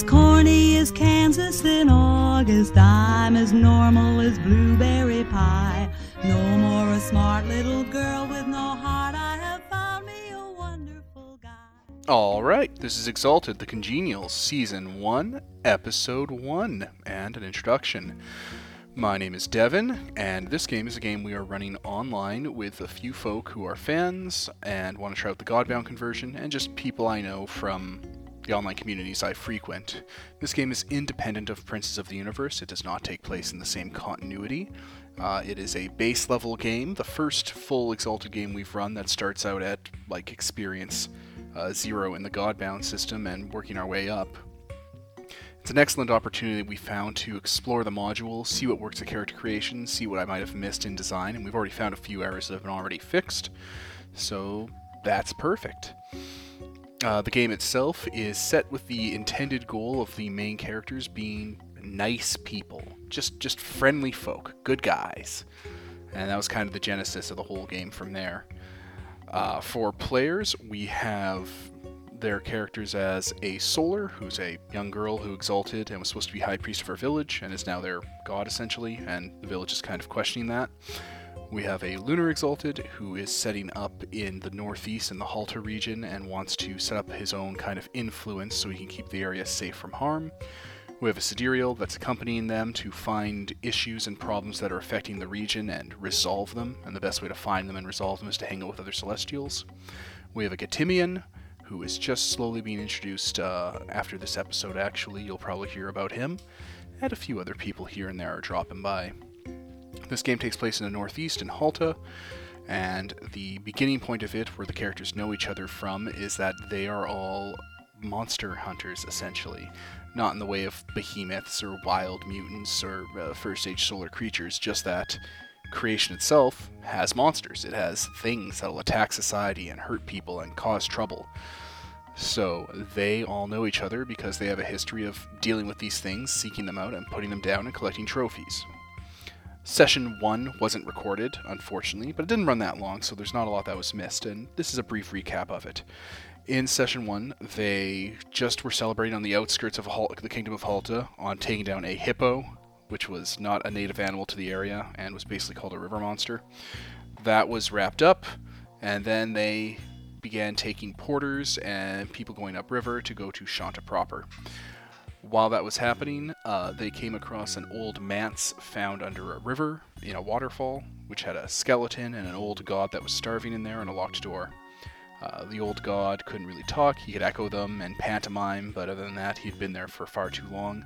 as corny as Kansas in August. I'm as normal as blueberry pie. No more a smart little girl with no heart. I have found me a wonderful guy. All right, this is Exalted, the Congenial, Season 1, Episode 1, and an introduction. My name is Devin, and this game is a game we are running online with a few folk who are fans and want to try out the Godbound conversion, and just people I know from the online communities I frequent. This game is independent of Princes of the Universe, it does not take place in the same continuity. Uh, it is a base level game, the first full Exalted game we've run that starts out at like experience uh, zero in the Godbound system and working our way up. It's an excellent opportunity we found to explore the module, see what works at character creation, see what I might have missed in design, and we've already found a few errors that have been already fixed, so that's perfect. Uh, the game itself is set with the intended goal of the main characters being nice people, just just friendly folk, good guys, and that was kind of the genesis of the whole game from there. Uh, for players, we have their characters as a Solar, who's a young girl who exalted and was supposed to be High Priest of her village and is now their god essentially, and the village is kind of questioning that. We have a Lunar Exalted who is setting up in the northeast in the Halta region and wants to set up his own kind of influence so he can keep the area safe from harm. We have a Sidereal that's accompanying them to find issues and problems that are affecting the region and resolve them, and the best way to find them and resolve them is to hang out with other Celestials. We have a Getimian, who is just slowly being introduced uh, after this episode, actually. You'll probably hear about him, and a few other people here and there are dropping by. This game takes place in the Northeast in Halta, and the beginning point of it, where the characters know each other from, is that they are all monster hunters, essentially. Not in the way of behemoths or wild mutants or uh, first age solar creatures, just that creation itself has monsters. It has things that'll attack society and hurt people and cause trouble. So they all know each other because they have a history of dealing with these things, seeking them out, and putting them down and collecting trophies. Session 1 wasn't recorded, unfortunately, but it didn't run that long, so there's not a lot that was missed, and this is a brief recap of it. In Session 1, they just were celebrating on the outskirts of the Kingdom of Halta on taking down a hippo, which was not a native animal to the area and was basically called a river monster. That was wrapped up, and then they began taking porters and people going upriver to go to Shanta proper. While that was happening, uh, they came across an old manse found under a river in a waterfall, which had a skeleton and an old god that was starving in there and a locked door. Uh, the old god couldn't really talk, he could echo them and pantomime, but other than that, he'd been there for far too long.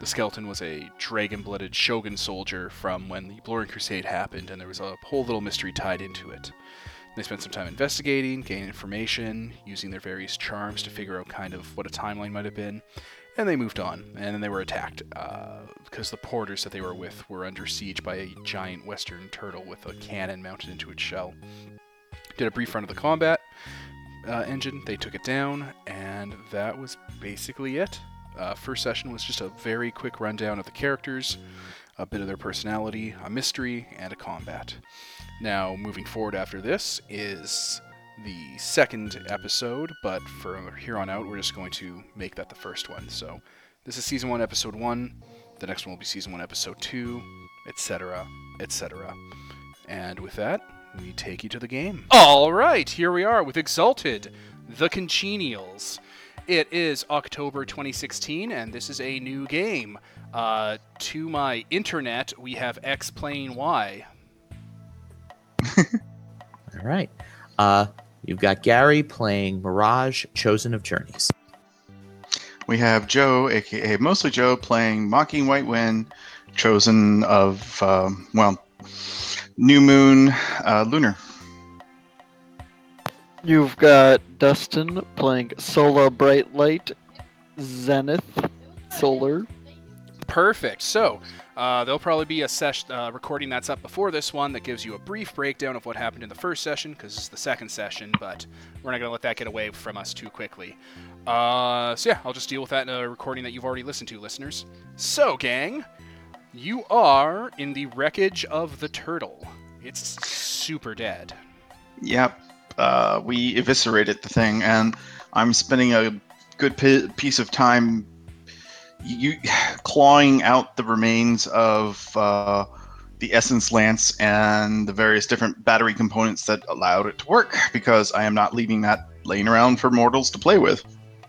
The skeleton was a dragon blooded shogun soldier from when the Blurring Crusade happened, and there was a whole little mystery tied into it. They spent some time investigating, gaining information, using their various charms to figure out kind of what a timeline might have been, and they moved on. And then they were attacked uh, because the porters that they were with were under siege by a giant western turtle with a cannon mounted into its shell. Did a brief run of the combat uh, engine, they took it down, and that was basically it. Uh, first session was just a very quick rundown of the characters, a bit of their personality, a mystery, and a combat. Now, moving forward after this is the second episode, but from here on out, we're just going to make that the first one. So, this is season one, episode one. The next one will be season one, episode two, etc., etc. And with that, we take you to the game. All right, here we are with Exalted, The Congenials. It is October 2016, and this is a new game. Uh, to my internet, we have X playing Y. All right. Uh, you've got Gary playing Mirage, Chosen of Journeys. We have Joe, aka mostly Joe, playing Mocking White Wind, chosen of, um, well, New Moon uh, Lunar. You've got Dustin playing Solar Bright Light, Zenith, Solar. Perfect. So, uh, there'll probably be a session uh, recording that's up before this one that gives you a brief breakdown of what happened in the first session because it's the second session, but we're not going to let that get away from us too quickly. Uh, so yeah, I'll just deal with that in a recording that you've already listened to, listeners. So, gang, you are in the wreckage of the turtle. It's super dead. Yep. Uh, we eviscerated the thing, and I'm spending a good pi piece of time you clawing out the remains of uh, the essence lance and the various different battery components that allowed it to work because I am not leaving that laying around for mortals to play with.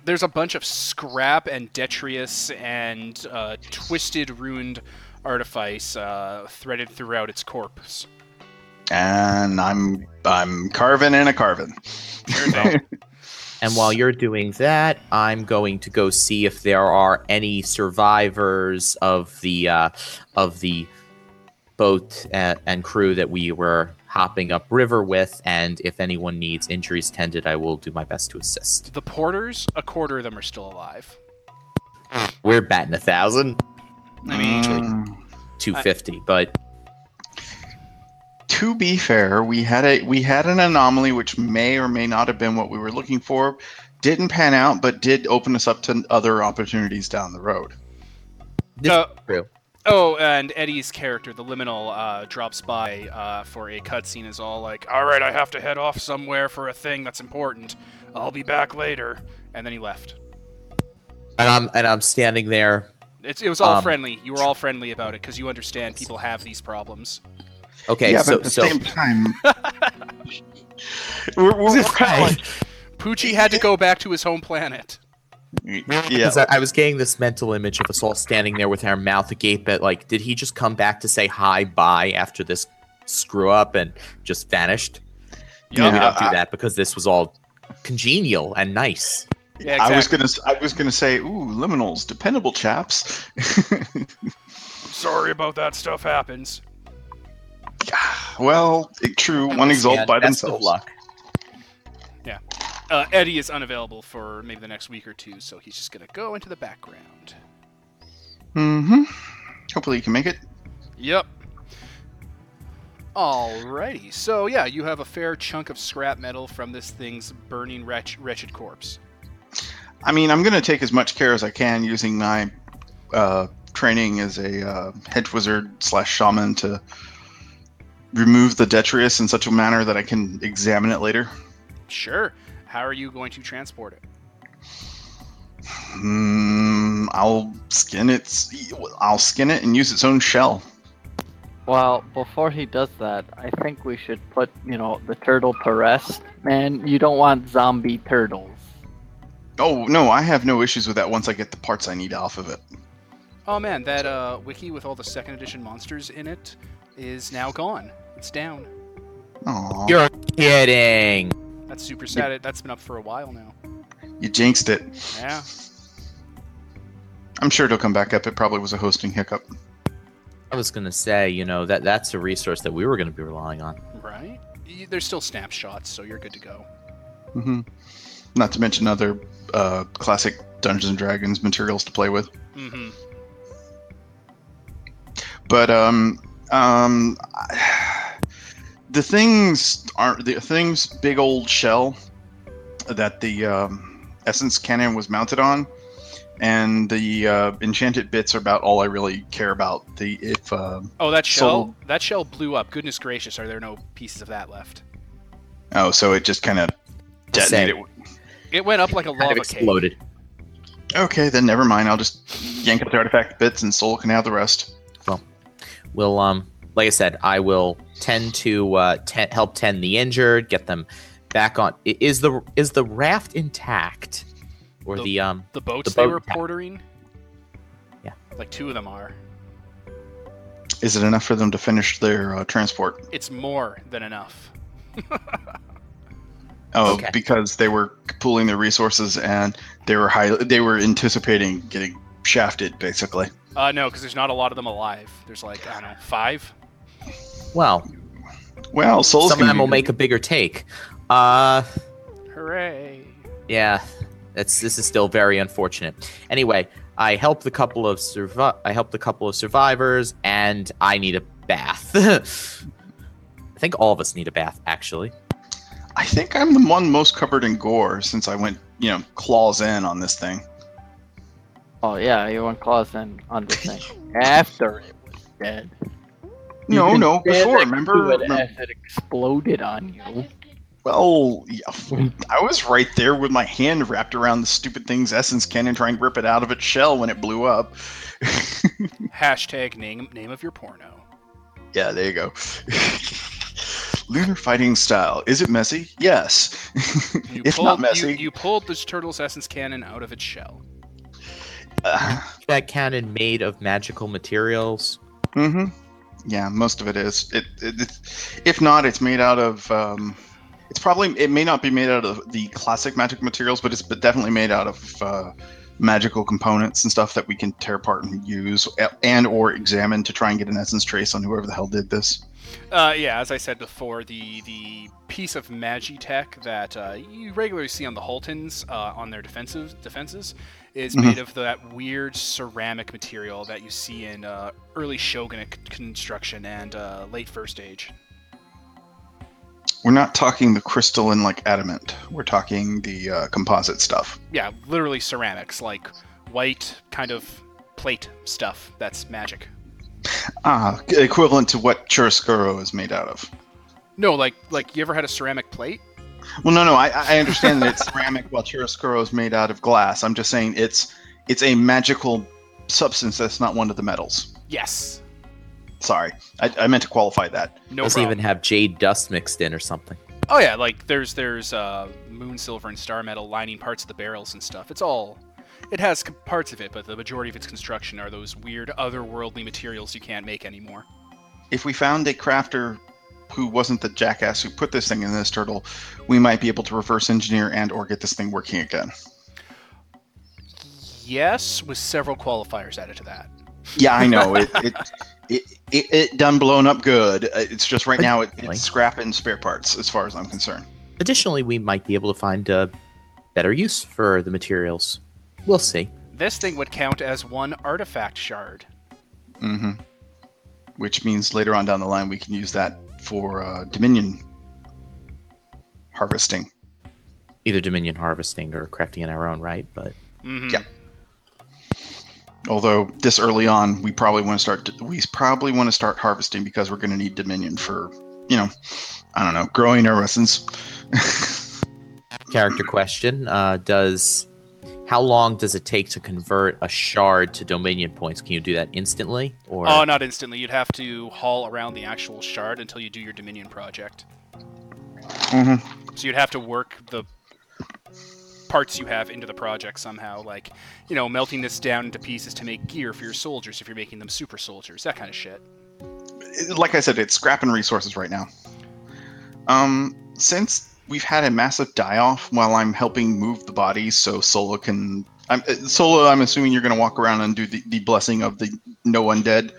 There's a bunch of scrap and detritus and uh, twisted, ruined artifice uh, threaded throughout its corpse. And I'm I'm carving in a carving. Turns out, And while you're doing that, I'm going to go see if there are any survivors of the uh, of the boat and, and crew that we were hopping up river with, and if anyone needs injuries tended, I will do my best to assist. the porters, a quarter of them are still alive. We're batting a thousand, I mean, Mm, two fifty, but to be fair, we had a we had an anomaly which may or may not have been what we were looking for. Didn't pan out, but did open us up to other opportunities down the road. this Uh. Oh, and Eddie's character, the liminal, uh, drops by uh, for a cutscene. Is all like, "All right, I have to head off somewhere for a thing that's important. I'll be back later." And then he left. And I'm and I'm standing there. It's, it was all Um, friendly. You were all friendly about it because you understand people have these problems. Okay, yeah, so but at the so same time, we're, we're, we're kind of like Poochie had to go back to his home planet. yeah. because I, I was getting this mental image of us all standing there with our mouth agape at like, did he just come back to say hi bye after this screw up and just vanished? Yeah, No, we don't do that because this was all congenial and nice. Yeah, I was gonna s- I was gonna say, ooh, liminals, dependable chaps. Sorry about that. Stuff happens. well, it, true. One exalt by best of themselves. luck. Uh, Eddie is unavailable for maybe the next week or two, so he's just gonna go into the background. Mm-hmm. Hopefully, you can make it. Yep. Alrighty, so yeah, you have a fair chunk of scrap metal from this thing's burning wretch- wretched corpse. I mean, I'm gonna take as much care as I can using my uh, training as a uh, hedge wizard slash shaman to remove the detritus in such a manner that I can examine it later. Sure. How are you going to transport it? Hmm. I'll skin it. I'll skin it and use its own shell. Well, before he does that, I think we should put, you know, the turtle to rest. Man, you don't want zombie turtles. Oh no, I have no issues with that once I get the parts I need off of it. Oh man, that uh, wiki with all the second edition monsters in it is now gone. It's down. Aw, You're kidding. That's super sad. That's been up for a while now. you jinxed it. Yeah. I'm sure it'll come back up. It probably was a hosting hiccup. I was gonna say, you know, that that's a resource that we were gonna be relying on. Right. Y- There's still snapshots, so you're good to go. hmm Not to mention other uh, classic Dungeons and Dragons materials to play with. Mm-hmm. But um, um, the things aren't the things big old shell that the um, essence cannon was mounted on, and the uh, enchanted bits are about all I really care about. The if uh, Oh, that shell. So- that shell blew up. Goodness gracious, are there no pieces of that left? oh, so it just kind of detonated. It went up like a Kind of lava cake. exploded. Okay, then never mind. I'll just yank up the artifact bits and Soul can have the rest. Well, we'll um, like I said, I will tend to uh, te- help tend the injured, get them back on. Is the is the raft intact, or The- the um? The boats The they boat were attack. portering. Yeah. Like two of them are. Is it enough for them to finish their uh, transport? It's more than enough. Oh, Okay. because they were pooling their resources and they were high. They were anticipating getting shafted, basically. Uh, no, because there's not a lot of them alive. There's like I don't know five. Well, Well, Soul's some of gonna them will make a bigger take. Uh, Hooray! yeah, that's this is still very unfortunate. Anyway, I helped the couple of survi- I helped the couple of survivors, and I need a bath. I think all of us need a bath, actually. I think I'm the one most covered in gore since I went, you know, claws in on this thing. Oh yeah, you went claws in on this thing after it was dead. You No, no, stand before. Remember? to it remember- as it exploded on you. Well, yeah, I was right there with my hand wrapped around the stupid thing's essence cannon, trying to rip it out of its shell when it blew up. Hashtag name name of your porno. yeah, there you go. Lunar fighting style. Is it messy? Yes. You if pulled, not messy, you, you pulled this turtle's essence cannon out of its shell. uh, That cannon made of magical materials. hmm Yeah, most of it is. It, it, if not, it's made out of. Um, it's probably. It may not be made out of the classic magic materials, but it's definitely made out of uh, magical components and stuff that we can tear apart and use, and or examine to try and get an essence trace on whoever the hell did this. Uh, yeah, as I said before, the the piece of magitech that uh, you regularly see on the Hultons uh, on their defensive defenses is Mhm. made of that weird ceramic material that you see in uh, early shogunate c- construction and uh, late First Age. We're not talking the crystalline like adamant. We're talking the uh, composite stuff. Yeah, literally ceramics, like white kind of plate stuff. That's magic. Ah, equivalent to what chiaroscuro is made out of. No, like like you ever had a ceramic plate? Well, no, no, I, I understand that it's ceramic while chiaroscuro is made out of glass. I'm just saying it's it's a magical substance that's not one of the metals. Yes. Sorry, I, I meant to qualify that. No Doesn't problem. even have jade dust mixed in or something. Oh yeah, like there's there's uh, moon silver and star metal lining parts of the barrels and stuff. It's all it has parts of it, but the majority of its construction are those weird otherworldly materials you can't make anymore. If we found a crafter who wasn't the jackass who put this thing in this turtle, we might be able to reverse engineer and or get this thing working again. Yes, with several qualifiers added to that. Yeah, I know it. It it, it, it done blown up good. Uh, It's just right now it, it's scrap and spare parts, as far as I'm concerned. Additionally, we might be able to find a better use for the materials. We'll see. This thing would count as one artifact shard. Mm-hmm. Which means later on down the line we can use that for uh, Dominion harvesting. Either Dominion harvesting or crafting in our own right, but hmm Yeah. Although this early on, we probably want to start. We probably want to start harvesting because we're going to need Dominion for, you know, I don't know, growing our essence. character question: uh, Does how long does it take to convert a shard to Dominion points? Can you do that instantly, or Oh, not instantly. You'd have to haul around the actual shard until you do your Dominion project. Mm-hmm. So you'd have to work the parts you have into the project somehow, like, you know, melting this down into pieces to make gear for your soldiers if you're making them super soldiers, that kind of shit. Like I said, it's scrapping resources right now. Um, since we've had a massive die-off while I'm helping move the bodies, so Solo can. I'm, uh, Solo, I'm assuming you're going to walk around and do the, the blessing of the no undead.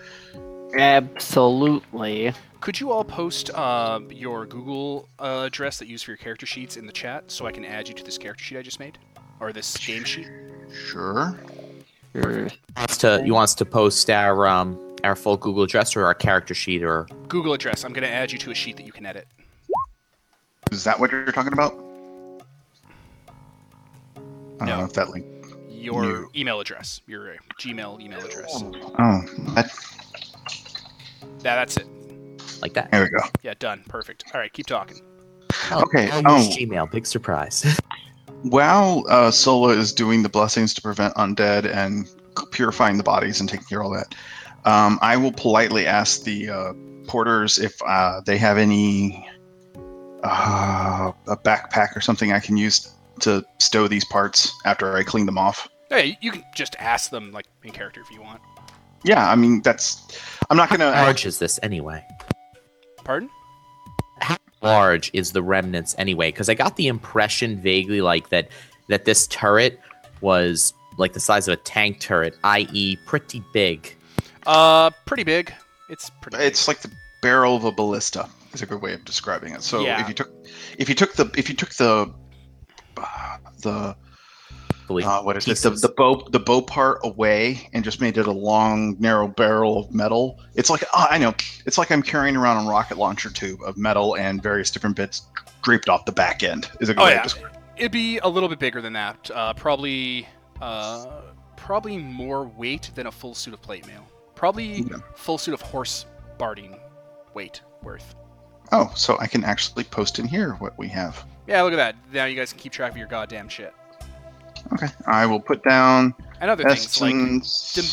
Absolutely. Could you all post uh, your Google uh, address that you use for your character sheets in the chat so I can add you to this character sheet I just made? Or this game sheet? Sure. Sure. wants to you wants to post our um our full Google address or our character sheet or Google address. I'm going to add you to a sheet that you can edit. Is that what you're talking about? I don't No. know if that link. Your No. email address, your uh, Gmail email address. Oh, that, Yeah, that's it. like that. there we go. Yeah, done. Perfect. All right, keep talking. Oh, Okay, I'll oh. Gmail. Big surprise. While uh, Sola is doing the blessings to prevent undead and purifying the bodies and taking care of all that, um, I will politely ask the uh, porters if uh, they have any uh, a backpack or something I can use to stow these parts after I clean them off. Hey, you can just ask them like in character if you want. Yeah, I mean that's. I'm not gonna. large is this anyway? Pardon? How large is the remnants anyway? Because I got the impression vaguely like that that this turret was like the size of a tank turret, i.e., pretty big. Uh, pretty big. It's pretty. Big. It's like the barrel of a ballista. Is a good way of describing it. So Yeah. if you took, if you took the, if you took the, uh, the uh, what is pieces. it? The, the bow the bow part away and just made it a long narrow barrel of metal. It's like oh, I know. It's like I'm carrying around a rocket launcher tube of metal and various different bits draped off the back end. Is a good Oh, way yeah. of describing. It'd be a little bit bigger than that. Uh, probably, uh, probably more weight than a full suit of plate mail. Probably Yeah. full suit of horse barding weight worth. Oh, so I can actually post in here what we have. Yeah, look at that. Now you guys can keep track of your goddamn shit. Okay. I will put down And other things like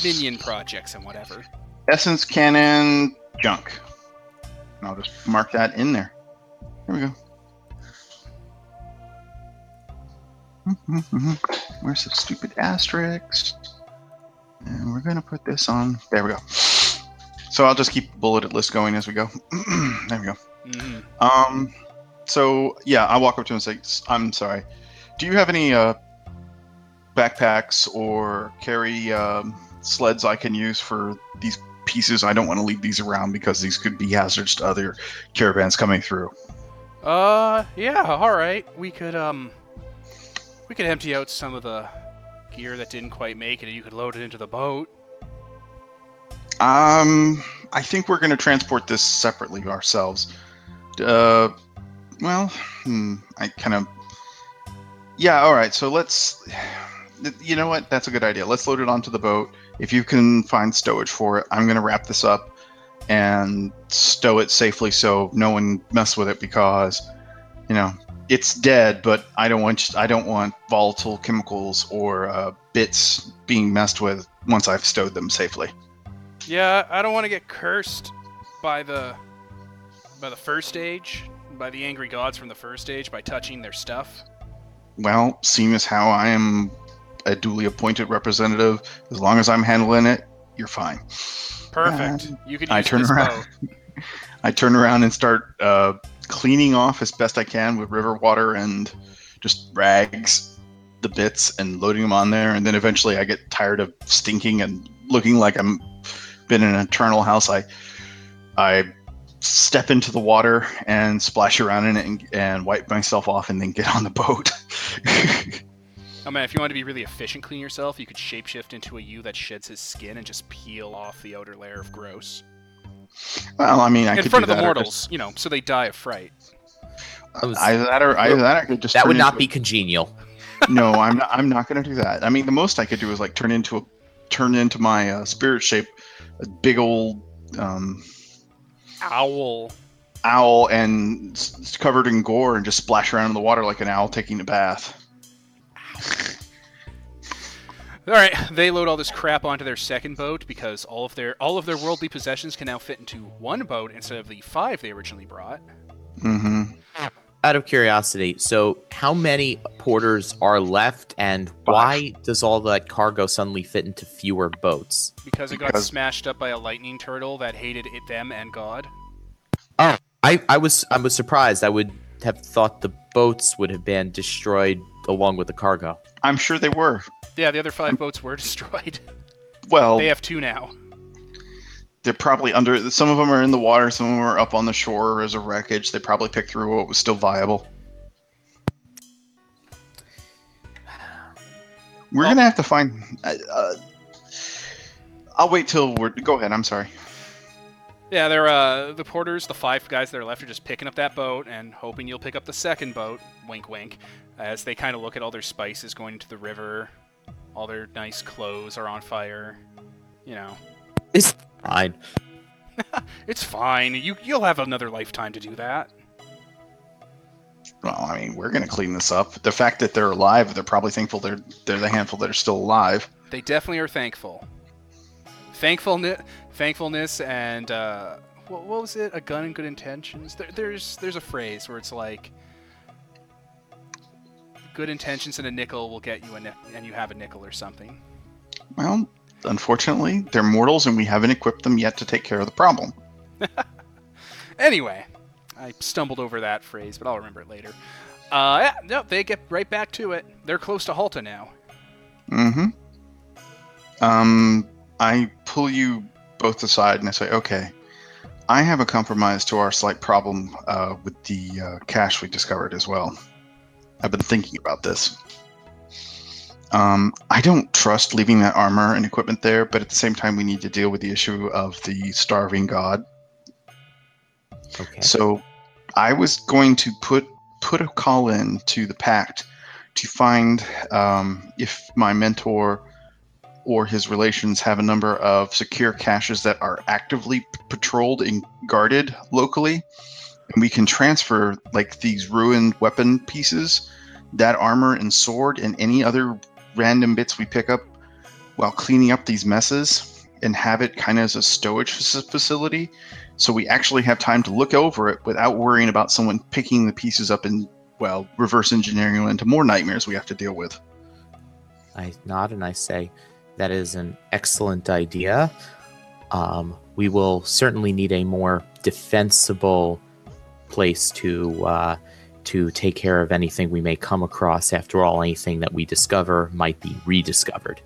Dominion projects and whatever. essence cannon junk. And I'll just mark that in there. Here we go. Where's the stupid asterisk? And we're gonna put this on. There we go. So I'll just keep bulleted list going as we go. there we go. Hmm Um, so yeah, I walk up to him and say, "I'm sorry. Do you have any uh, backpacks or carry um, sleds I can use for these pieces? I don't want to leave these around because these could be hazards to other caravans coming through." Uh, yeah, all right. We could um, we could empty out some of the gear that didn't quite make it, and you could load it into the boat. Um, I think we're going to transport this separately ourselves. Uh, well, hmm, I kind of. Yeah, all right. So let's. You know what? That's a good idea. Let's load it onto the boat. If you can find stowage for it, I'm going to wrap this up and stow it safely so no one mess with it because, you know, it's dead. But I don't want I don't want volatile chemicals or uh, bits being messed with once I've stowed them safely. Yeah, I don't want to get cursed by the by the first age, by the angry gods from the first age by touching their stuff. Well, seeing as how I am a duly appointed representative, as long as I'm handling it, you're fine. Perfect. Um, you could use I turn this around. I turn around and start uh, cleaning off as best I can with river water and just rags the bits and loading them on there. And then eventually I get tired of stinking and looking like I'm been in an eternal house. I I step into the water and splash around in it and, and wipe myself off and then get on the boat. Oh man, if you want to be really efficient clean yourself, you could shapeshift into a you that sheds his skin and just peel off the outer layer of gross. well, I mean, I In could front do of the that or mortals, you know, so they die of fright. I was- Either that or either that I could just that would not into be congenial. no, I'm not. I'm not going to do that. I mean, the most I could do is like turn into a turn into my uh, spirit shape, a big old um, Owl. owl and s- s- covered in gore and just splash around in the water like an owl taking a bath. All right, they load all this crap onto their second boat because all of their all of their worldly possessions can now fit into one boat instead of the five they originally brought. hmm Out of curiosity, so how many porters are left, and why does all that cargo suddenly fit into fewer boats? Because it got Because- smashed up by a lightning turtle that hated it, them, and God. Oh, I, I was I was surprised. I would have thought the boats would have been destroyed along with the cargo. I'm sure they were. Yeah, the other five boats were destroyed. Well, They have two now. They're probably under. Some of them are in the water. Some of them are up on the shore as a wreckage. They probably picked through what was still viable. We're Well- gonna have to find. Uh, uh, I'll wait till we're. Go ahead. I'm sorry. Yeah, they're uh, the porters, the five guys that are left, are just picking up that boat and hoping you'll pick up the second boat. Wink, wink. As they kind of look at all their spices going into the river, all their nice clothes are on fire. You know, It's fine. it's fine. You you'll have another lifetime to do that. Well, I mean, we're gonna clean this up. The fact that they're alive, they're probably thankful they're they're the handful that are still alive. They definitely are thankful. Thankfulness, thankfulness, and uh, what, what was it? A gun and good intentions. There, there's there's a phrase where it's like, good intentions and a nickel will get you a ni- and you have a nickel or something. Well, unfortunately, they're mortals, and we haven't equipped them yet to take care of the problem. Anyway, I stumbled over that phrase, but I'll remember it later. Uh, yeah, no, they get right back to it. They're close to Halta now. Mm-hmm. Um, I pull you both aside and I say, okay, I have a compromise to our slight problem uh, with the uh, cache we discovered as well. I've been thinking about this. Um, I don't trust leaving that armor and equipment there, but at the same time, we need to deal with the issue of the starving god. Okay. So I was going to put put a call in to the pact to find um, if my mentor or his relations have a number of secure caches that are actively p- patrolled and guarded locally and we can transfer like these ruined weapon pieces, that armor and sword, and any other random bits we pick up while cleaning up these messes, and have it kind of as a stowage facility. So we actually have time to look over it without worrying about someone picking the pieces up and well reverse engineering into more nightmares we have to deal with. I nod and I say, that is an excellent idea. Um, we will certainly need a more defensible place to uh, to take care of anything we may come across. After all, anything that we discover might be rediscovered.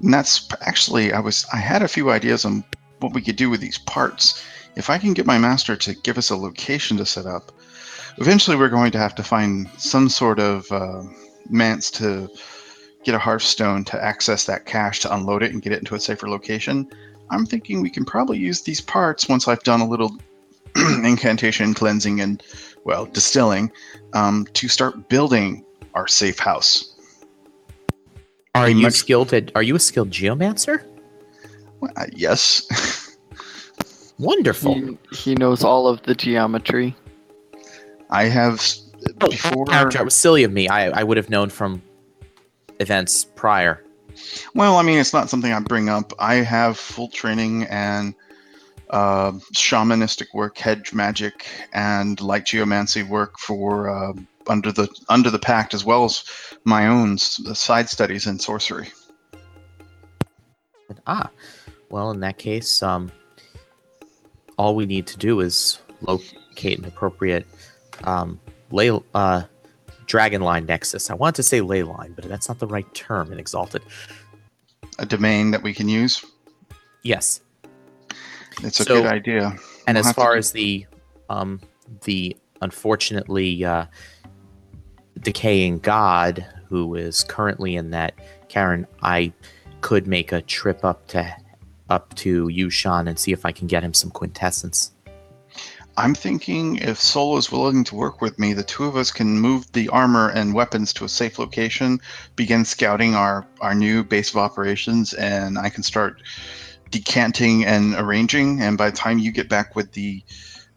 And that's actually I was I had a few ideas on what we could do with these parts. If I can get my master to give us a location to set up, eventually we're going to have to find some sort of uh, manse to get a hearthstone to access that cache to unload it and get it into a safer location. I'm thinking we can probably use these parts once I've done a little incantation cleansing and well distilling um, to start building our safe house. Are you much- skilled at? Are you a skilled geomancer? Well, uh, yes. Wonderful. He, he knows all of the geometry. I have before. That was silly of me. I, I would have known from events prior. Well, I mean, it's not something I bring up. I have full training and uh, shamanistic work, hedge magic, and light geomancy work for uh, under the under the pact, as well as my own side studies in sorcery. Ah, well, in that case, um, all we need to do is locate an appropriate um, ley, uh, dragon line nexus. I want to say ley line, but that's not the right term in Exalted. A domain that we can use. Yes, It's a So- good idea. and We'll as have to far as the um, the unfortunately uh, decaying god who is currently in that Karen, I could make a trip up to up to Yushan and see if I can get him some quintessence. I'm thinking if Solo Solo's willing to work with me, the two of us can move the armor and weapons to a safe location, begin scouting our, our new base of operations, and I can start decanting and arranging. And by the time you get back with the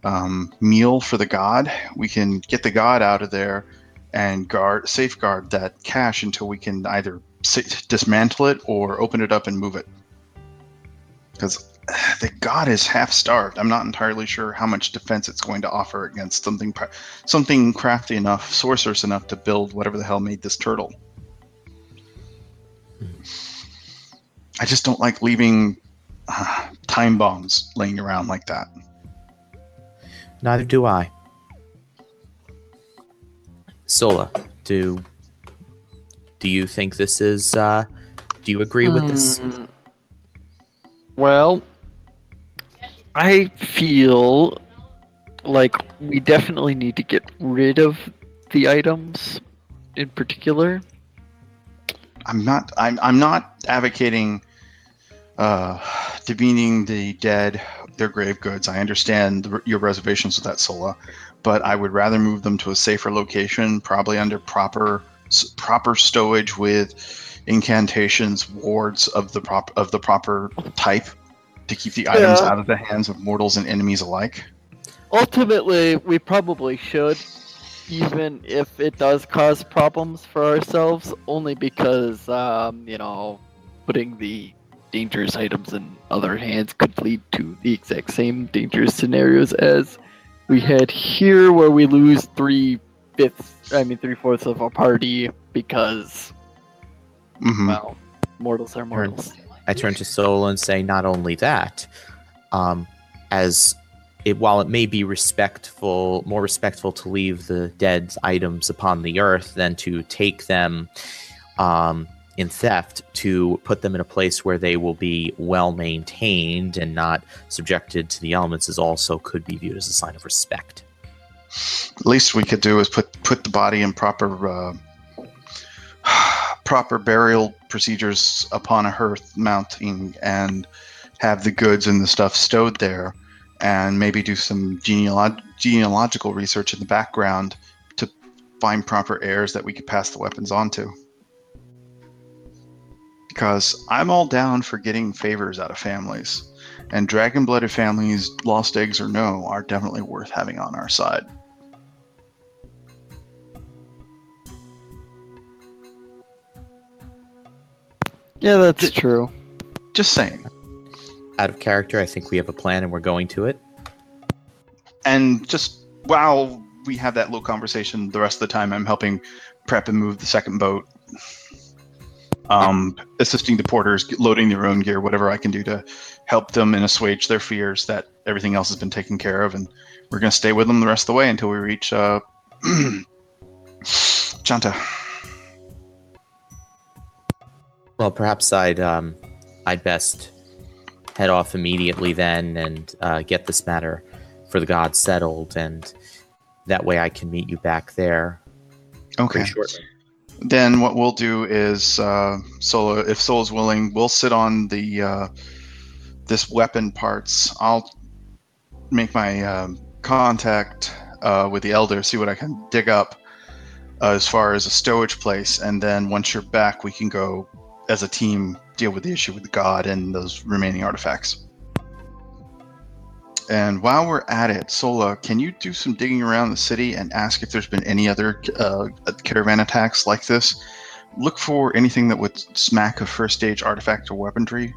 um, meal for the god, we can get the god out of there and guard safeguard that cache until we can either dismantle it or open it up and move it. Because the god is half starved. I'm not entirely sure how much defense it's going to offer against something something crafty enough, sorcerous enough to build whatever the hell made this turtle. I just don't like leaving uh, time bombs laying around like that. Neither do I. Sola, do do you think this is? Uh, do you agree with this? Hmm. Well, I feel like we definitely need to get rid of the items in particular. I'm not. I'm. I'm not advocating uh, demeaning the dead, their grave goods. I understand the, your reservations with that Sola, but I would rather move them to a safer location, probably under proper proper stowage with incantations, wards of the prop of the proper type, to keep the items Yeah. out of the hands of mortals and enemies alike. Ultimately, we probably should, even if it does cause problems for ourselves, only because, um, you know, putting the dangerous items in other hands could lead to the exact same dangerous scenarios as we had here, where we lose three fifths, I mean, three fourths of our party because, hmm well, mortals are mortals. I turn to Sola and say, not only that, um, as it, while it may be respectful, more respectful to leave the dead's items upon the earth than to take them um, in theft, to put them in a place where they will be well maintained and not subjected to the elements is also could be viewed as a sign of respect. least we could do is put put the body in proper uh, proper burial procedures upon a hearth mounting and have the goods and the stuff stowed there and maybe do some genealog- genealogical research in the background to find proper heirs that we could pass the weapons on to because i'm all down for getting favors out of families And dragon blooded families, lost eggs or no, are definitely worth having on our side. Yeah, that's true. Just saying. Out of character, I think we have a plan and we're going to it. And just while we have that little conversation, the rest of the time I'm helping prep and move the second boat. Um, assisting the porters, loading their own gear, whatever I can do to help them and assuage their fears that everything else has been taken care of. And we're going to stay with them the rest of the way until we reach uh, Shanta. Well, perhaps I'd um, I'd best head off immediately then and uh, get this matter for the gods settled, and that way I can meet you back there Okay. shortly. Then what we'll do is uh, Solo, if Solo's willing, we'll sit on the uh, this weapon parts. I'll make my um, contact uh, with the elder, see what I can dig up uh, as far as a stowage place, and then once you're back, we can go as a team deal with the issue with the god and those remaining artifacts. And while we're at it, Sola, can you do some digging around the city and ask if there's been any other uh, caravan attacks like this? Look for anything that would smack of First Age artifact or weaponry,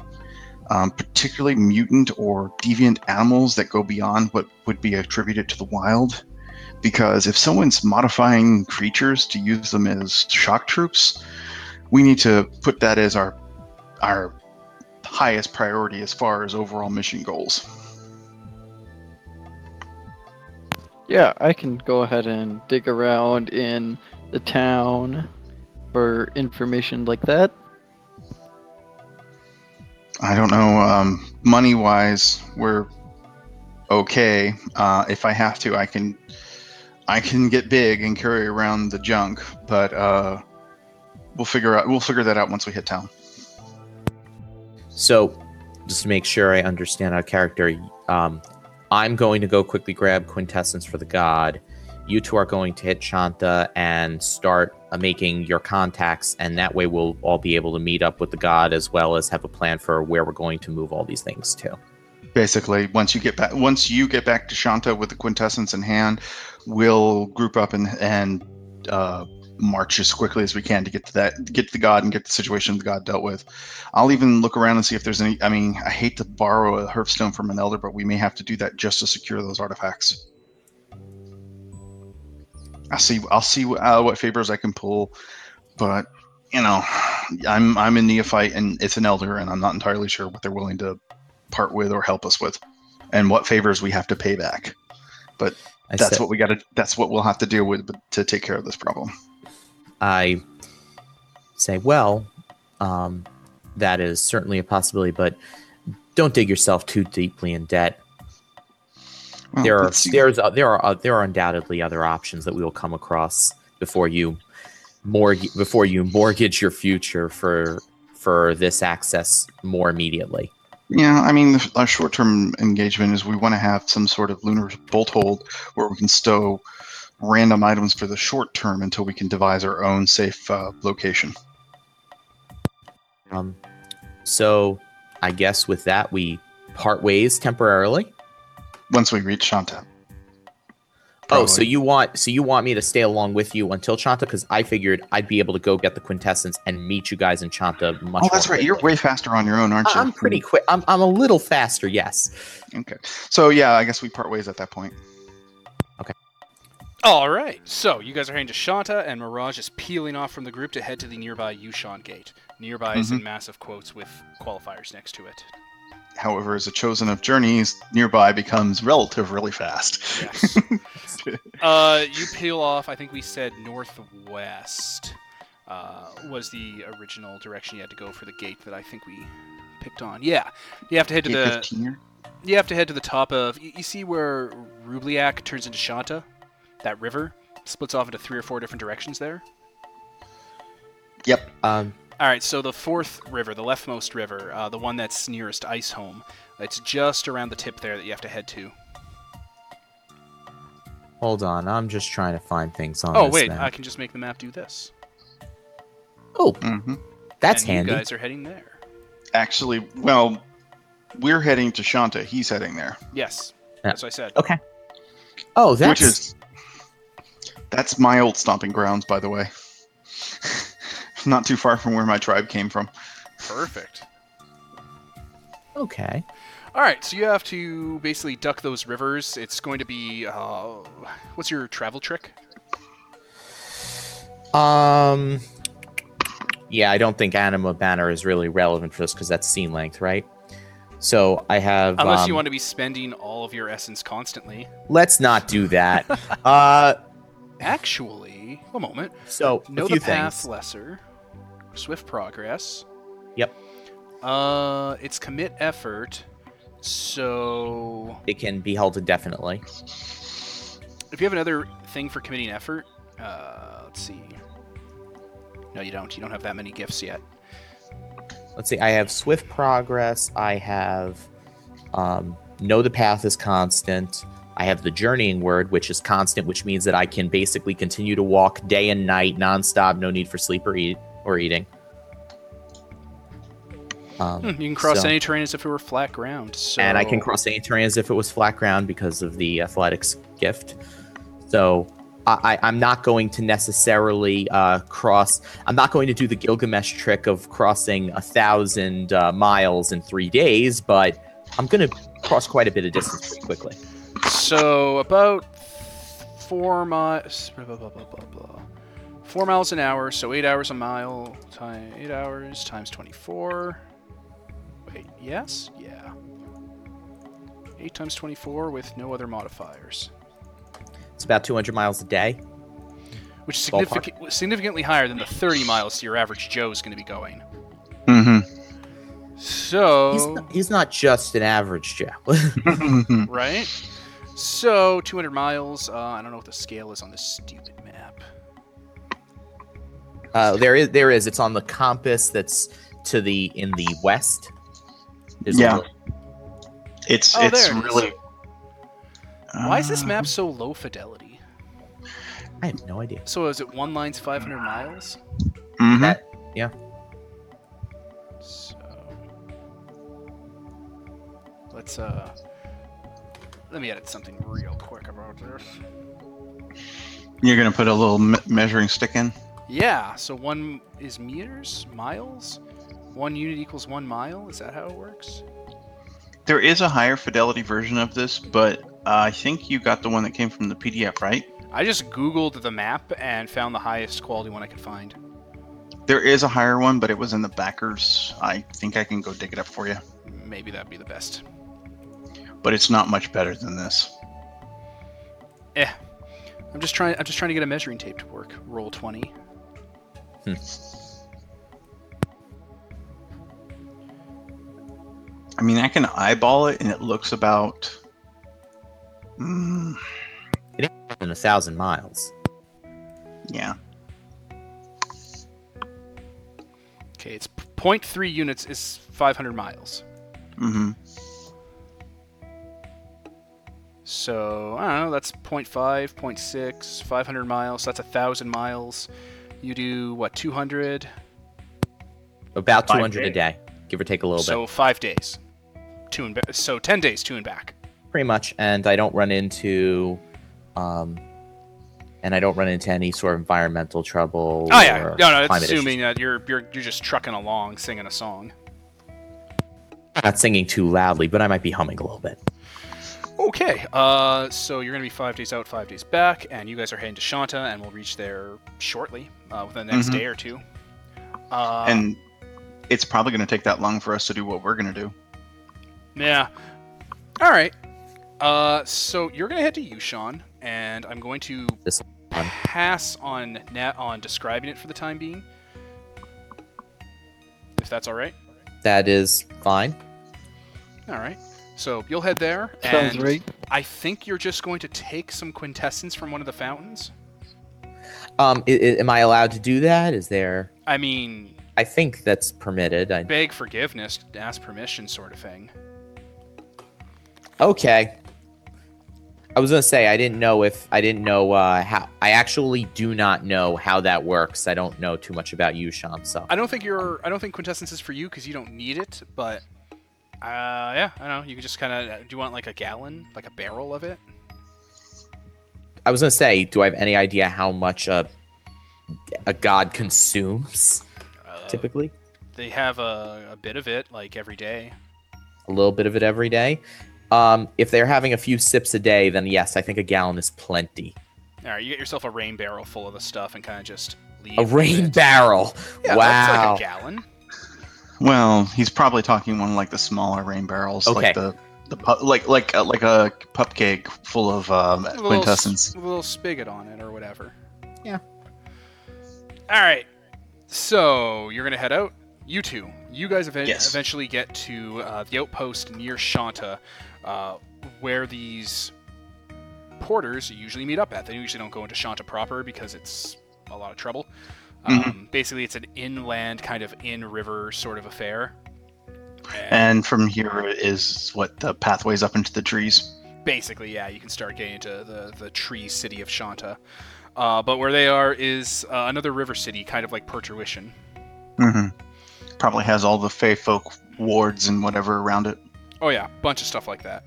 um, particularly mutant or deviant animals that go beyond what would be attributed to the wild. Because if someone's modifying creatures to use them as shock troops, we need to put that as our our highest priority as far as overall mission goals. Yeah, I can go ahead and dig around in the town for information like that. I don't know. Um, money wise, we're okay. Uh, if I have to, I can, I can get big and carry around the junk. But uh, we'll figure out. We'll figure that out once we hit town. So, just to make sure I understand our character, um, I'm going to go quickly grab quintessence for the god. You two are going to hit Shanta and start uh, making your contacts, and that way we'll all be able to meet up with the god as well as have a plan for where we're going to move all these things to. Basically, once you get back, once you get back to Shanta with the quintessence in hand, we'll group up and and uh, march as quickly as we can to get to that, get to the god and get the situation the god dealt with. I'll even look around and see if there's any. I mean, I hate to borrow a hearthstone from an elder, but we may have to do that just to secure those artifacts. I'll see. I'll see uh, what favors I can pull, but you know, I'm I'm a neophyte and it's an elder, and I'm not entirely sure what they're willing to part with or help us with, and what favors we have to pay back. I That's said- what we got to. That's what we'll have to deal with to take care of this problem. I say, well, um, that is certainly a possibility, but don't dig yourself too deeply in debt. Well, there are there's uh, there are uh, there are undoubtedly other options that we will come across before you mortgage before you mortgage your future for for this access more immediately. Yeah, I mean, our short-term engagement is we want to have some sort of lunar bolt hold where we can stow random items for the short term until we can devise our own safe uh, location. Um, so I guess with that we part ways temporarily. Once we reach Shanta. Oh, so you want so you want me to stay along with you until Shanta? Because I figured I'd be able to go get the quintessence and meet you guys in Shanta much. Oh, that's right. You're way faster on your own, aren't you? I'm pretty quick. I'm I'm a little faster. Yes. Okay. So yeah, I guess we part ways at that point. All right, so you guys are heading to Shanta, and Mirage is peeling off from the group to head to the nearby Yushan Gate. Nearby is in massive quotes with qualifiers next to it. However, as a chosen of journeys, nearby becomes relative really fast. Yes. uh, you peel off. I think we said northwest uh, was the original direction you had to go for the gate that I think we picked on. Yeah, you have to head to Gate the 15 here? you have to head to the top of. You, you see where Rubliak turns into Shanta? That river splits off into three or four different directions there. Yep. Um. All right, so the fourth river, the leftmost river, uh, the one that's nearest Ice Home, it's just around the tip there that you have to head to. Hold on. I'm just trying to find things on. Oh this wait, map. I can just make the map do this. Oh, hmm that's and handy. You guys are heading there. Actually, well, we're heading to Shanta. He's heading there, Yes, Yeah. as I said. Okay. Oh, that's which is that's my old stomping grounds, by the way. Not too far from where my tribe came from. Perfect. okay. All right, so you have to basically duck those rivers. It's going to be uh, what's your travel trick? Um. Yeah, I don't think Anima Banner is really relevant for this because that's scene length, right? So I have. Unless you um, want to be spending all of your essence constantly. Let's not do that. uh. Actually, a moment. So Know a few the path things. lesser. Swift progress. Yep. Uh, it's commit effort. So It can be held indefinitely. if you have another thing for committing effort, uh, let's see. No, you don't. You don't have that many gifts yet. Let's see. I have swift progress. I have um, know the path is constant. I have the journeying word, which is constant, which means that I can basically continue to walk day and night, nonstop, no need for sleep or eat or eating. Um, Hmm, you can cross so- any terrain as if it were flat ground. So and I can cross any terrain as if it was flat ground because of the athletics gift. So I, I'm not going to necessarily uh, cross. I'm not going to do the Gilgamesh trick of crossing a thousand uh, miles in three days, but I'm going to cross quite a bit of distance pretty quickly. So about four miles. Blah, blah, blah, blah, blah, blah. Four miles an hour, so eight hours a mile. Time eight hours times twenty-four. Wait, yes, yeah. Eight times twenty-four with no other modifiers, It's about 200 miles a day. which is Ballpark. significant, significantly higher than the thirty miles your average Joe is going to be going. Mm-hmm. So He's, not, he's not just an average Joe. right? So 200 miles. Uh, I don't know what the scale is on this stupid map. uh, there is, there is. It's on the compass that's to the in the west. There's Yeah. little- it's Oh, it's there it is. really. Why is this Uh, map so low fidelity? I have no idea. So is it one line's 500 miles? Mm-hmm. That- yeah. So let's uh let me edit something real quick about this. You're gonna put a little me- measuring stick in. Yeah, so one is meters, miles. One unit equals one mile. Is that how it works? There is a higher fidelity version of this, but uh, I think you got the one that came from the PDF, right? I just googled the map and found the highest quality one I could find. There is a higher one, but it was in the backers. I think I can go dig it up for you, Maybe that'd be the best. But it's not much better than this. Eh. I'm just trying I'm just trying to get a measuring tape to work. Roll 20. I mean, I can eyeball it, and it looks about. Mm, in a thousand miles. yeah. Okay, it's p- 0.3 units is 500 miles. hmm So, I don't know, that's 0.5, 0.6, 500 miles. That's a 1,000 miles. You do, what, 200? About Five 200 a day, give or take a little bit. So, five days. Two and ba- So, 10 days, two and back. pretty much and i don't run into um and i don't run into any sort of environmental trouble Oh, yeah. or No, no, it's climate issues. assuming that you're, you're, you're just trucking along singing a song. not singing too loudly but i might be humming a little bit Okay, uh, so you're going to be five days out, five days back, and you guys are heading to Shanta, and we'll reach there shortly, uh, within the next Mhm. day or two. Uh, and it's probably going to take that long for us to do what we're going to do. Yeah. All right. Uh, so you're gonna head to Yushan, and I'm going to This pass on na- on describing it for the time being. If that's all right. that is fine All right. So you'll head there, Sounds and right. I think you're just going to take some quintessence from one of the fountains. um i- i- am i allowed to do that is there I mean, i think that's permitted I, beg forgiveness, ask permission, sort of thing. okay i was gonna say i didn't know if i didn't know uh how i actually do not know how that works i don't know too much about you sean so I don't think you're. I don't think quintessence is for you because you don't need it. But Uh, yeah, I don't know. You can just kind of. Do you want like a gallon, like a barrel of it? I was gonna say, do I have any idea how much a a god consumes Uh, typically? They have a, a bit of it like every day. A little bit of it every day. Um, if they're having a few sips a day, then yes, I think a gallon is plenty. All right, you get yourself a rain barrel full of the stuff and kind of just leave. A rain it. barrel. Yeah, wow. that's like a gallon. Well, he's probably talking one like the smaller rain barrels, Okay. like the the pu- like like uh, like a pup keg full of um, a little, quintessence. with a little spigot on it or whatever. Yeah. All right. So you're gonna head out. You two. You guys ev- Yes. eventually get to uh, the outpost near Shanta, uh, where these porters usually meet up at. They usually don't go into Shanta proper because it's a lot of trouble. Mhm. Um, basically, it's an inland kind of in-river sort of affair. And from here is what the pathways up into the trees. basically, yeah, you can start getting into the, the tree city of Shanta. Uh, but where they are is uh, another river city, kind of like Pertuition. hmm Probably has all the Fey folk wards and whatever around it. Oh yeah, bunch of stuff like that.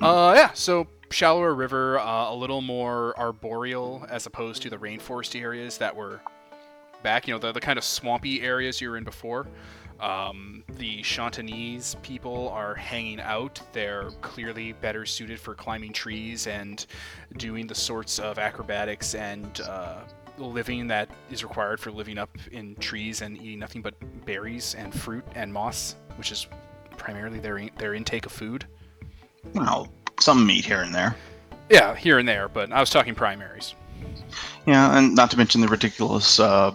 Uh, yeah, so shallower river, uh, a little more arboreal as opposed to the rainforest areas that were back. You know, the, the kind of swampy areas you were in before. Um, the Chantanese people are hanging out. They're clearly better suited for climbing trees and doing the sorts of acrobatics and uh, living that is required for living up in trees and eating nothing but berries and fruit and moss, which is primarily their in- their intake of food. Well, some meat here and there. Yeah, here and there, but I was talking primaries. Yeah, and not to mention the ridiculous uh,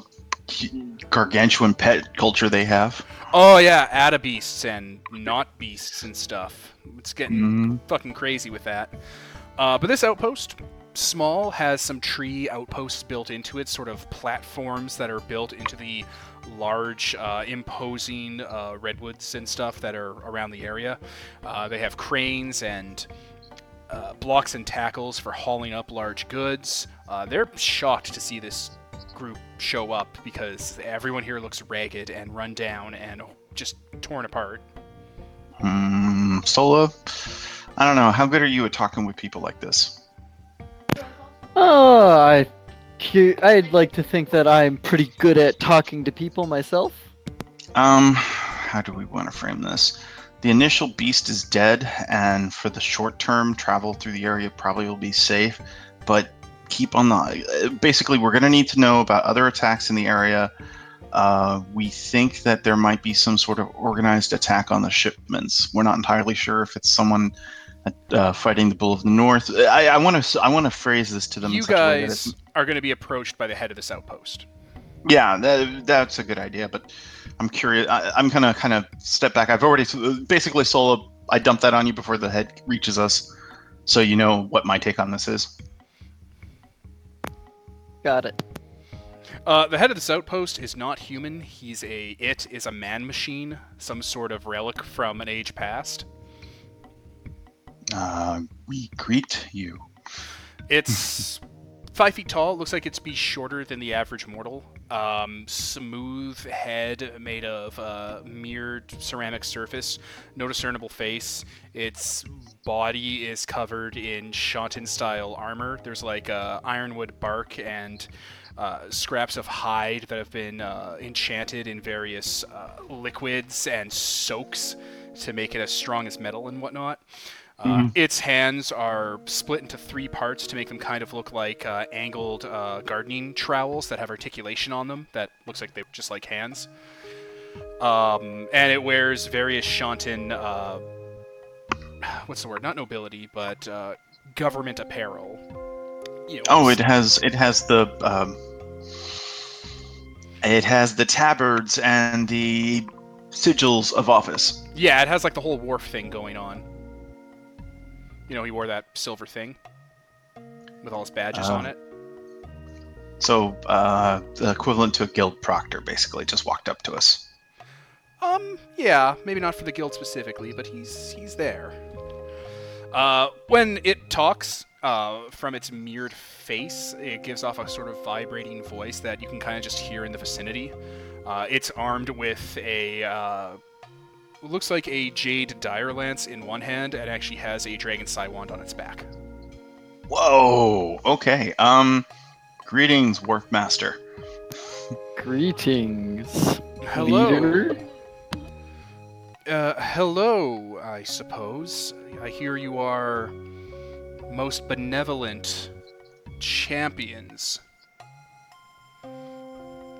gargantuan pet culture they have. Oh yeah, ada beasts and not beasts and stuff. It's getting Mhm. fucking crazy with that. Uh, but this outpost, small, has some tree outposts built into it, sort of platforms that are built into the large, uh, imposing uh, redwoods and stuff that are around the area. Uh, they have cranes and uh, blocks and tackles for hauling up large goods. Uh, they're shocked to see this group show up because everyone here looks ragged and run down and just torn apart. Mm, Sola, I don't know. How good are you at talking with people like this? Oh, I, I'd like to think that I'm pretty good at talking to people myself. Um, how do we want to frame this? The initial beast is dead, and for the short term, travel through the area probably will be safe. But keep on the. Basically, we're going to need to know about other attacks in the area. Uh, we think that there might be some sort of organized attack on the shipments. We're not entirely sure if it's someone uh, fighting the Bull of the North. I want to. I want to phrase this to them. in you such a way that guys are going to be approached by the head of this outpost. Yeah, that, that's a good idea, but I'm curious. I, I'm gonna kind of step back. I've already basically solo. I dumped that on you before the head reaches us, so you know what my take on this is. Got it. Uh, the head of this outpost is not human. He's a it is a man machine, some sort of relic from an age past. Uh, we greet you. It's five feet tall. Looks like it's be shorter than the average mortal. Um, smooth head made of uh, mirrored ceramic surface. No discernible face. Its body is covered in Shantan style armor. There's like uh, ironwood bark and uh, scraps of hide that have been uh, enchanted in various uh, liquids and soaks to make it as strong as metal and whatnot. Uh, Its hands are split into three parts to make them kind of look like uh, angled uh, gardening trowels that have articulation on them. That looks like they're just like hands. Um, and it wears various Shantan, uh, what's the word? Not nobility, but uh, government apparel. You know, Oh, it has it has the um, it has the tabards and the sigils of office. yeah, it has like the whole wharf thing going on. You know, he wore that silver thing with all his badges Oh. on it. So uh, the equivalent to a guild proctor, basically, just walked up to us. Um, yeah, maybe not for the guild specifically, but he's he's there. Uh, when it talks, uh, from its mirrored face, it gives off a sort of vibrating voice that you can kind of just hear in the vicinity. Uh, it's armed with a uh, looks like a jade dire lance in one hand and actually has a dragon sai wand on its back. Whoa. Okay. Um. Greetings, Wharf Master. Greetings. Hello. Leader. Uh, hello, I suppose. I hear you are most benevolent champions.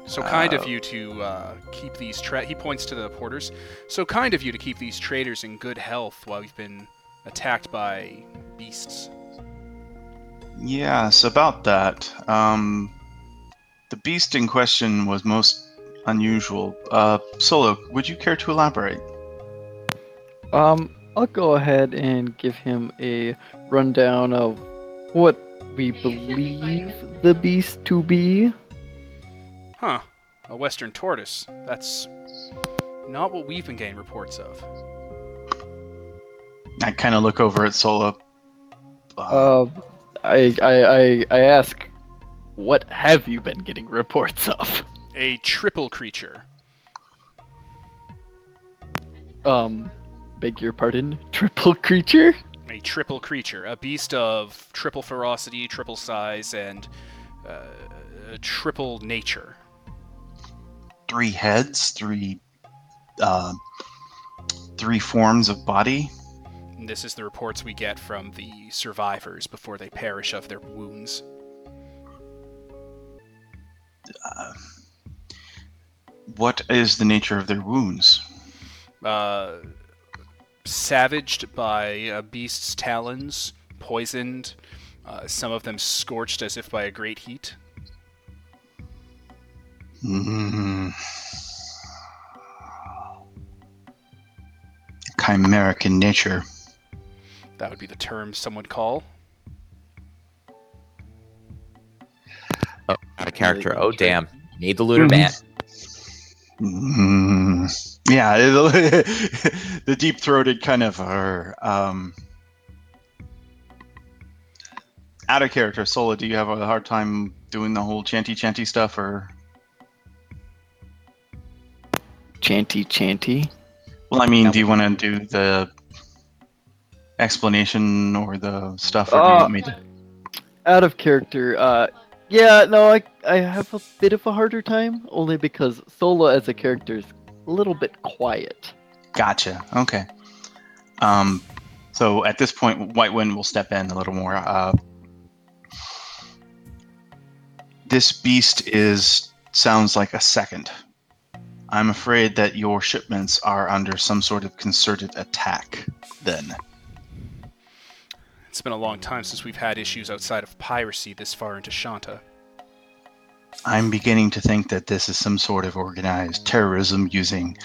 So kind of Uh, you to uh, keep these tra- he points to the porters. So kind of you to keep these traders in good health while we've been attacked by beasts. Yes, about that. Um, the beast in question was most unusual. Uh, Solo, would you care to elaborate? Um, I'll go ahead and give him a rundown of what we believe the beast to be. Huh. A western tortoise. That's not what we've been getting reports of. I kind of look over at Solo. Uh, Uh, I, I, I, I ask, what have you been getting reports of? A triple creature. Um, beg your pardon, triple creature? a triple creature, a beast of triple ferocity, triple size, and uh, triple nature. Three heads, three, uh, three forms of body. And this is the reports we get from the survivors before they perish of their wounds. Uh, what is the nature of their wounds? Uh, savaged by a beast's talons, poisoned, uh, some of them scorched as if by a great heat. Mm. Chimeric in nature. That would be the term some would call. Oh, out of character. Oh, damn. Need the looter man. Mm. Yeah, the deep throated kind of are. Um, out of character. Sola, do you have a hard time doing the whole chanty chanty stuff, or? Chanty chanty. Well, I mean, do you want to do the explanation or the stuff, or do you Uh, want me to? Out of character, uh, yeah, no, I, I have a bit of a harder time, only because Solo as a character is a little bit quiet. Gotcha. Okay. Um, so at this point, White Wind will step in a little more. Uh, this beast is sounds like a second. I'm afraid that your shipments are under some sort of concerted attack. Then It's been a long time since we've had issues outside of piracy this far into Shanta. I'm beginning to think that this is some sort of organized terrorism using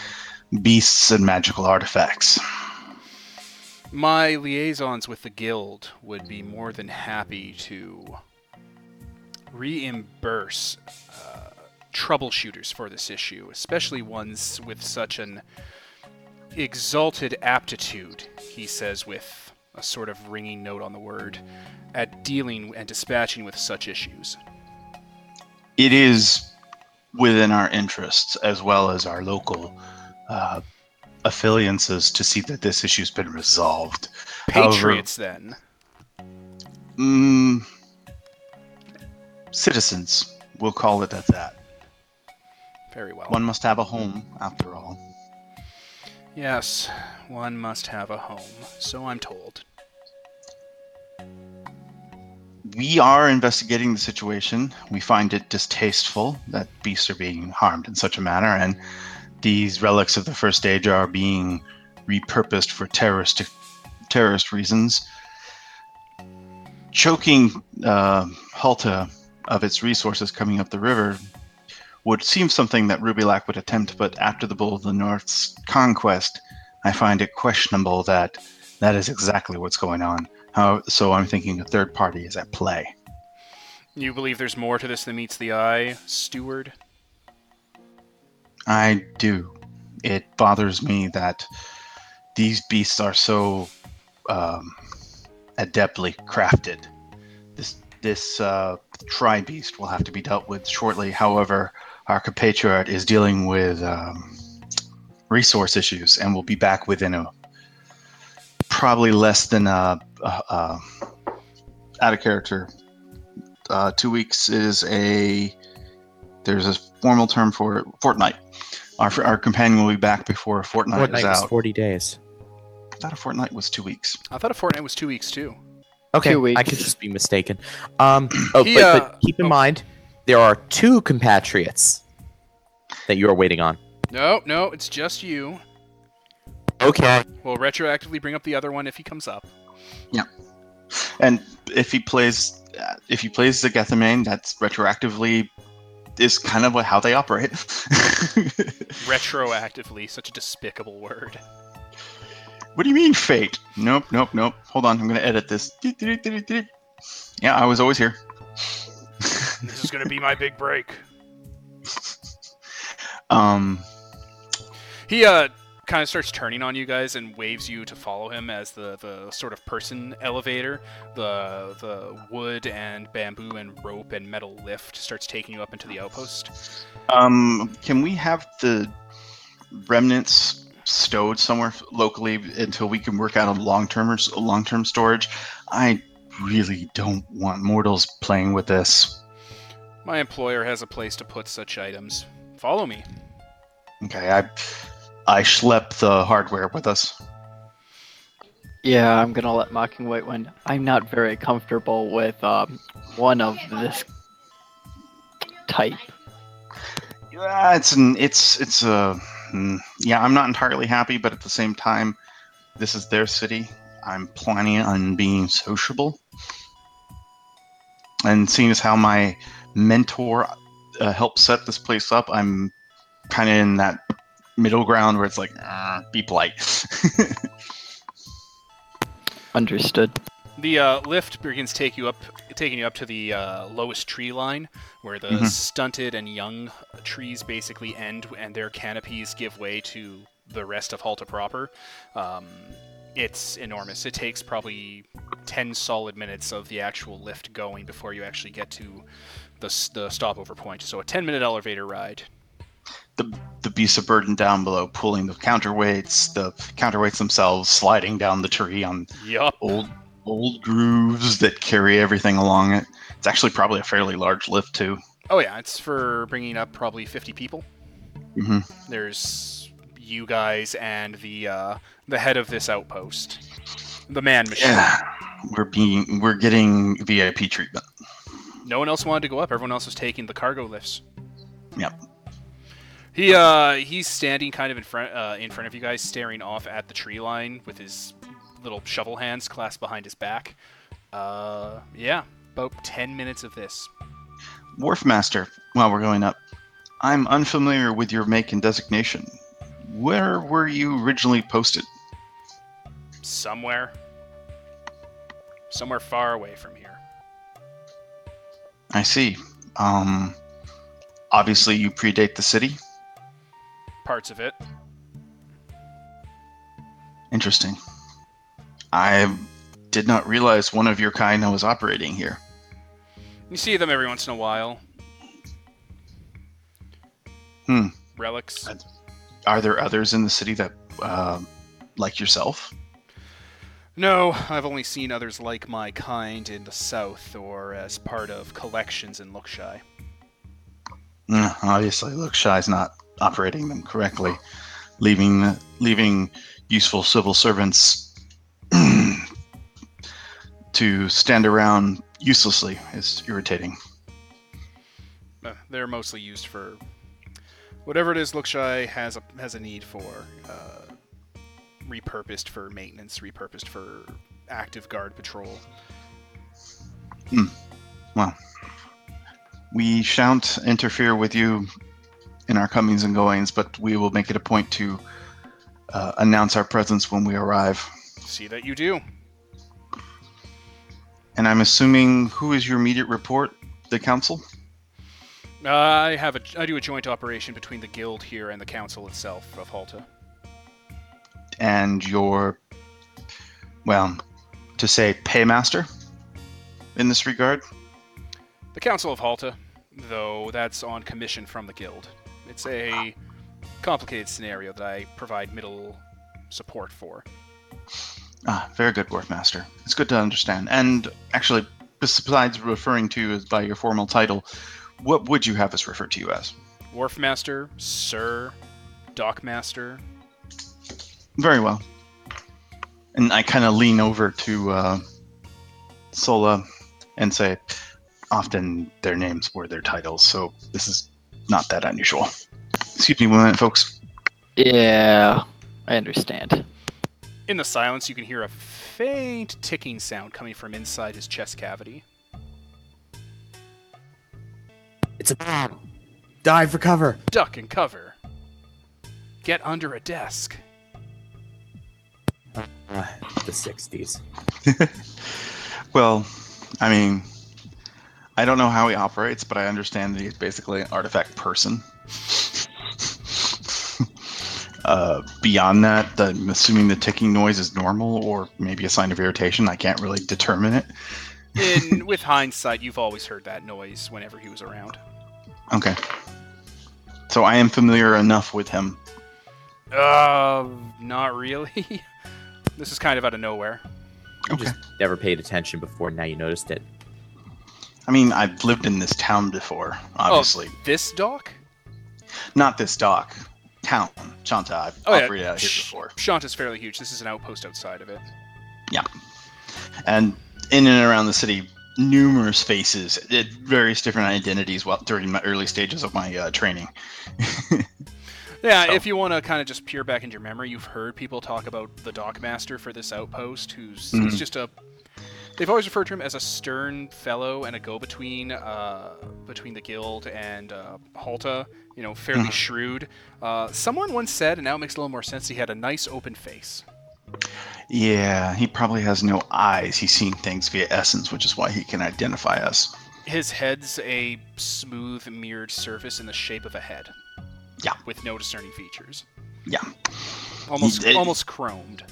beasts and magical artifacts. My liaisons with the guild would be more than happy to reimburse troubleshooters for this issue, especially ones with such an exalted aptitude, he says with a sort of ringing note on the word, at dealing and dispatching with such issues. it is within our interests as well as our local uh, affiliances to see that this issue's been resolved. However- Patriots, then. Mm, citizens, we'll call it at that. Very well. One must have a home, after all. Yes, one must have a home, so I'm told. We are investigating the situation. We find it distasteful that beasts are being harmed in such a manner, and these relics of the first age are being repurposed for terrorist terrorist reasons. Choking uh, Halta of its resources coming up the river would seem something that Ruby Rubilac would attempt, but after the Bull of the North's conquest, I find it questionable that that is exactly what's going on. How, so I'm thinking a third party is at play. You believe there's more to this than meets the eye, steward? I do. It bothers me that these beasts are so um, adeptly crafted. This this uh, tri beast will have to be dealt with shortly. However, our compatriot is dealing with um, resource issues, and we'll be back within a probably less than a, a, a out of character. Uh, two weeks is a there's a formal term for it, fortnight. Our our companion will be back before a fortnight, Fortnite is was out. 40 days. I thought a fortnight was two weeks. I thought a fortnight was two weeks too. Okay, Two I could just be mistaken. Um, oh, He, but, uh, but keep in oh. mind, there are two compatriots that you are waiting on. No, no, it's just you. Okay. We'll retroactively bring up the other one if he comes up. Yeah. And if he plays, uh, if he plays the Getimian, that's retroactively is kind of how they operate. Retroactively, such a despicable word. what do you mean fate? Nope, nope, nope. Hold on, I'm gonna edit this. Yeah, I was always here. This is gonna be my big break. Um, He uh kind of starts turning on you guys and waves you to follow him as the, the sort of person elevator. The the wood and bamboo and rope and metal lift starts taking you up into the outpost. um, can we have the remnants stowed somewhere locally until we can work out a long-term long-term storage? I really don't want mortals playing with this. My employer has a place to put such items. Follow me. Okay, I I schlep the hardware with us. Yeah, I'm gonna let Mocking White win. I'm not very comfortable with um, one of this type. Yeah, it's an it's it's a mm, yeah. I'm not entirely happy, but at the same time, this is their city. I'm planning on being sociable, and seeing as how my mentor uh, helped set this place up, I'm kind of in that middle ground where it's like, "Ah, be polite. Understood. The uh, lift begins take you up, taking you up to the uh, lowest tree line, where the Mhm. stunted and young trees basically end, and their canopies give way to the rest of Halta proper. Um, it's enormous. It takes probably ten solid minutes of the actual lift going before you actually get to the the stopover point. So a ten minute elevator ride. the the beasts of burden down below, pulling the counterweights, the counterweights themselves sliding down the tree on Yup. old old grooves that carry everything along it. It's actually probably a fairly large lift too. Oh yeah, it's for bringing up probably fifty people. hmm There's you guys and the uh, the head of this outpost, the man machine. Yeah, we're being we're getting VIP treatment. No one else wanted to go up. Everyone else was taking the cargo lifts. Yep. He uh he's standing kind of in front uh, in front of you guys, staring off at the tree line with his little shovel hands clasped behind his back. Uh yeah, about ten minutes of this. Wharf Master, while we're going up, I'm unfamiliar with your make and designation. Where were you originally posted? Somewhere. Somewhere far away from here. I see. Um, obviously you predate the city. Parts of it. Interesting. I did not realize one of your kind was operating here. You see them every once in a while. Hmm. Relics. Are there others in the city that, uh, like yourself? No, I've only seen others like my kind in the south or as part of collections in Lookshy. Mm, obviously, Lookshy's not operating them correctly, leaving leaving useful civil servants to stand around uselessly is irritating. Uh, they're mostly used for whatever it is Lookshy has a has a need for. Uh, repurposed for maintenance, repurposed for active guard patrol. Hmm. Well, we shan't interfere with you in our comings and goings, but we will make it a point to uh, announce our presence when we arrive. See that you do. And I'm assuming who is your immediate report? The council? Uh, I have a I do a joint operation between the guild here and the council itself of Halta. And your, well, to say paymaster in this regard? The Council of Halta, though that's on commission from the guild. It's a complicated scenario that I provide middle support for. Ah, very good, Dwarfmaster. It's good to understand. And actually, besides referring to you as by your formal title, what would you have us refer to you as? Wharf Master, Sir, Dock Master. Very well. And I kind of lean over to uh, Sola and say, often their names were their titles, so this is not that unusual. Excuse me one minute, folks. Yeah, I understand. In the silence, you can hear a faint ticking sound coming from inside his chest cavity. It's a bomb. Dive for cover. Duck and cover. Get under a desk. Uh, the 60s. Well, I mean, I don't know how he operates, but I understand that he's basically an artifact person. uh, beyond that, the, I'm assuming the ticking noise is normal or maybe a sign of irritation. I can't really determine it. In with hindsight, you've always heard that noise whenever he was around. Okay. So I am familiar enough with him. Uh, not really. This is kind of out of nowhere. You just never paid attention before. Now you noticed it. I mean, I've lived in this town before, obviously. This dock? Not this dock. Town. Shanta, I've Oh, yeah. operated out here Shh. before. Shanta's fairly huge. This is an outpost outside of it. Yeah. And in and around the city numerous faces various different identities while during my early stages of my uh, training Yeah, So- if you want to kind of just peer back into your memory, you've heard people talk about the dockmaster for this outpost, who's he's Mhm. just a. They've always referred to him as a stern fellow and a go-between uh, between the guild and uh, Halta. You know, fairly Mhm. shrewd. Uh, someone once said, and now it makes a little more sense. He had a nice open face. yeah he probably has no eyes he's seeing things via essence which is why he can identify us His head's a smooth mirrored surface in the shape of a head. Yeah. With no discerning features. Yeah. Almost did- almost chromed.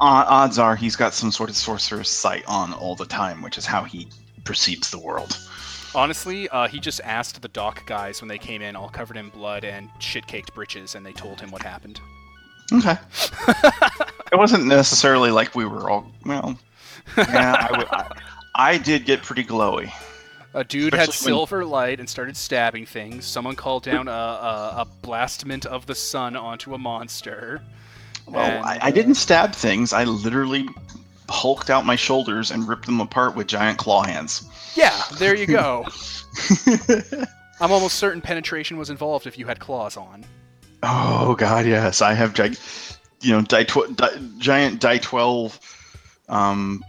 uh, odds are he's got some sort of sorcerer's sight on all the time which is how he perceives the world Honestly, uh, he just asked the dock guys when they came in, all covered in blood and shit-caked breeches, and they told him what happened. okay it wasn't necessarily like we were all well yeah I, w- I, I did get pretty glowy A dude had Especially when- silver light and started stabbing things. Someone called down a, a, a blastment of the sun onto a monster. well And, I, I didn't stab things i literally hulked out my shoulders and ripped them apart with giant claw hands Yeah, there you go. I'm almost certain penetration was involved if you had claws on. Oh God, yes, I have you know, die tw- di- giant die twelve, um,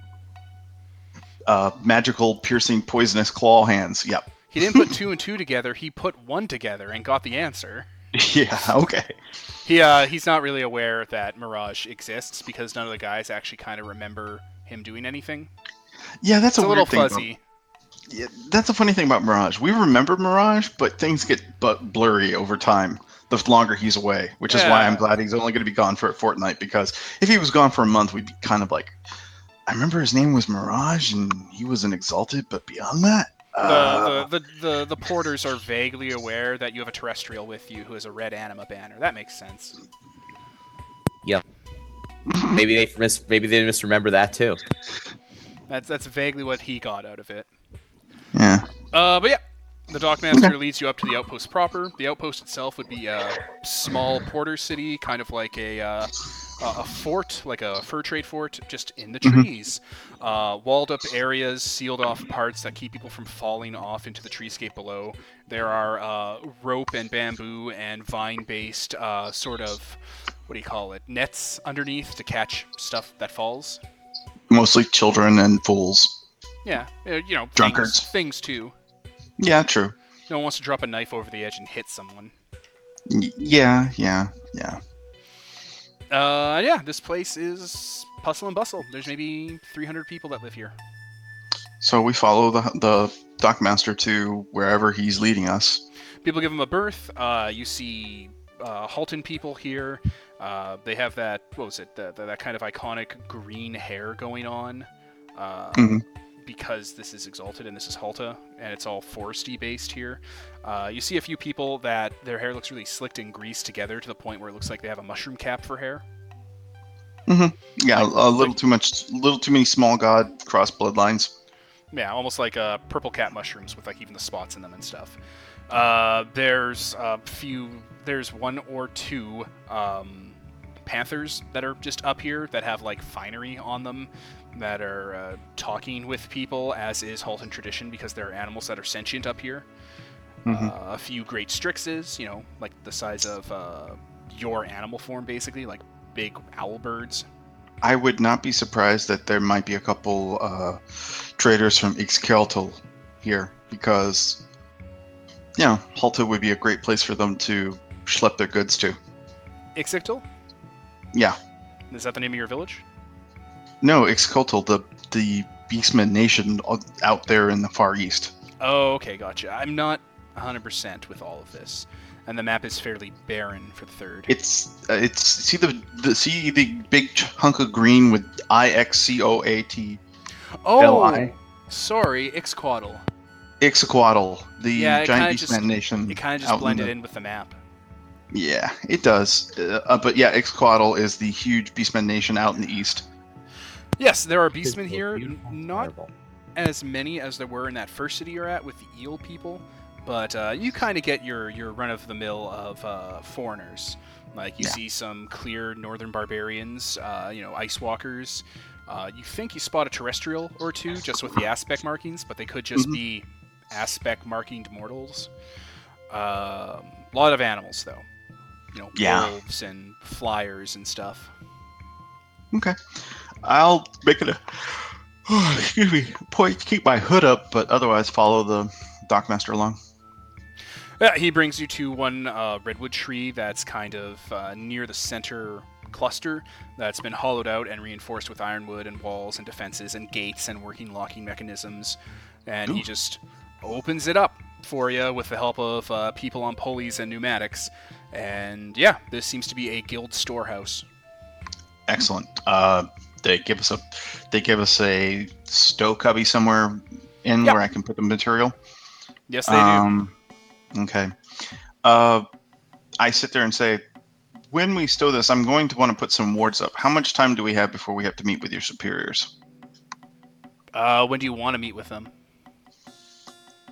uh, magical piercing poisonous claw hands. Yep. He didn't put two and two together. He put one together and got the answer. Yeah. Okay. He uh, he's not really aware that Mirage exists because none of the guys actually kind of remember him doing anything. Yeah, that's It's a, a, little thing about- fuzzy. yeah, that's a funny thing about Mirage. We remember Mirage, but things get but blurry over time. The longer he's away, which is why I'm glad he's only going to be gone for a fortnight. Because if he was gone for a month, we'd be kind of like, I remember his name was Mirage, and he was an exalted, but beyond that, uh, The, the, the, the, the porters are vaguely aware that you have a terrestrial with you who has a red anima banner. That makes sense. Maybe they mis- maybe they misremember that too. That's that's vaguely what he got out of it. yeah. Uh, but yeah, the Dockmaster leads you up to the outpost proper. The outpost itself would be a small porter city, kind of like a uh, a fort, like a fur trade fort, just in the Mhm. trees. Uh, walled up areas, sealed off parts that keep people from falling off into the treescape below. There are uh, rope and bamboo and vine-based uh, sort of what do you call it? Nets underneath to catch stuff that falls. Mostly children and fools. Yeah, uh, you know, things- Drunkards. things too. Yeah, true. No one wants to drop a knife over the edge and hit someone. Y- yeah, yeah, yeah. Uh, yeah, this place is hustle and bustle. There's maybe 300 people that live here. So we follow the the dockmaster to wherever he's leading us. People give him a berth. Uh, you see uh, Haltan people here. Uh, they have that, what was it, the, the, that kind of iconic green hair going on. Uh, Mhm. Because this is Exalted and this is Halta, and it's all foresty based here. Uh, you see a few people that their hair looks really slicked and greased together to the point where it looks like they have a mushroom cap for hair. Yeah, Like- a little like- too much, little too many small god cross bloodlines. Yeah, almost like uh, purple cat mushrooms with like even the spots in them and stuff. Uh, there's a few. There's one or two um, panthers that are just up here that have like finery on them that are uh, talking with people, as is Haltan tradition, because there are animals that are sentient up here. Mhm. Uh, a few great strixes, you know, like the size of uh, your animal form, basically, like big owl birds. I would not be surprised that there might be a couple uh, traders from Ixkeltal here because, you know, Halta would be a great place for them to schlep their goods to. Ixictal? Yeah. Is that the name of your village? No, Ixkeltal, the the Beastman nation out there in the far east. Oh, okay, gotcha. I'm not 100% with all of this, and the map is fairly barren for the third. It's uh, it's see the the see the big hunk of green with I X C O A T oh, L I sorry, Ixquaddle. Ixaquaddle, the Yeah, it giant kinda Beastman just- nation. It kind of just out in the- in with the map. Yeah, it does. Uh, uh, but yeah, Ixaquaddle is the huge Beastman nation out in the east. Yes, there are beastmen here. Not terrible. as many as there were in that first city you're at with the eel people, but uh, you kind of get your your run of the mill of uh, foreigners. Like you Yeah. see some clear northern barbarians, uh, you know, ice walkers. Uh, you think you spot a terrestrial or two just with the aspect markings, but they could just Mhm. be aspect markinged mortals. A lot of animals, though. You know, Yeah. wolves and flyers and stuff. Okay, I'll make it a excuse me point to keep my hood up, but otherwise follow the Dockmaster along. Yeah, he brings you to one uh, redwood tree that's kind of uh, near the center cluster that's been hollowed out and reinforced with ironwood and walls and defenses and gates and working locking mechanisms. And he just opens it up for you with the help of uh, people on pulleys and pneumatics. And yeah, this seems to be a guild storehouse. Excellent. Uh, they give us a they give us a stow cubby somewhere in Yep. where I can put the material. Yes, they um, Okay. Uh, I sit there and say, when we stow this, I'm going to want to put some wards up. How much time do we have before we have to meet with your superiors? Uh, when do you want to meet with them?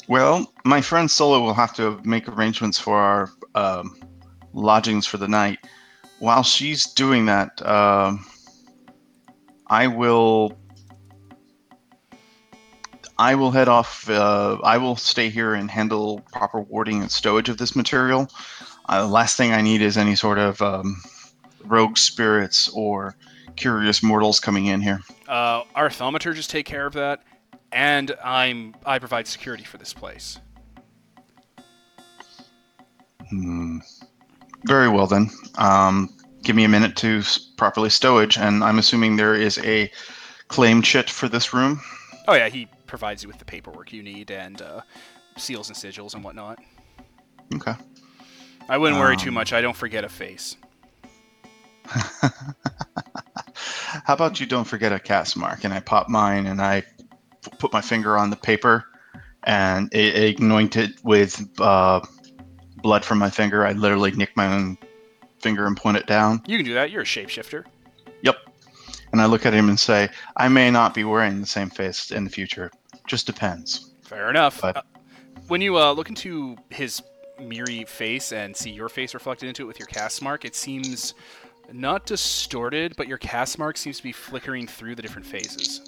Well, my friend Solo will have to make arrangements for our um, lodgings for the night. While she's doing that, um, I will. I will head off. Uh, I will stay here and handle proper warding and stowage of this material. Uh, the last thing I need is any sort of um, rogue spirits or curious mortals coming in here. Uh, our thaumaturges take care of that, and I'm I provide security for this place. Hmm. Very well then. Um, give me a minute to properly stowage, and I'm assuming there is a claim chit for this room. Oh yeah, he provides you with the paperwork you need and uh, seals and sigils and whatnot. Okay. I wouldn't worry too Um, much. I don't forget a face. How about you don't forget a cast mark? And I pop mine, and I put my finger on the paper, and it, anoint it with uh, blood from my finger. I literally nick my own finger and point it down. You can do that. You're a shapeshifter. Yep. And I look at him and say, I may not be wearing the same face in the future. Just depends. Fair enough. But- Uh, when you uh, look into his mirrory face and see your face reflected into it with your cast mark, it seems not distorted, but your cast mark seems to be flickering through the different phases.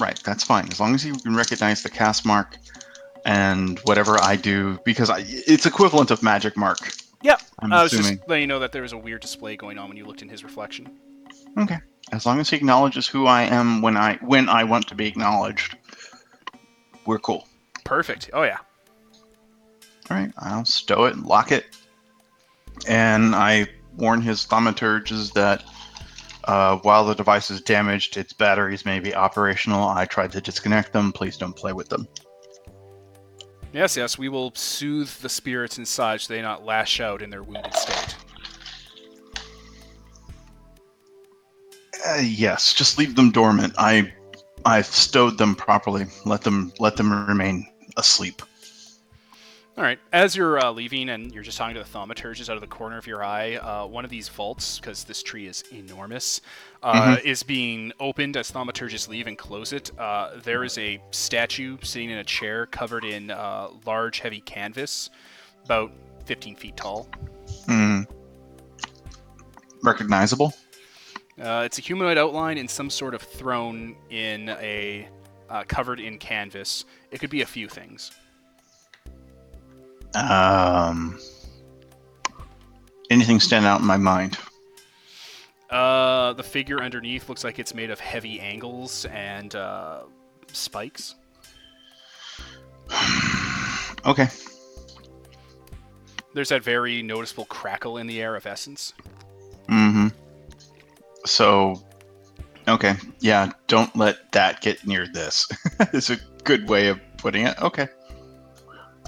Right, that's fine. As long as you can recognize the cast mark and whatever I do, because I, it's equivalent of magic mark. Yep. I'm I was assuming. just letting you know that there was a weird display going on when you looked in his reflection. Okay. As long as he acknowledges who I am when I when I want to be acknowledged, we're cool. Perfect. Oh yeah. All right, I'll stow it, and lock it, and I warn his thaumaturges that uh, while the device is damaged, its batteries may be operational. I tried to disconnect them. Please don't play with them. Yes, yes. We will soothe the spirits inside so they not lash out in their wounded state. Uh, yes, just leave them dormant. I I've stowed them properly. Let them let them remain asleep. All right. As you're uh, leaving and you're just talking to the thaumaturges out of the corner of your eye, uh, one of these vaults, because this tree is enormous, uh, is being opened as thaumaturges leave and close it. Uh, there is a statue sitting in a chair covered in uh, large, heavy canvas, about 15 feet tall. Hmm. Recognizable. Uh, it's a humanoid outline in some sort of throne in a uh, covered in canvas. It could be a few things. Um. Anything stand out in my mind? Uh, the figure underneath looks like it's made of heavy angles and uh, spikes. Okay. There's that very noticeable crackle in the air of essence. Mm-hmm. So, okay, yeah. Don't let that get near this. is a good way of putting it. Okay.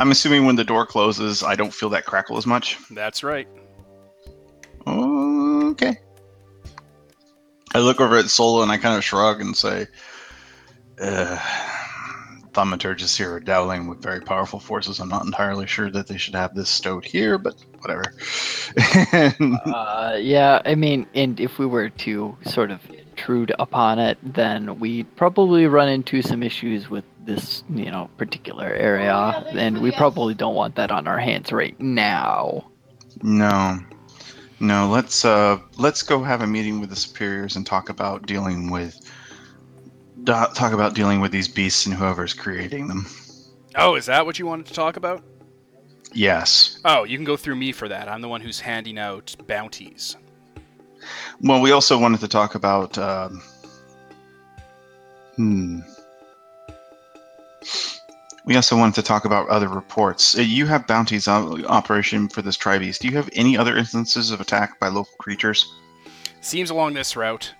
I'm assuming when the door closes, I don't feel that crackle as much. That's right. Okay. I look over at Solo and I kind of shrug and say, uh, Thaumaturgists here are dabbling with very powerful forces. I'm not entirely sure that they should have this stowed here, but whatever. And- Uh, yeah, I mean, and if we were to sort of intrude upon it, then we'd probably run into some issues with this, you know, particular area, and we probably don't want that on our hands right now. no, no. Let's uh, let's go have a meeting with the superiors and talk about dealing with do- talk about dealing with these beasts and whoever's creating them. Oh, is that what you wanted to talk about? Yes. Oh, you can go through me for that. I'm the one who's handing out bounties. Well, we also wanted to talk about. Um, hmm. We also wanted to talk about other reports. Uh, You have bounties on operation for this tribees. Do you have any other instances of attack by local creatures? Seems along this route.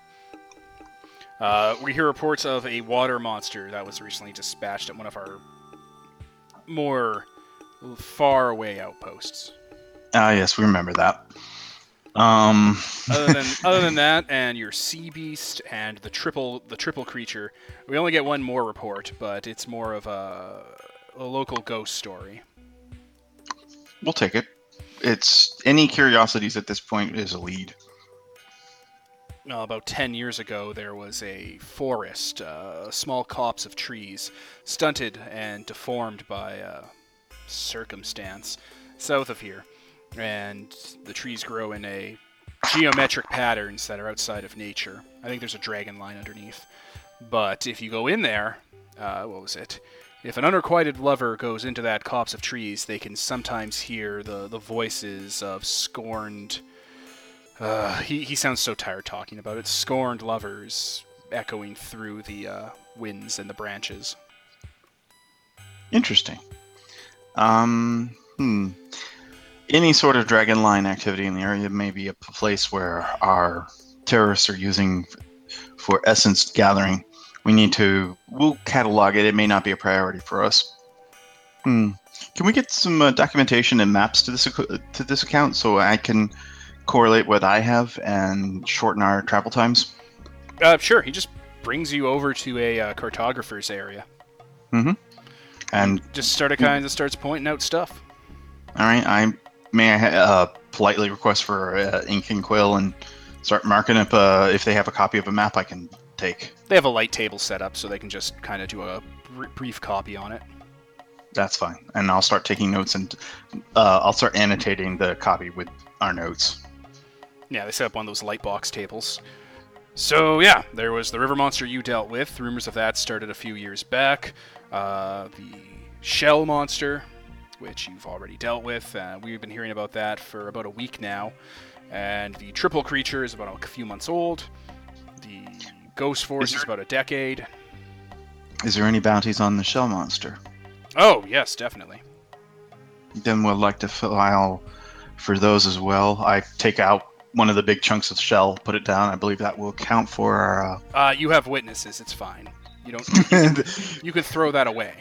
Uh, we hear reports of a water monster that was recently dispatched at one of our more far away outposts. Ah, yes, we remember that. Um, other than other than that, and your sea beast and the triple the triple creature, we only get one more report, but it's more of a, a local ghost story. we'll take it. It's any curiosities at this point is a lead. Uh, about 10 years ago, there was a forest, uh, small copse of trees, stunted and deformed by uh, circumstance, south of here. And the trees grow in a geometric patterns that are outside of nature. I think there's a dragon line underneath. But if you go in there, uh, what was it? If an unrequited lover goes into that copse of trees, they can sometimes hear the, the voices of scorned. Uh, he, he sounds so tired talking about it. Scorned lovers echoing through the uh, winds and the branches. Interesting. Um, hmm. Any sort of dragon line activity in the area may be a place where our terrorists are using for essence gathering. We need to. We'll catalog it. It may not be a priority for us. Hmm. Can we get some uh, documentation and maps to this to this account so I can correlate what I have and shorten our travel times? Uh, sure, he just brings you over to a uh, cartographer's area. And Just started kind of starts pointing out stuff. All right, I may I uh, politely request for uh, ink and quill and start marking up uh, if they have a copy of a map I can take. They have a light table set up so they can just kind of do a br- brief copy on it. That's fine, and I'll start taking notes and uh, I'll start annotating the copy with our notes. Yeah, they set up one of those light box tables. So yeah, there was the river monster you dealt with. Rumors of that started a few years back. Uh, the shell monster, which you've already dealt with. Uh, we've been hearing about that for about a week now. And the triple creature is about a few months old. The ghost force is, there- about a decade. Is there any bounties on the shell monster? Oh yes, definitely. Then we'd like to file for those as well. I take out one of the big chunks of shell, put it down. I believe that will count for our. Uh... Uh, you have witnesses. It's fine. You don't. You can throw that away.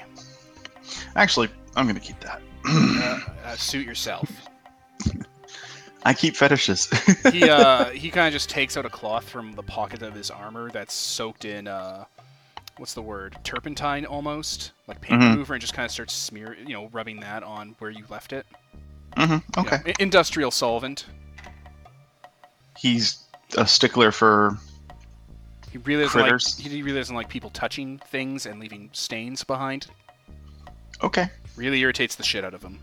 Actually, I'm gonna keep that. Uh, uh, suit yourself. I keep fetishes. he uh, he kind of just takes out a cloth from the pocket of his armor that's soaked in uh, what's the word? Turpentine almost, like paint Mhm. remover, and just kind of starts smear, you know, rubbing that on where you left it. Mm-hmm. Okay. i- industrial solvent. He's a stickler for. He really doesn't like. He really doesn't like people touching things and leaving stains behind. Okay. Really irritates the shit out of him.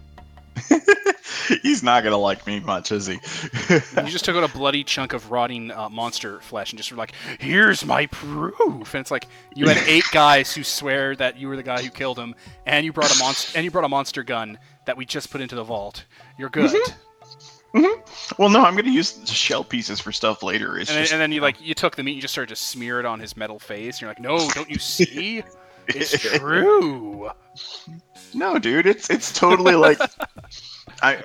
He's not gonna like me much, is he? You just took out a bloody chunk of rotting uh, monster flesh and just were like, "Here's my proof." And it's like you had eight guys who swear that you were the guy who killed him, and you brought a monster and you brought a monster gun that we just put into the vault. You're good. well, no, I'm gonna use the shell pieces for stuff later. It's And then, and then you like you took the meat and you just started to smear it on his metal face. And you're like, "No, don't you see? It's true." no, dude, it's it's totally like I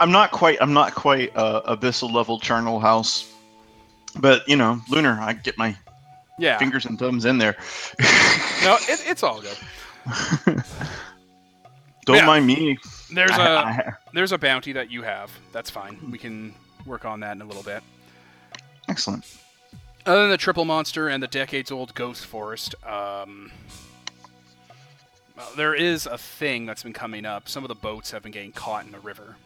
I'm not quite I'm not quite uh, abyssal level charnel house, but you know, lunar. I get my Yeah. fingers and thumbs in there. No, it, it's all good. Don't Yeah. mind me. There's a I- there's a bounty that you have. That's fine. We can work on that in a little bit. excellent. Other than the triple monster and the decades-old ghost forest, um, well, there is a thing that's been coming up. Some of the boats have been getting caught in the river.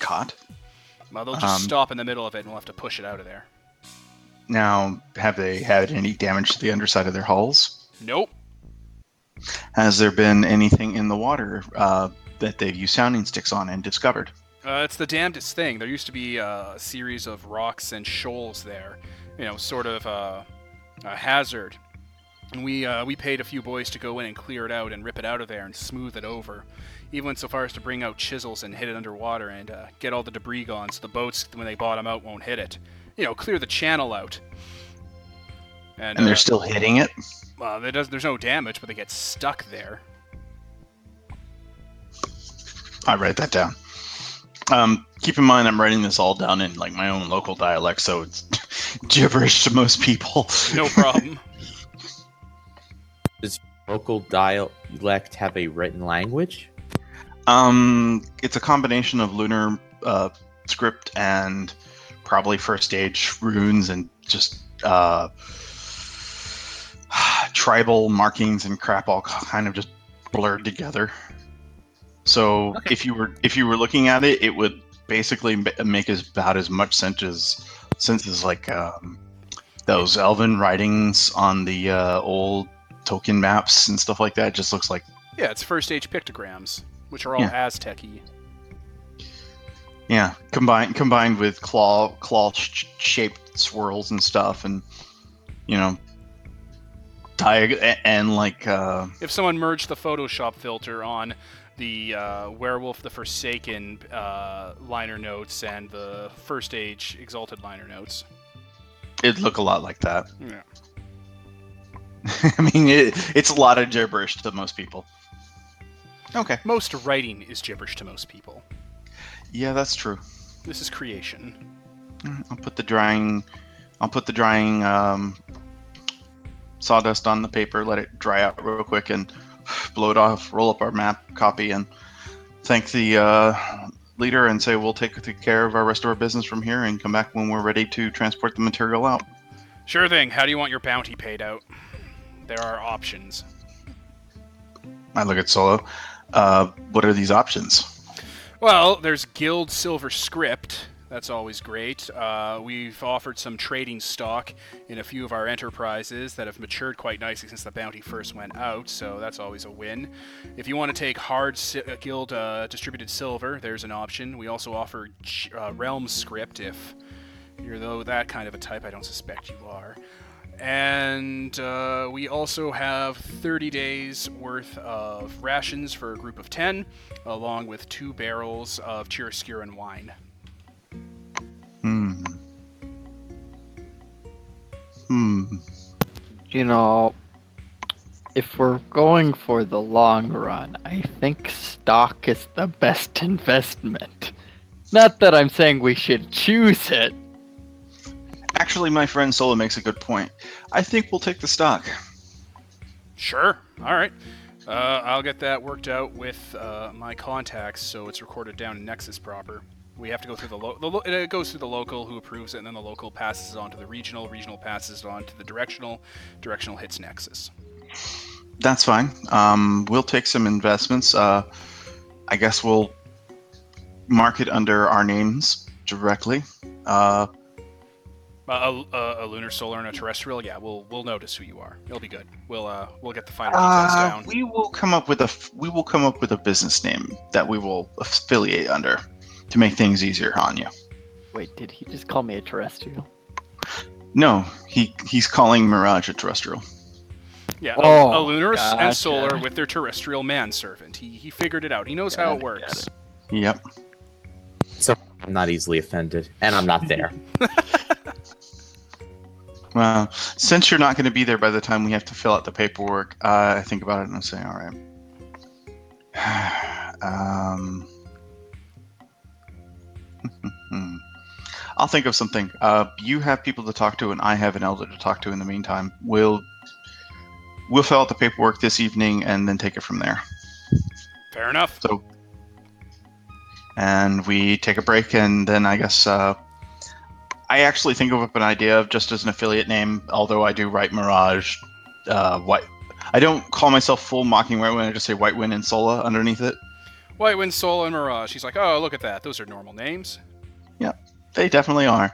Caught. Well, they'll just Um, stop in the middle of it, and we'll have to push it out of there. Now, have they had any damage to the underside of their hulls? Nope. Has there been anything in the water uh, that they've used sounding sticks on and discovered? Uh, it's the damnedest thing. There used to be uh, a series of rocks and shoals there, you know, sort of uh, a hazard. And we uh, we paid a few boys to go in and clear it out and rip it out of there and smooth it over. Even went so far as to bring out chisels and hit it underwater and uh, get all the debris gone, so the boats, when they bottom out, won't hit it. You know, clear the channel out. And, And they're uh, still hitting it? well, there does, there's no damage, but they get stuck there. I write that down. Um, keep in mind, I'm writing this all down in like my own local dialect, so it's gibberish to most people. No problem. Does local dialect have a written language? um, it's a combination of lunar uh, script and probably First Age runes and just uh, tribal markings and crap, all kind of just blurred together. So Okay. if you were if you were looking at it, it would basically make as about as much sense as sense as like um, those elven writings on the uh, old Tolkien maps and stuff like that. It just looks like Yeah, it's first age pictograms, which are all Yeah. Aztec-y. Yeah, combined combined with claw claw sh- shaped swirls and stuff, and you know, diag and like uh, If someone merged the Photoshop filter on the uh, Werewolf the Forsaken uh, liner notes and the First Age Exalted liner notes. it'd look a lot like that. Yeah. I mean, it, it's a lot of gibberish to most people. Okay, Most writing is gibberish to most people. yeah, that's true. This is creation. Mm, I'll put the drying, I'll put the drying um, sawdust on the paper, let it dry out real quick, and blow it off. Roll up our map copy and thank the uh, leader, and say we'll take take care of our rest of our business from here, and come back when we're ready to transport the material out. Sure thing. How do you want your bounty paid out? There are options. I look at Solo. Uh, what are these options? Well, there's Guild Silver Script. That's always great. Uh, we've offered some trading stock in a few of our enterprises that have matured quite nicely since the bounty first went out, so that's always a win. If you want to take hard si- uh, Guild uh, distributed silver, there's an option. We also offer J- uh, Realm Script if you're though that kind of a type. I don't suspect you are. And uh, we also have 30 days worth of rations for a group of 10, along with two barrels of Chiaroscuran wine. Hmm. Hmm. You know, if we're going for the long run, I think stock is the best investment. Not that I'm saying we should choose it. Actually, my friend Solo makes a good point. I think we'll take the stock. Sure. All right. Uh, I'll get that worked out with uh, my contacts, so it's recorded down in Nexus proper. We have to go through the, lo- the lo- it goes through the local who approves it, and then the local passes it on to the regional. Regional passes it on to the directional. Directional hits Nexus. That's fine. Um, we'll take some investments. Uh, I guess we'll mark it under our names directly. Uh, Uh, a, a, a lunar, solar, and a terrestrial. Yeah, we'll we'll notice who you are. It'll be good. We'll uh we'll get the final details uh, down. we will come up with a we will come up with a business name that we will affiliate under to make things easier on you. Wait, did he just call me a terrestrial? No, he he's calling Mirage a terrestrial. Yeah, Oh, a, a lunar s- and solar with their terrestrial manservant. He he figured it out. He knows how it it, works. Yep. So I'm not easily offended, and I'm not there. Well, since you're not going to be there by the time we have to fill out the paperwork, uh, I think about it and I say, all right. um, I'll think of something. Uh, you have people to talk to, and I have an elder to talk to. In the meantime, we'll we'll fill out the paperwork this evening and then take it from there. Fair enough. So, and we take a break, and then I guess uh, I actually think of an idea of just as an affiliate name. Although I do write Mirage, uh, White. I don't call myself full Mocking White Wind. I just say White Wind and Sola underneath it. White Wind, Sola, and Mirage. He's like, oh, look at that. Those are normal names. Yeah, they definitely are,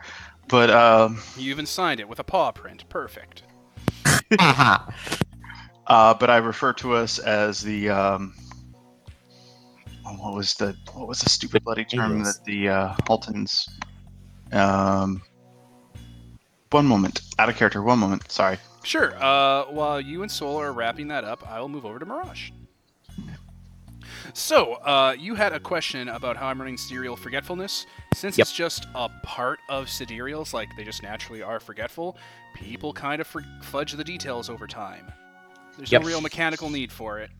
but um, You even signed it with a paw print. Perfect. uh, but I refer to us as the um, oh, what was the what was the stupid bloody term that the uh, Haltans um, one moment out of character one moment sorry Sure. Uh, while you and Solar are wrapping that up, I will move over to Mirage. So, uh, you had a question about how I'm running Sidereal Forgetfulness. Since Yep. it's just a part of Sidereals, like they just naturally are forgetful, people kind of for- fudge the details over time. There's Yep. no real mechanical need for it.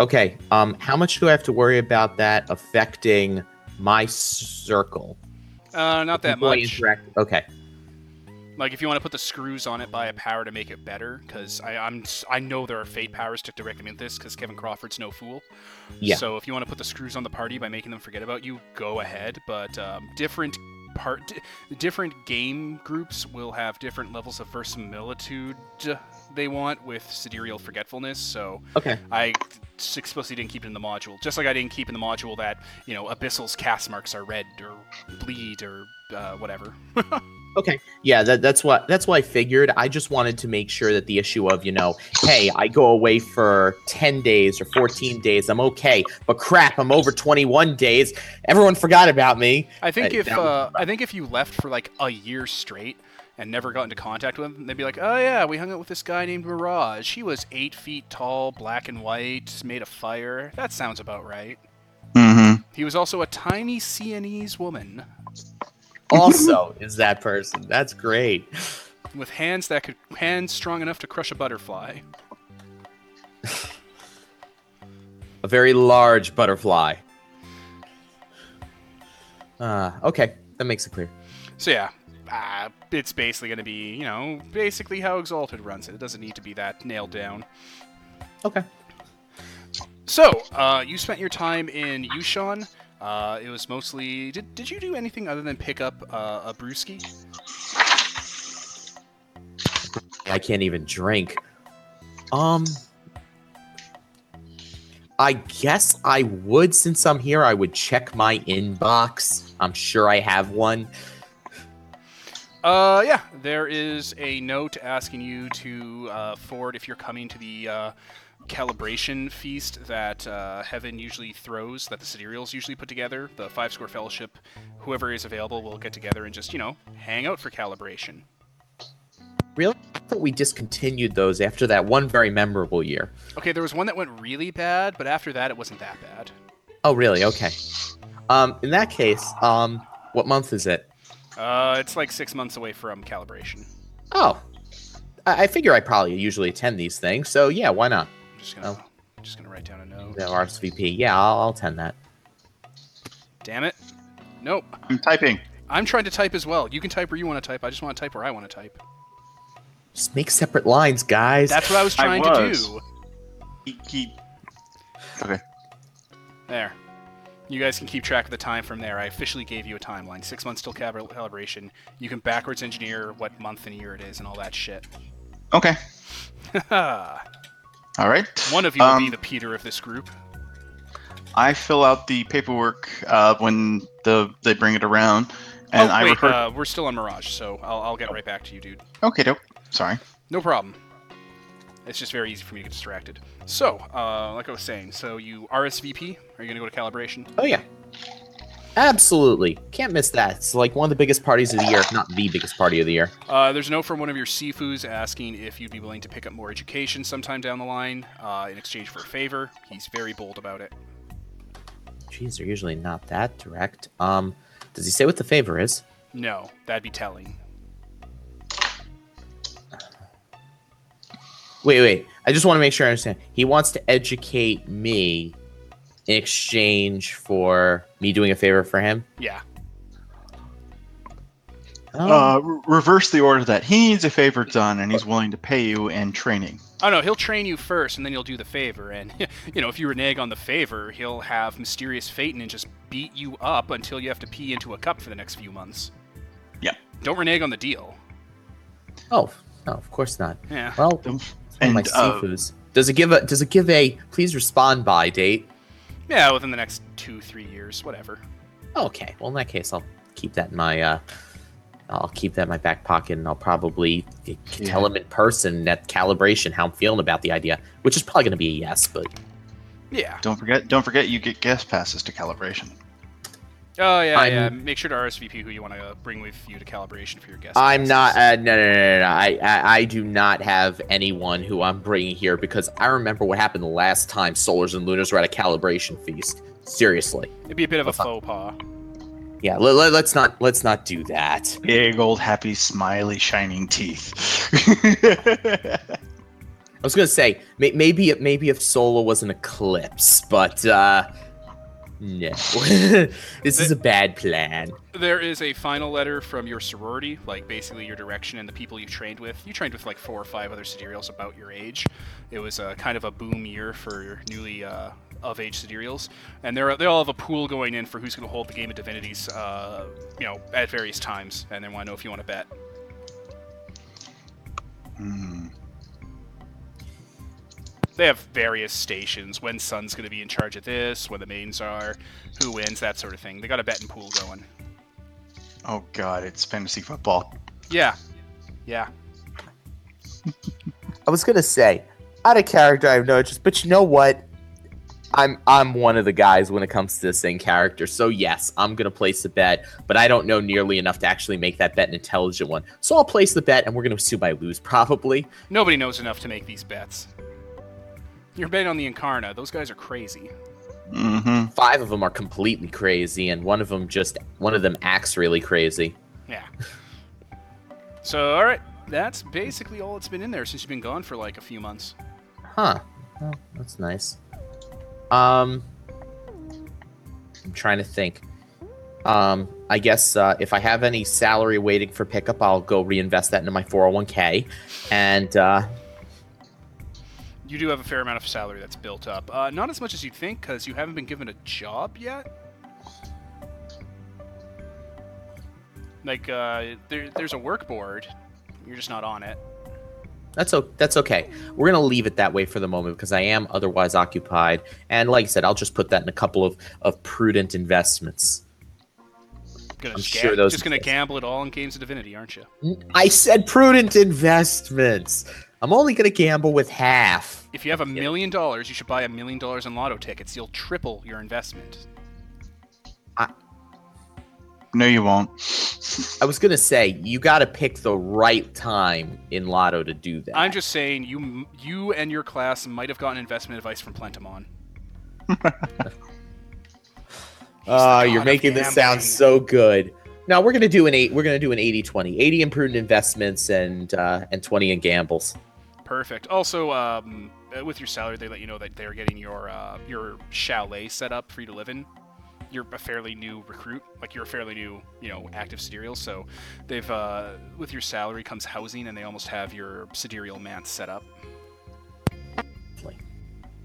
Okay. Um, how much do I have to worry about that affecting my circle? Uh, not that much. interact- Okay. Like if you want to put the screws on it by a power to make it better, because I'm I know there are fate powers to into this, because Kevin Crawford's no fool. Yeah. So if you want to put the screws on the party by making them forget about you, go ahead. But um, different part, di- different game groups will have different levels of verisimilitude they want with sidereal forgetfulness. So Okay. I explicitly didn't keep it in the module, just like I didn't keep in the module that you know Abyssal's cast marks are red or bleed or uh, whatever. Okay. Yeah, that, that's what that's what I figured. I just wanted to make sure that the issue of, you know, hey, I go away for 10 days or 14 days, I'm okay. But crap, I'm over 21 days. Everyone forgot about me. I think Uh, if that was uh, I think if you left for like a year straight and never got into contact with them, they'd be like, "Oh yeah, we hung out with this guy named Mirage. He was eight feet tall, black and white, made of fire. That sounds about right. mm-hmm. He was also a tiny Sienese woman Also, is that person. That's great. with hands that could hands strong enough to crush a butterfly. A very large butterfly. Uh, okay. That makes it clear. So yeah." Uh, it's basically going to be, you know, basically how Exalted runs it. It doesn't need to be that nailed down. Okay. So, uh, you spent your time in Yu-Shan. Uh, it was mostly. Did, did you do anything other than pick up uh, a brewski? I can't even drink. Um I guess I would since I'm here I would check my inbox. I'm sure I have one. Uh, yeah, there is a note asking you to uh, forward if you're coming to the uh, calibration feast that uh, Heaven usually throws, that the Sidereals usually put together. The Five Score Fellowship, whoever is available, will get together and just, you know, hang out for calibration. I thought we discontinued those after that one very memorable year. Okay, there was one that went really bad, but after that, it wasn't that bad. Oh really? Okay. Um in that case, um what month is it? Uh, it's like six months away from calibration. Oh. I figure I probably usually attend these things, so yeah, why not? I'm just gonna, oh. just gonna write down a note. The RSVP. Yeah, I'll, I'll attend that. Damn it. Nope. I'm typing. I'm trying to type as well. You can type where you want to type. I just want to type where I want to type. Just make separate lines, guys. That's what I was I trying was. to do. He, he okay. There. You guys can keep track of the time from there. I officially gave you a timeline. Six months till calibration. You can backwards engineer what month and year it is and all that shit. Okay. One of you will be Um, the Peter of this group. I fill out the paperwork uh, when the they bring it around, and oh, I wait, refer. uh, we're still on Mirage, so I'll, I'll get right back to you, dude. okay, dope. Sorry. No problem. It's just very easy for me to get distracted. So, uh, like I was saying, so you RSVP? Are you going to go to calibration? Oh yeah. Absolutely. Can't miss that. It's like one of the biggest parties of the year, if not the biggest party of the year. Uh, there's a note from one of your Sifus asking if you'd be willing to pick up more education sometime down the line uh, in exchange for a favor. He's very bold about it. Jeez, they're usually not that direct. Um, does he say what the favor is? No, that'd be telling. Wait, wait. I just want to make sure I understand. He wants to educate me in exchange for me doing a favor for him. Yeah. Oh, Uh, re- reverse the order that he needs a favor done, and he's willing to pay you in training. Oh no, he'll train you first, and then you'll do the favor. And you know, if you renege on the favor, he'll have mysterious Phaeton and just beat you up until you have to pee into a cup for the next few months. Yeah. Don't renege on the deal. oh, no, of course not. Yeah. Well, And, it's my uh, seafoods. Does it give a Does it give a please respond by date? Yeah, within the next two, three years, whatever. Okay. Well, in that case, I'll keep that in my. uh I'll keep that in my back pocket, and I'll probably t- tell him in person at calibration how I'm feeling about the idea, which is probably going to be a yes. But Yeah. don't forget, don't forget, you get guest passes to calibration. Oh yeah, I'm- yeah. Make sure to RSVP who you want to bring with you to calibration for your guests. I'm passes. not. Uh, no, no, no, no, no. I, I, I do not have anyone who I'm bringing here because I remember what happened the last time Solars and Lunars were at a calibration feast. Seriously. It'd be a bit of a faux pas. Yeah. Let, let, let's not. Let's not do that. Big old happy, smiley, shining teeth. I was gonna say may, maybe maybe if Solo was an eclipse, but uh no. this is a bad plan. There is a final letter from your sorority, like basically your direction and the people you trained with. You trained with like four or five other sidereals about your age. It was a kind of a boom year for newly uh, of age sidereals, and they're they all have a pool going in for who's going to hold the game of divinities, uh, you know, at various times, and they want to know if you want to bet. Hmm. They have various stations. When Sun's going to be in charge of this, when the mains are, who wins, that sort of thing. They got a betting pool going. Oh God, it's fantasy football. Yeah, yeah. I was gonna say, out of character I've noticed, but you know what? I'm I'm one of the guys when it comes to this in character. So yes, I'm gonna place a bet, but I don't know nearly enough to actually make that bet an intelligent one. So I'll place the bet and we're gonna assume I lose probably. Nobody knows enough to make these bets. You're betting on the Incarna. Those guys are crazy. Mm-hmm. Five of them are completely crazy, and one of them just one of them acts really crazy. Yeah. So, all right. That's basically all that's been in there since you've been gone for like a few months. Huh. Well, that's nice. Um, I'm trying to think. Um, I guess uh, if I have any salary waiting for pickup, I'll go reinvest that into my 401k. And uh, You do have a fair amount of salary that's built up. Uh, not as much as you'd think, because you haven't been given a job yet. Like, uh, there, there's a work board. You're just not on it. that's o- that's okay. We're gonna leave it that way for the moment because I am otherwise occupied. And like I said, I'll just put that in a couple of, of prudent investments. Gonna I'm just sure those just gonna gamble it all in games of divinity, aren't you? I said prudent investments. I'm only gonna gamble with half. If you have a million dollars, you should buy a million dollars in lotto tickets. You'll triple your investment. No, you won't. I was gonna say you got to pick the right time in Lotto to do that. I'm just saying, you you and your class might have gotten investment advice from Plentimon. Ah, you're god making this sound gambling. so good. Now we're gonna do an eight. We're gonna do an 80-20. 80 in prudent investments and uh, and 20 in gambles. Perfect. Also, um, uh, with your salary, they let you know that they're getting your uh, your chalet set up for you to live in. You're a fairly new recruit, like you're a fairly new, you know, active sidereal. So, they've uh, with your salary comes housing, and they almost have your sidereal manse set up.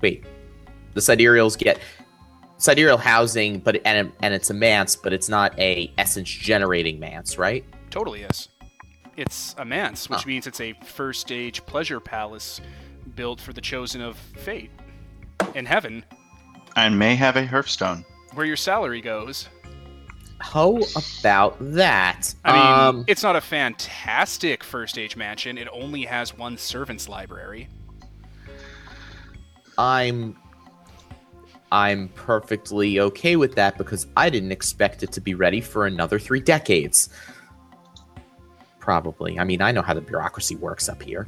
Wait, the sidereals get sidereal housing, but and and it's a manse, but it's not a essence generating manse, right? Totally is. It's a manse, which Oh. means it's a First Age pleasure palace built for the chosen of fate in heaven, And may have a Hearthstone. where your salary goes. How about that? I mean, um, it's not a fantastic First Age mansion. It only has one servant's library. I'm I'm perfectly okay with that because I didn't expect it to be ready for another three decades. Probably. I mean, I know how the bureaucracy works up here.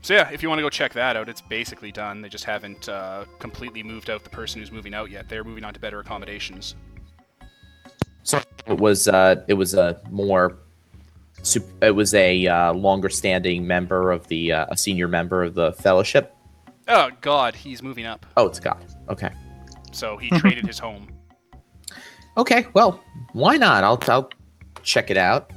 So yeah, if you want to go check that out, it's basically done. They just haven't uh, completely moved out the person who's moving out yet. They're moving on to better accommodations. So it was uh it was a more it was a uh, longer standing member of the uh, a senior member of the fellowship. Oh God, he's moving up. Oh, it's God. Okay. So he traded his home. Okay. Well, why not? I'll I'll check it out.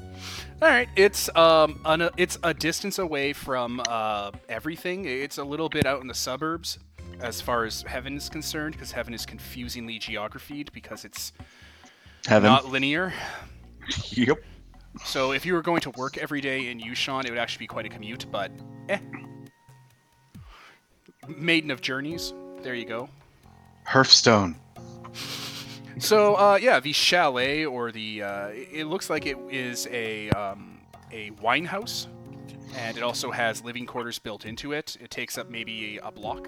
All right, it's um an, it's a distance away from uh, everything. It's a little bit out in the suburbs as far as heaven is concerned, because heaven is confusingly geographied because it's Heaven. not linear. Yep. So if you were going to work every day in Yu-Shan, it would actually be quite a commute. But eh, maiden of journeys. There you go. Hearthstone. So uh, yeah, the chalet or the uh, it looks like it is a um, a wine house, and it also has living quarters built into it. It takes up maybe a block.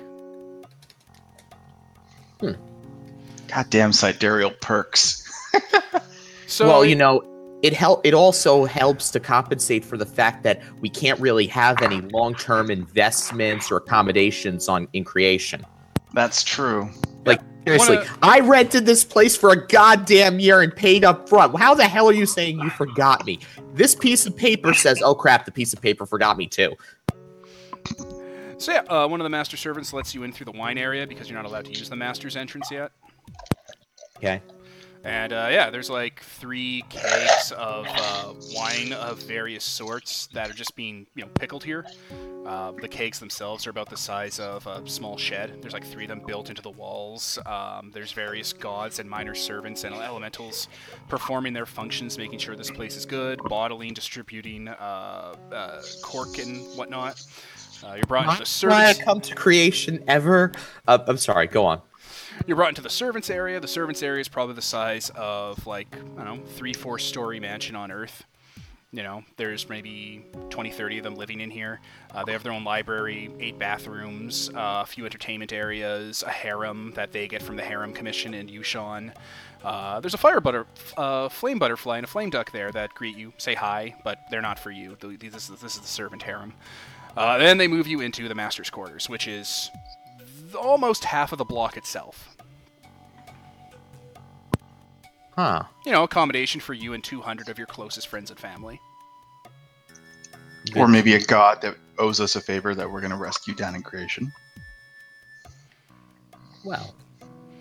Goddamn sidereal perks. So well, it- you know, it help. It also helps to compensate for the fact that we can't really have any long-term investments or accommodations on in creation. That's true. Seriously, Wanna- I rented this place for a goddamn year and paid up front. How the hell are you saying you forgot me? This piece of paper says, "Oh crap, the piece of paper forgot me too." so yeah, uh, one of the master servants lets you in through the wine area because you're not allowed to use the master's entrance yet. Okay. And uh, yeah, there's like three kegs of uh, wine of various sorts that are just being you know pickled here. Uh, the kegs themselves are about the size of a small shed. There's like three of them built into the walls. Um, there's various gods and minor servants and elementals performing their functions, making sure this place is good, bottling, distributing uh, uh, cork and whatnot. Uh, you're brought into the Why I come to creation ever? Uh, I'm sorry. Go on. You're brought into the servants area. The servants area is probably the size of like I don't know, three, four story mansion on Earth. You know, there's maybe 20, 30 of them living in here. Uh, they have their own library, eight bathrooms, uh, a few entertainment areas, a harem that they get from the harem commission in Yu-Shan. Uh, there's a fire butter, uh, flame butterfly and a flame duck there that greet you, say hi, but they're not for you. This is, this is the servant harem. Uh, then they move you into the master's quarters, which is almost half of the block itself. Huh. you know, accommodation for you and 200 of your closest friends and family. Or maybe a god that owes us a favor that we're going to rescue down in creation. Well,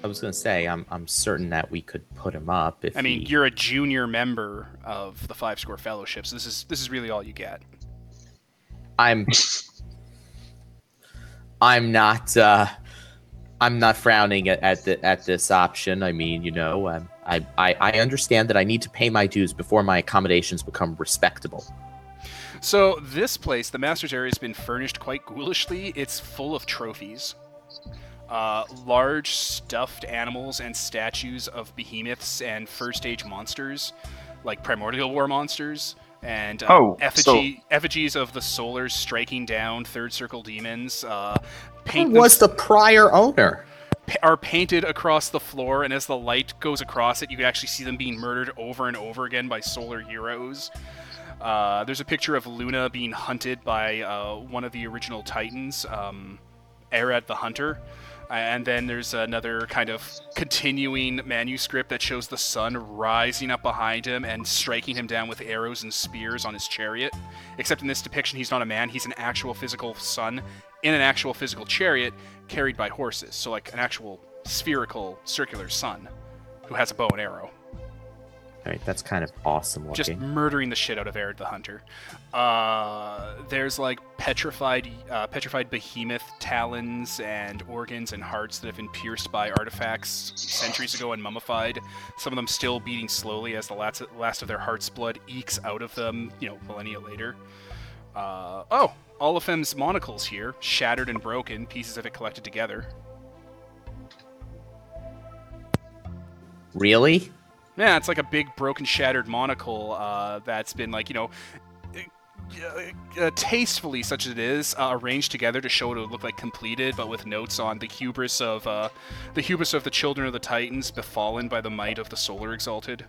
I was gonna say I'm I'm certain that we could put him up if I mean, he- you're a junior member of the Five Score Fellowship, so this is this is really all you get. I'm I'm not uh I'm not frowning at, at the at this option. I mean, you know, um, I, I I understand that I need to pay my dues before my accommodations become respectable. So this place, the Masters area, has been furnished quite ghoulishly. It's full of trophies. Uh, large stuffed animals and statues of behemoths and first age monsters, like primordial war monsters, and uh, Oh, effigy, effigies of the Solars striking down third circle demons. Uh, Who paint was the prior owner? Are painted across the floor, and as the light goes across it, you can actually see them being murdered over and over again by solar heroes. Uh, there's a picture of Luna being hunted by uh, one of the original Titans, um, the Hunter. And then there's another kind of continuing manuscript that shows the sun rising up behind him and striking him down with arrows and spears on his chariot. Except in this depiction, he's not a man, he's an actual physical sun in an actual physical chariot carried by horses. So, like an actual spherical, circular sun who has a bow and arrow. All right, that's kind of awesome looking. just murdering the shit out of Arid the Hunter. Uh, there's like petrified, uh, petrified behemoth talons and organs and hearts that have been pierced by artifacts centuries ago and mummified. Some of them still beating slowly as the last, last of their heart's blood ekes out of them, you know, millennia later. Uh, oh, Olafem's monocle's here, shattered and broken, pieces of it collected together. Really? Yeah, it's like a big broken, shattered monocle uh, that's been like you know. Uh, uh, tastefully, such as it is, uh, arranged together to show it would look like completed, but with notes on the hubris of uh, the hubris of the children of the Titans, befallen by the might of the Solar Exalted.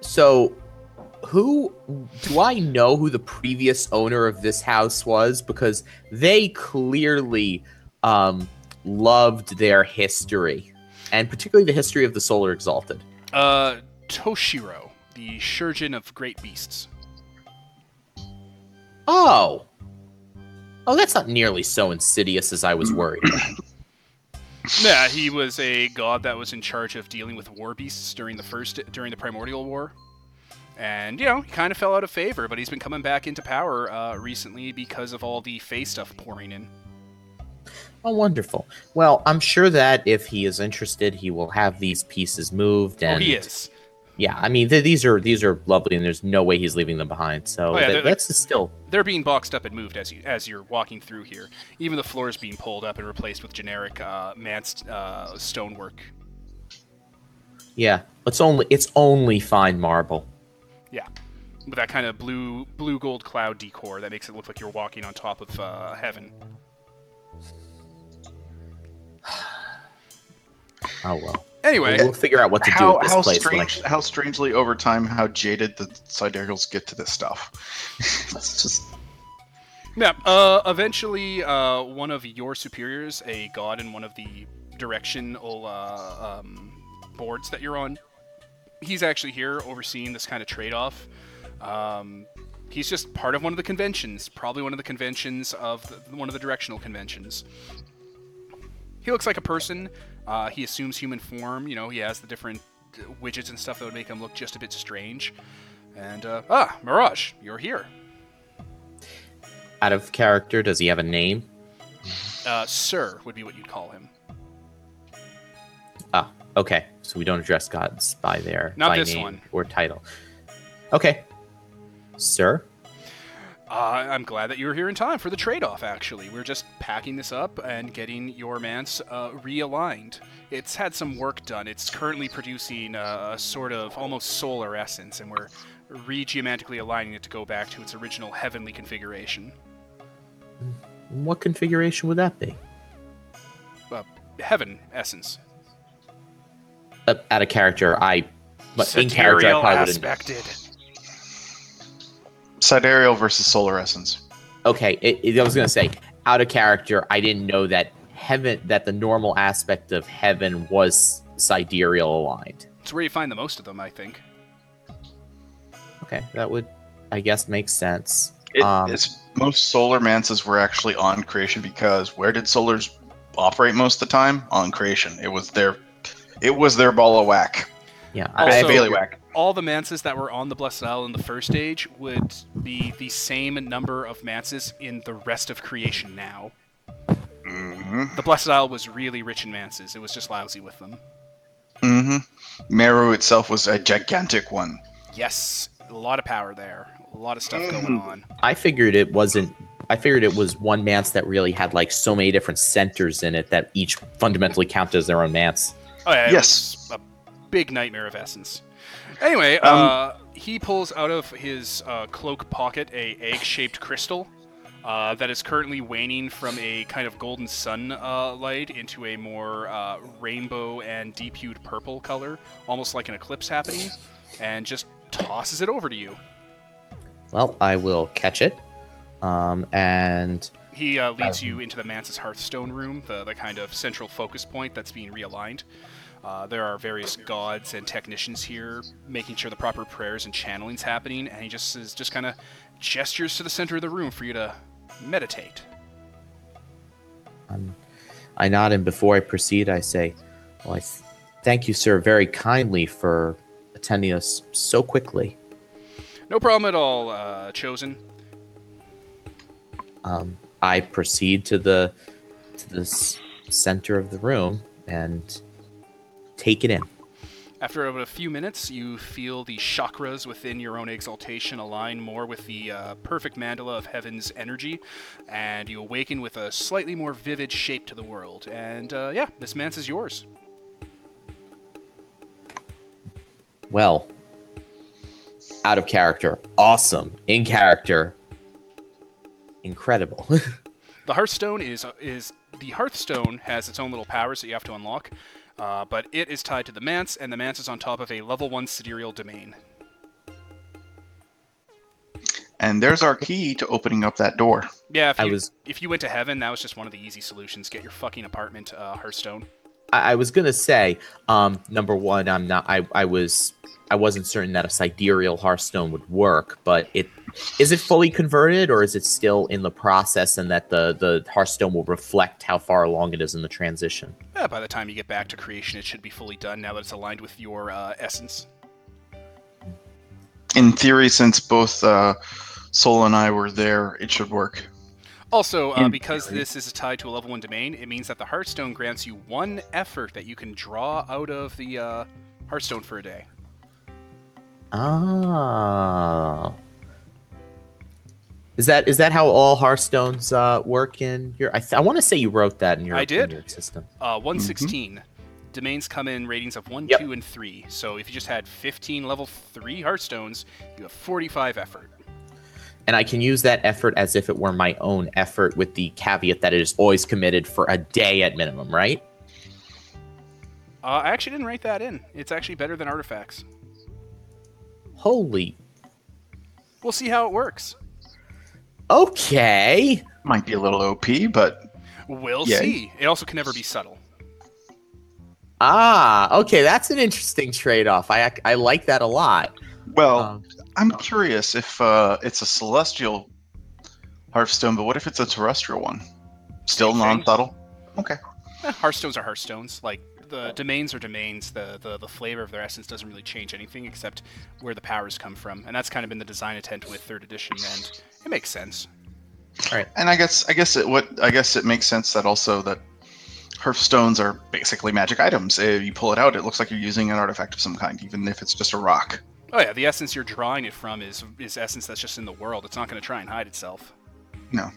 So, who do I know who the previous owner of this house was? Because they clearly um, loved their history, and particularly the history of the Solar Exalted. Uh, Toshiro, the Shurgeon of Great Beasts. Oh, oh, that's not nearly so insidious as I was worried. Yeah, he was a god that was in charge of dealing with war beasts during the first during the Primordial War. And you know, he kind of fell out of favor, but he's been coming back into power uh, recently because of all the Fey stuff pouring in. Oh, wonderful. Well, I'm sure that if he is interested, he will have these pieces moved. And oh, he is. Yeah, I mean th- these are these are lovely, and there's no way he's leaving them behind. So Oh, yeah, they're- that's still They're being boxed up and moved as you as you're walking through here. Even the floor is being pulled up and replaced with generic uh, manse uh, stonework. yeah. It's only it's only fine marble. Yeah, with that kind of blue blue gold cloud decor that makes it look like you're walking on top of uh, heaven. Oh well. Anyway, We'll figure out what to do How with this how place. when I- how strangely over time how jaded the sidereals get to this stuff. it's just Yeah. Uh, eventually, uh, one of your superiors, a god in one of the directional uh, um, boards that you're on, he's actually here overseeing this kind of trade-off. Um, he's just part of one of the conventions, probably one of the conventions of the, one of the directional conventions. He looks like a person. Uh, he assumes human form. You know, he has the different widgets and stuff that would make him look just a bit strange. And uh, ah, Mirage, you're here. out of character, does he have a name? Uh, sir would be what you'd call him. Ah, okay. So we don't address gods by their Not by name one. or title. Okay, sir. Uh, I'm glad that you were here in time for the trade-off. Actually, we're just packing this up and getting your manse uh, realigned. It's had some work done. It's currently producing a, a sort of almost solar essence, and we're regeomantically aligning it to go back to its original heavenly configuration. What configuration would that be? Uh, heaven essence. Uh, out of character, I. But in character, I Sidereal probably wouldn't. aspected. sidereal versus solar essence. Okay, it, it- I was gonna say out of character. I didn't know that heaven, that the normal aspect of heaven was sidereal aligned. It's where you find the most of them, I think. Okay, that would, I guess, make sense. It, Um, it's most solar manses were actually on creation because where did solars operate most of the time? On creation. It was their it was their ball of whack. Yeah, Also- I, all the manses that were on the Blessed Isle in the first age would be the same number of manses in the rest of creation now. hmm The Blessed Isle was really rich in manses. It was just lousy with them. Mm-hmm. Meru itself was a gigantic one. Yes, a lot of power there. A lot of stuff going Mhm. on. I figured it wasn't. I figured it was one manse that really had like so many different centers in it that each fundamentally counted as their own manse. Oh yeah, Yes. a big nightmare of essence. Anyway, Um, uh, he pulls out of his uh, cloak pocket a egg-shaped crystal uh, that is currently waning from a kind of golden sun uh, light into a more uh, rainbow and deep hued purple color, almost like an eclipse happening, and just tosses it over to you. Well, I will catch it, um, and He uh, leads you into the Manse's Hearthstone room, the, the kind of central focus point that's being realigned. Uh, there are various gods and technicians here making sure the proper prayers and channeling's happening, and he just is just kind of gestures to the center of the room for you to meditate. um, I nod, and before I proceed, I say, "Well, I, th- thank you, sir, very kindly for attending us so quickly. No problem at all, uh, Chosen. Um, I proceed to the to the s- center of the room and take it in. After about a few minutes, you feel the chakras within your own exaltation align more with the uh, perfect mandala of heaven's energy, and you awaken with a slightly more vivid shape to the world. And uh, yeah, this manse is yours. Well, out of character, awesome. In character, incredible. The Hearthstone is is the Hearthstone has its own little powers that you have to unlock, uh, but it is tied to the manse, and the manse is on top of a level one sidereal domain. And there's our key to opening up that door. Yeah, if I you, was- if you went to heaven, that was just one of the easy solutions. Get your fucking apartment, uh, Hearthstone. I, I was gonna say, um, number one, I'm not. I, I was. I wasn't certain that a sidereal Hearthstone would work, but it is it fully converted or is it still in the process, and that the the Hearthstone will reflect how far along it is in the transition. Yeah, by the time you get back to creation, it should be fully done now that it's aligned with your uh, essence. In theory, since both uh, Soul and I were there, it should work. Also, uh, because this is tied to a level one domain, it means that the Hearthstone grants you one effort that you can draw out of the uh, Hearthstone for a day. Oh. Is that is that how all Hearthstones uh, work in your? I, th- I want to say you wrote that in your, I did. your system. Uh, 116. Domains come in ratings of 1, Yep. 2, and 3. So if you just had 15 level 3 Hearthstones, you have 45 effort. And I can use that effort as if it were my own effort, with the caveat that it is always committed for a day at minimum, right? Uh, I actually didn't write that in. It's actually better than artifacts. Holy. We'll see how it works. Okay. Might be a little OP, but We'll Yeah. see. It also can never be subtle. Ah, okay. That's an interesting trade-off. I I like that a lot. well, Um, I'm curious if uh, it's a celestial Hearthstone, but what if it's a terrestrial one? Still non-subtle. Okay. Eh, Hearthstones are Hearthstones. Like, the domains are domains. The, the, the flavor of their essence doesn't really change anything except where the powers come from. And that's kind of been the design intent with 3rd edition, and it makes sense. All right. And I guess I guess it what I guess it makes sense that also that Hearthstones are basically magic items. If you pull it out, it looks like you're using an artifact of some kind, even if it's just a rock. Oh yeah, the essence you're drawing it from is is essence that's just in the world. It's not going to try and hide itself. No.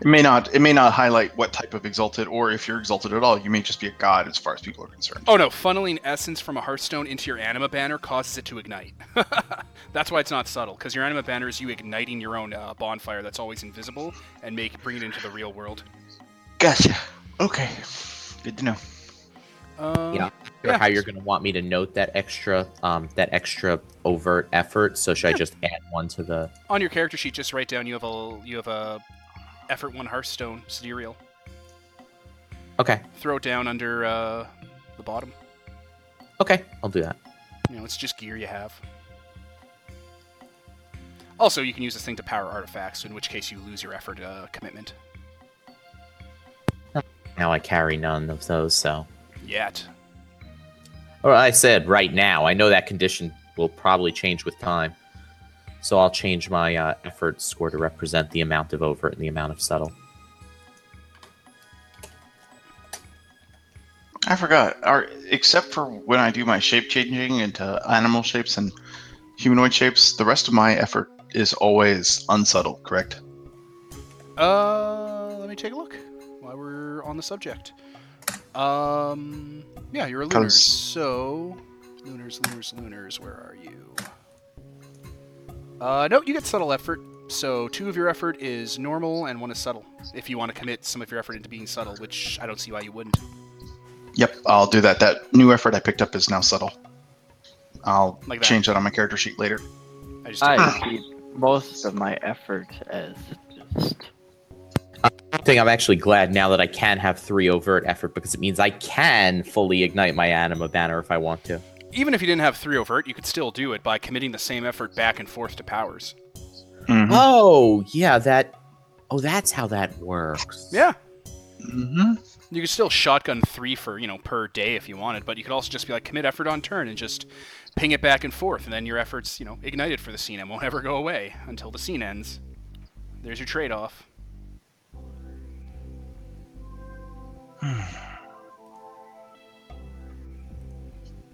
It may not it may not highlight what type of exalted, or if you're exalted at all, you may just be a god as far as people are concerned. Oh no, funneling essence from a Hearthstone into your anima banner causes it to ignite. that's why it's not subtle, because your anima banner is you igniting your own uh, bonfire that's always invisible and make bring it into the real world. Gotcha. Okay. Good to know. Um, Yeah. Yeah. How you're going to want me to note that extra, um, that extra overt effort? So should I just add one to the? On your character sheet, just write down you have a you have a effort one Hearthstone sidereal. Okay. Throw it down under uh, the bottom. Okay. I'll do that. You know, it's just gear you have. Also, you can use this thing to power artifacts, in which case you lose your effort uh, commitment. Now I carry none of those, so. Yet. Or I said right now. I know that condition will probably change with time. So I'll change my uh, effort score to represent the amount of overt and the amount of subtle. I forgot. Are except for when I do my shape changing into animal shapes and humanoid shapes, the rest of my effort is always unsubtle, correct? Uh, let me take a look while we're on the subject. Um, yeah, you're a lunar. 'Cause- So, lunars, lunars, lunars. Where are you? Uh, no, you get subtle effort. So two of your effort is normal and one is subtle. If you want to commit some of your effort into being subtle, which I don't see why you wouldn't. Yep, I'll do that. That new effort I picked up is now subtle. I'll Like that. change that on my character sheet later. I just I keep most of my effort as just I think I'm actually glad now that I can have three overt effort because it means I can fully ignite my anima banner if I want to. even if you didn't have three overt, you could still do it by committing the same effort back and forth to powers. Mhm. Oh, yeah, that. Oh, that's how that works. Yeah. Mhm. You could still shotgun three for you know per day if you wanted, but you could also just be like commit effort on turn and just ping it back and forth, and then your efforts you know ignited for the scene and won't ever go away until the scene ends. There's your trade-off.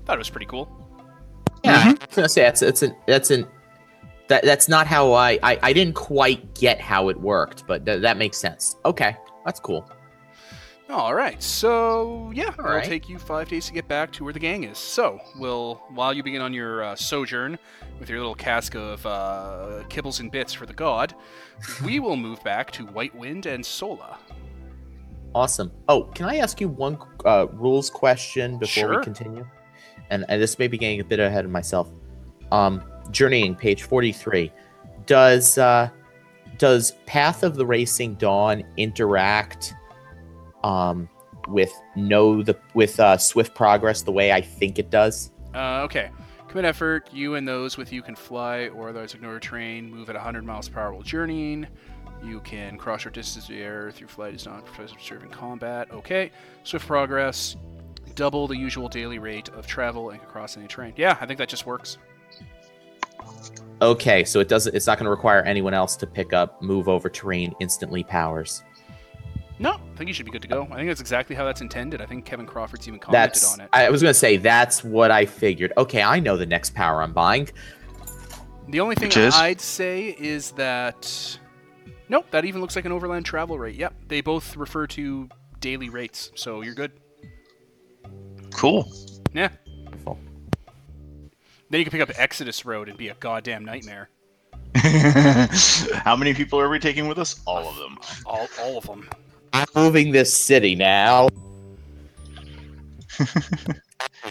Thought it was pretty cool. Yeah, I was gonna say that's it's an that's an that that's not how I I, I didn't quite get how it worked, but th- that makes sense. Okay, that's cool. All right, so yeah, All it'll right. take you five days to get back to where the gang is. So, we'll while you begin on your uh, sojourn with your little cask of uh, kibbles and bits for the god, we will move back to White Wind and Sola. Awesome. Oh, can I ask you one uh, rules question before Sure. we continue? And, and this may be getting a bit ahead of myself. Um, journeying, page forty-three. Does uh, does Path of the Racing Dawn interact um, with know the with uh, Swift Progress the way I think it does? Uh, okay. Commit effort. You and those with you can fly or otherwise ignore terrain. Move at 100 miles per hour while journeying. You can cross your distance in the air through flight is not professor serving combat. Okay. Swift progress. Double the usual daily rate of travel and can cross any terrain. Yeah, I think that just works. Okay, so it doesn't. It's not going to require anyone else to pick up move over terrain instantly powers. No, I think you should be good to go. I think that's exactly how that's intended. I think Kevin Crawford's even commented That's. on it. I was going to say that's what I figured. Okay, I know the next power I'm buying. The only thing Which is? I'd say is that nope, that even looks like an overland travel rate. Yep, they both refer to daily rates, so you're good. Cool. Yeah. Wonderful. Then you can pick up Exodus Road and be a goddamn nightmare. How many people are we taking with us? All of them. All, all of them. I'm moving this city now.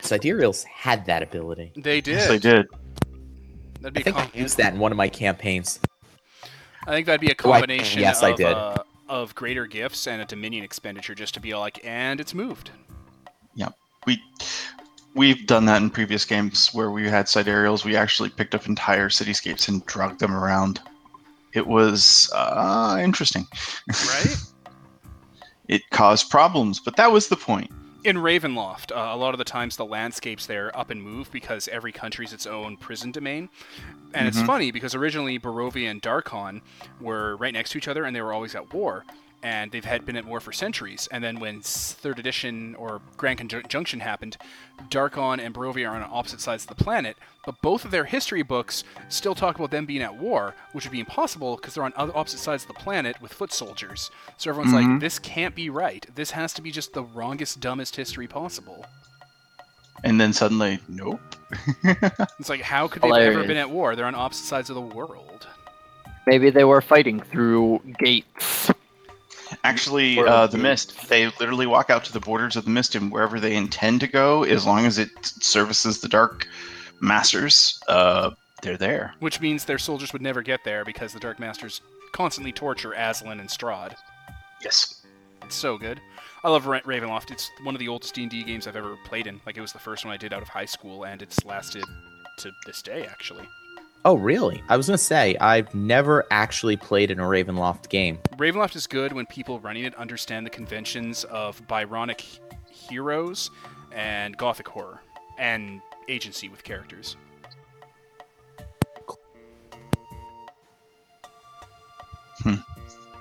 Sidereals had that ability. They did. Yes, they did. That'd I be a think com- I used that in one of my campaigns. I think that'd be a Oh, I- combination yes, I of, did. Uh, of greater gifts and a Dominion expenditure just to be like, and it's moved. Yeah, we we've done that in previous games where we had sidereals. We actually picked up entire cityscapes and dragged them around. It was uh, interesting. Right? It caused problems, but that was the point. In Ravenloft, uh, a lot of the times the landscapes there up and move because every country's its own prison domain. And it's Mhm. funny because originally Barovia and Darkon were right next to each other and they were always at war. And they've had been at war for centuries. And then when third edition or Grand Conjunction happened, Darkon and Barovia are on opposite sides of the planet. But both of their history books still talk about them being at war, which would be impossible because they're on other opposite sides of the planet with foot soldiers. So everyone's like, Mhm. this can't be right. This has to be just the wrongest, dumbest history possible. And then suddenly, nope. It's like, how could they have ever been at war? They're on opposite sides of the world. Maybe they were fighting through gates. Actually, uh, the mist, they literally walk out to the borders of the mist and wherever they intend to go, as long as it services the dark masters, uh, they're there. Which means their soldiers would never get there because the Dark Masters constantly torture Azalin and Strahd. Yes. It's so good. I love Ravenloft. It's one of the oldest D&D games I've ever played in. Like, it was the first one I did out of high school, and it's lasted to this day, actually. Oh, really? I was going to say, I've never actually played in a Ravenloft game. Ravenloft is good when people running it understand the conventions of Byronic heroes and Gothic horror, and agency with characters. Hmm.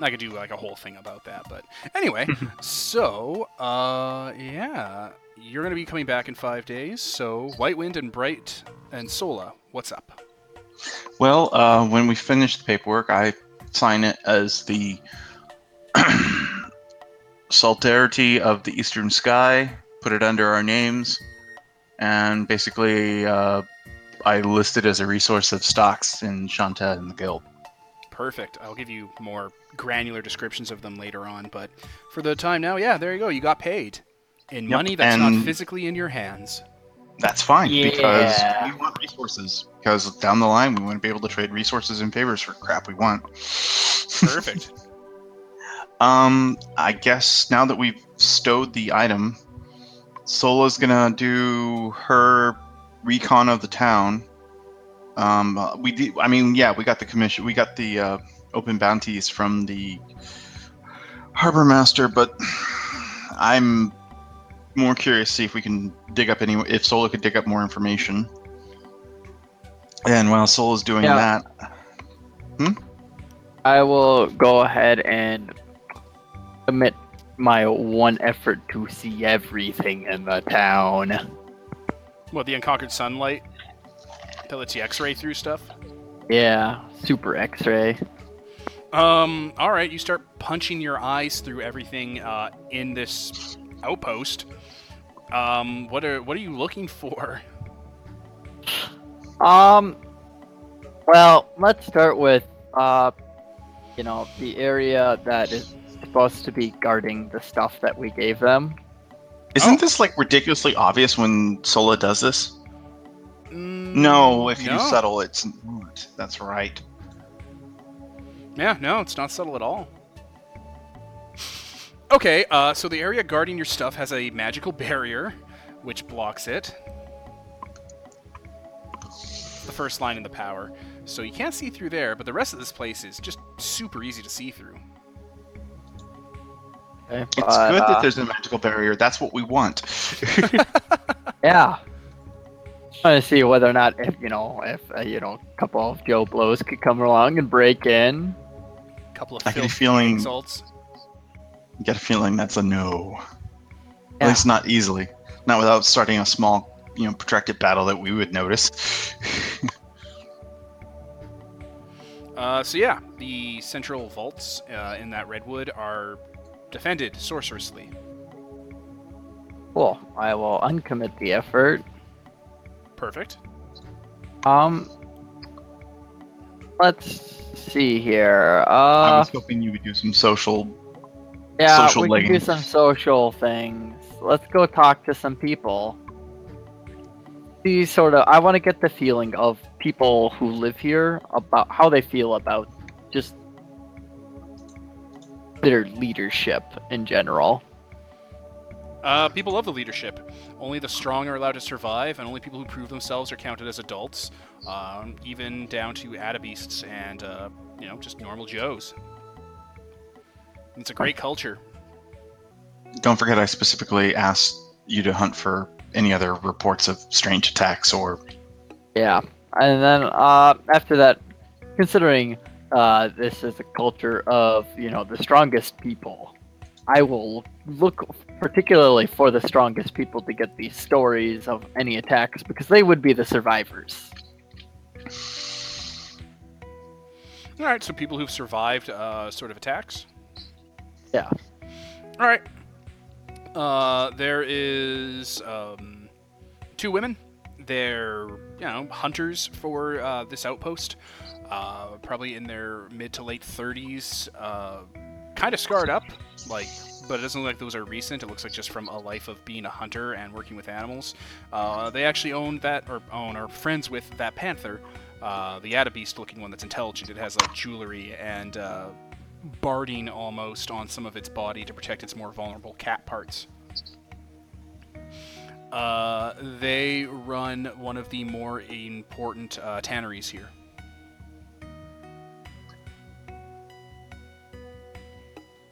I could do like a whole thing about that, but anyway. so, uh, yeah, you're gonna be coming back in five days. So, White Wind and Bright and Sola, what's up? Well, uh, when we finish the paperwork, I sign it as the Saltarity of the Eastern Sky, put it under our names, and basically uh, I listed as a resource of stocks in Shanta and the Guild. Perfect. I'll give you more granular descriptions of them later on, but for the time now, yeah, there you go. You got paid in Yep, money that's not physically in your hands. That's fine because we want resources. Because down the line, we want to be able to trade resources and favors for crap we want. Perfect. Um, I guess now that we've stowed the item, Sola's gonna do her recon of the town. Um, we did. I mean, yeah, we got the commission. We got the uh, open bounties from the harbor master, but I'm more curious to see if we can dig up any if Sola could dig up more information. And while Sola's doing Yeah. that, I will go ahead and commit my one effort to see everything in the town. What, the unconquered sunlight that lets you x-ray through stuff? Yeah, super X-ray. Um, all right, you start punching your eyes through everything uh, in this outpost. Um, what are what are you looking for? Um, well, let's start with uh, you know, the area that is supposed to be guarding the stuff that we gave them. isn't Oh. this like ridiculously obvious when Sola does this? Mm, No, if you no. settle, it's not. That's right. Yeah, no, it's not subtle at all. Okay, uh, so the area guarding your stuff has a magical barrier, which blocks it. The first line in the power. So you can't see through there, but the rest of this place is just super easy to see through. Okay, It's but, good uh, that there's a magical barrier. That's what we want. Yeah. Trying to see whether or not if you know if uh, you know a couple of Joe blows could come along and break in. A couple of I get a filthy feeling- insults. get a feeling that's a no. Yeah. At least not easily. Not without starting a small, you know, protracted battle that we would notice. Uh, so yeah, the central vaults uh, in that redwood are defended sorcerously. Cool. I will uncommit the effort. Perfect. Um. Let's see here. I Uh, was hoping you would do some social. yeah, social we can do some social things. Let's go talk to some people. See, sort of. I want to get the feeling of people who live here about how they feel about just their leadership in general. Uh, people love the leadership. Only the strong are allowed to survive, and only people who prove themselves are counted as adults, um, even down to Adabeasts and, uh, you know, just normal Joes. It's a great culture. Don't forget, I specifically asked you to hunt for any other reports of strange attacks or. Yeah, and then uh, after that, considering uh, this is a culture of you know the strongest people, I will look particularly for the strongest people to get these stories of any attacks because they would be the survivors. All right, so people who've survived uh, sort of attacks. Yeah. All right. Uh, there is um, two women. They're you know hunters for uh, this outpost. Uh, probably in their mid to late 30s. Uh, kind of scarred up, like, but it doesn't look like those are recent. It looks like just from a life of being a hunter and working with animals. Uh, they actually own that, or own, or friends with that panther, uh, the Adabeast looking one that's intelligent. It has like jewelry and uh, barding almost on some of its body to protect its more vulnerable cat parts. Uh, they run one of the more important uh, tanneries here.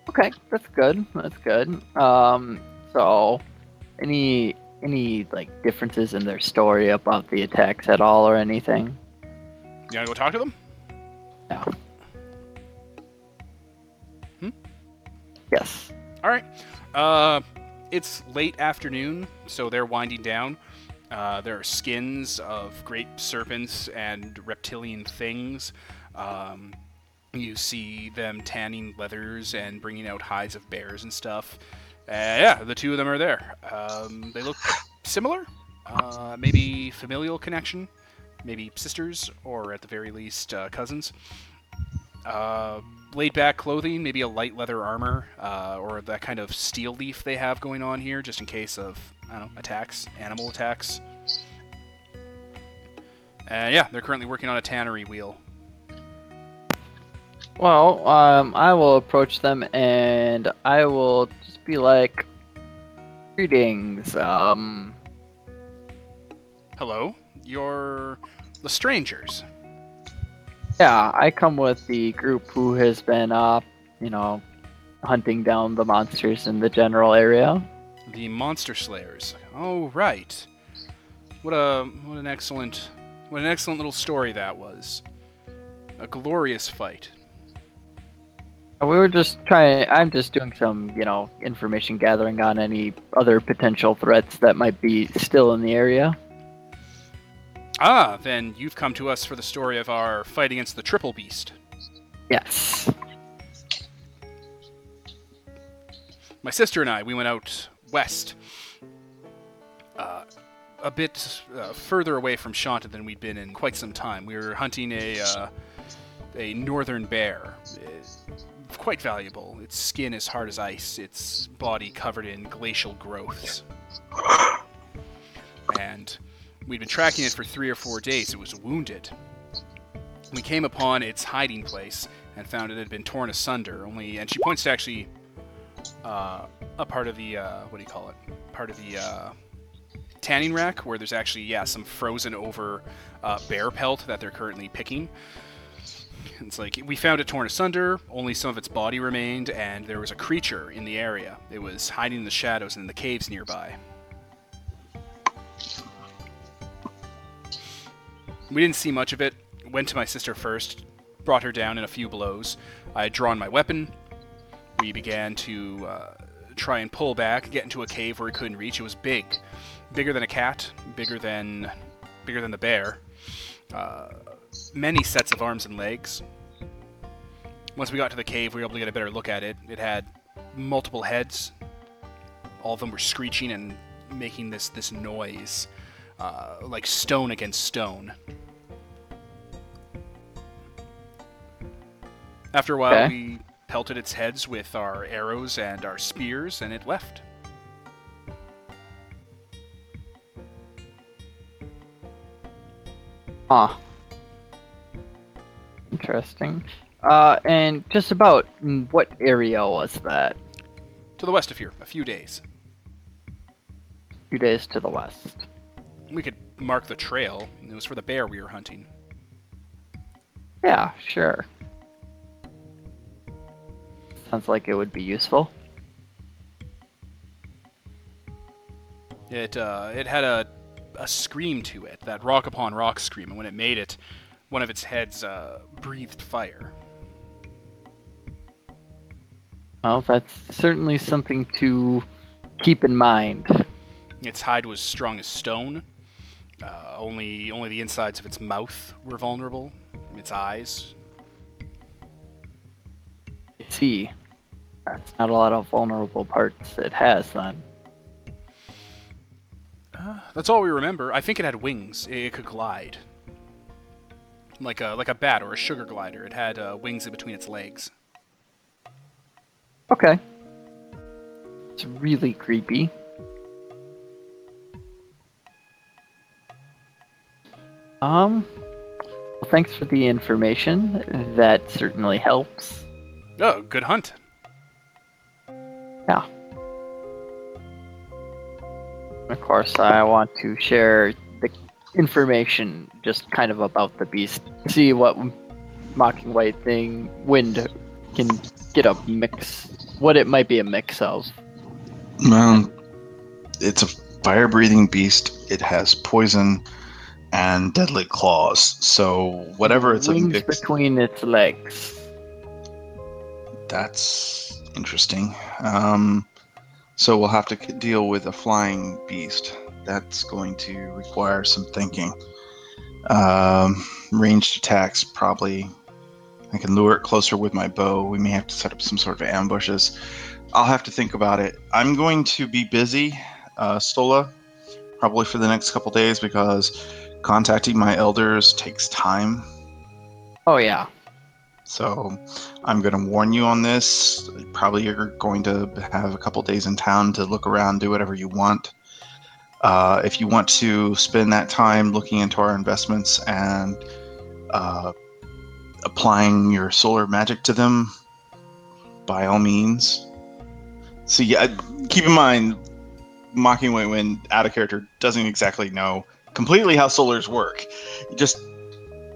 Okay, that's good. That's good. Um, so any any like differences in their story about the attacks at all or anything? You wanna go talk to them? No. Hmm? Yes. All right. Uh, it's late afternoon, so they're winding down. Uh, there are skins of great serpents and reptilian things. Um, you see them tanning leathers and bringing out hides of bears and stuff. Uh, yeah, the two of them are there. Um, they look similar. Uh, maybe familial connection. Maybe sisters, or at the very least, uh, cousins. Uh, laid back clothing, maybe a light leather armor, uh, or that kind of steel leaf they have going on here, just in case of I don't know attacks, animal attacks. And yeah, they're currently working on a tannery wheel. Well, um, I will approach them and I will just be like, "Greetings, um, Hello, you're the strangers. yeah, I come with the group who has been, uh, you know, hunting down the monsters in the general area. The Monster Slayers. Oh, right. What a what an excellent what an excellent little story that was. A glorious fight. We were just trying. I'm just doing some, you know, information gathering on any other potential threats that might be still in the area. Ah, then you've come to us for the story of our fight against the Triple Beast. Yes. My sister and I, we went out west, uh, a bit uh, further away from Shanta than we'd been in quite some time. We were hunting a uh, a northern bear. Quite valuable. Its skin is hard as ice. Its body covered in glacial growths. And we'd been tracking it for three or four days. It was wounded. We came upon its hiding place and found it had been torn asunder. Only, and she points to actually uh, a part of the uh, what do you call it? Part of the uh, tanning rack where there's actually yeah some frozen over uh, bear pelt that they're currently picking. It's like we found it torn asunder. Only some of its body remained, and there was a creature in the area. It was hiding in the shadows in the caves nearby. We didn't see much of it. Went to my sister first, brought her down in a few blows. I had drawn my weapon. We began to uh, try and pull back, get into a cave where we couldn't reach. It was big, bigger than a cat, bigger than bigger than the bear. Uh, many sets of arms and legs. Once we got to the cave, we were able to get a better look at it. It had multiple heads. All of them were screeching and making this this noise, uh, like stone against stone. After a while, Okay. we pelted its heads with our arrows and our spears, and it left. Huh. Interesting. Uh, and just about mm, what area was that? To the west of here, a few days. Two days to the west. We could mark the trail. It was for the bear we were hunting. Yeah, sure. Sounds like it would be useful. It uh, it had a a scream to it, that rock upon rock scream, and when it made it, one of its heads uh, breathed fire. Well, that's certainly something to keep in mind. Its hide was strong as stone. Uh, only only the insides of its mouth were vulnerable. Its eyes. I see. That's not a lot of vulnerable parts it has then. That's all we remember. I think it had wings. It could glide. Like a like a bat or a sugar glider. It had uh, wings in between its legs. Okay. It's really creepy. Um, well, thanks for the information. That certainly helps. Oh, good hunt. Yeah. Of course, I want to share information just kind of about the beast. See what Mocking White thing, Wind can get a mix, what it might be a mix of. Well, it's a fire breathing beast. It has poison and deadly claws. So whatever it's a mix, between its legs. that's interesting. Um, so we'll have to deal with a flying beast. That's going to require some thinking. Um, ranged attacks probably. I can lure it closer with my bow. We may have to set up some sort of ambushes. I'll have to think about it. I'm going to be busy, uh, Sola, probably for the next couple days because contacting my elders takes time. Oh yeah. So I'm going to warn you on this. Probably you're going to have a couple days in town to look around, do whatever you want. Uh, if you want to spend that time looking into our investments and uh, applying your solar magic to them, by all means. So yeah, keep in mind, Mocking White Wind out of character doesn't exactly know completely how solars work. Just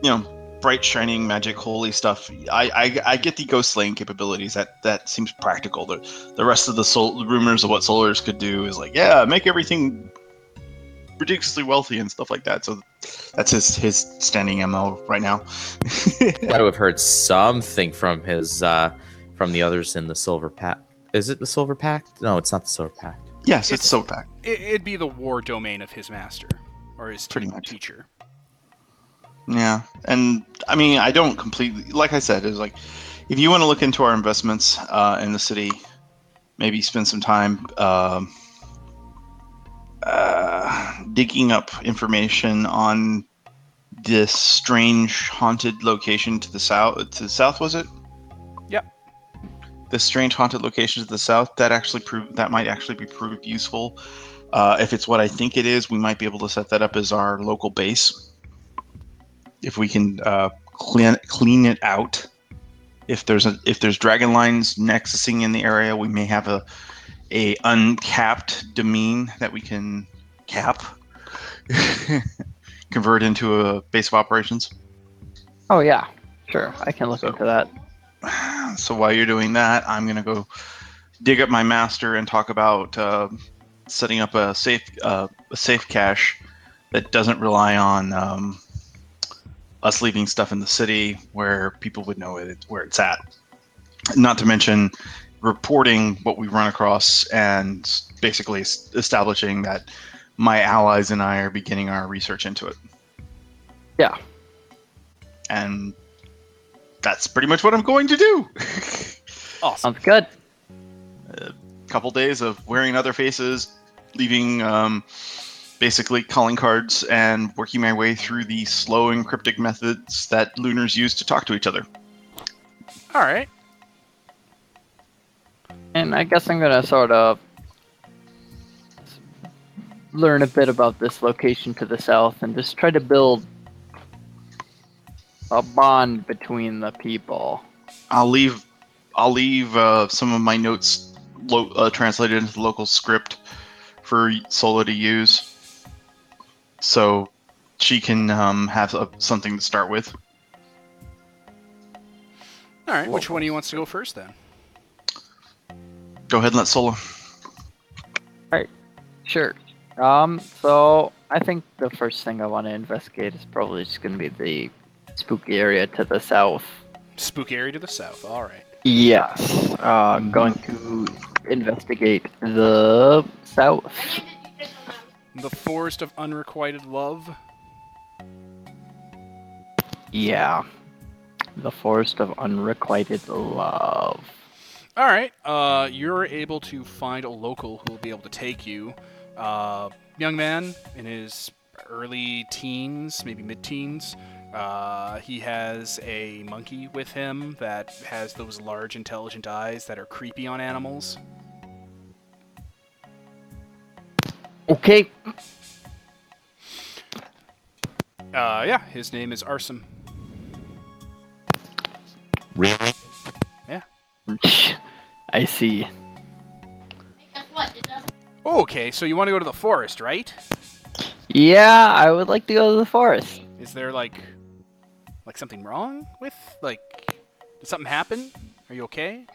you know, bright, shining, magic, holy stuff. I, I I get the ghost slaying capabilities. That that seems practical. The the rest of the rumors of what solars could do is like, yeah, make everything ridiculously wealthy and stuff like that. So that's his his standing mo right now. Got to have heard something from his uh, from the others in the Silver Pact. Is it the Silver Pact? No, it's not the Silver Pact. yes, It's- it's so packed. It, it'd be the war domain of his master or his Pretty much. teacher. Yeah, and I mean, I don't completely like I said. It's like, if you want to look into our investments uh, in the city, maybe spend some time um, uh, digging up information on this strange haunted location to the south. To the south, was it? Yep. This strange haunted location to the south that actually prove that might actually be proved useful. Uh, if it's what I think it is, we might be able to set that up as our local base if we can uh, clean clean it out. If there's a if there's dragon lines nexusing in the area, we may have a a uncapped domain that we can cap, convert into a base of operations. Oh yeah, sure. I can look So- into that. So while you're doing that, I'm gonna go dig up my master and talk about uh, setting up a safe uh, a safe cache that doesn't rely on um, us leaving stuff in the city where people would know it where it's at. Not to mention reporting what we run across and basically es- establishing that my allies and I are beginning our research into it. Yeah. And that's pretty much what I'm going to do. Awesome. Sounds good. A couple days of wearing other faces, leaving um, basically calling cards, and working my way through the slow and cryptic methods that Lunars use to talk to each other. All right. And I guess I'm gonna sort of learn a bit about this location to the south and just try to build a bond between the people. I'll leave. I'll leave uh, some of my notes lo- uh, translated into the local script for Sola to use, so she can um, have uh, something to start with. All right. Which one of you wants to go first then? Go ahead and let solo. Alright, Sure. Um, so I think the first thing I want to investigate is probably just gonna be the spooky area to the south. Spooky area to the south. All right. Yes. Uh, going to investigate the south. The forest of unrequited love. Yeah. The forest of unrequited love. All right. Uh, you're able to find a local who will be able to take you. Uh, young man in his early teens, maybe mid-teens. Uh, he has a monkey with him that has those large, intelligent eyes that are creepy on animals. Okay. Uh, yeah, his name is Arsum. Really? I see. Okay, so you want to go to the forest, right? Yeah, I would like to go to the forest. Is there like, like something wrong with like, did something happen? Are you okay?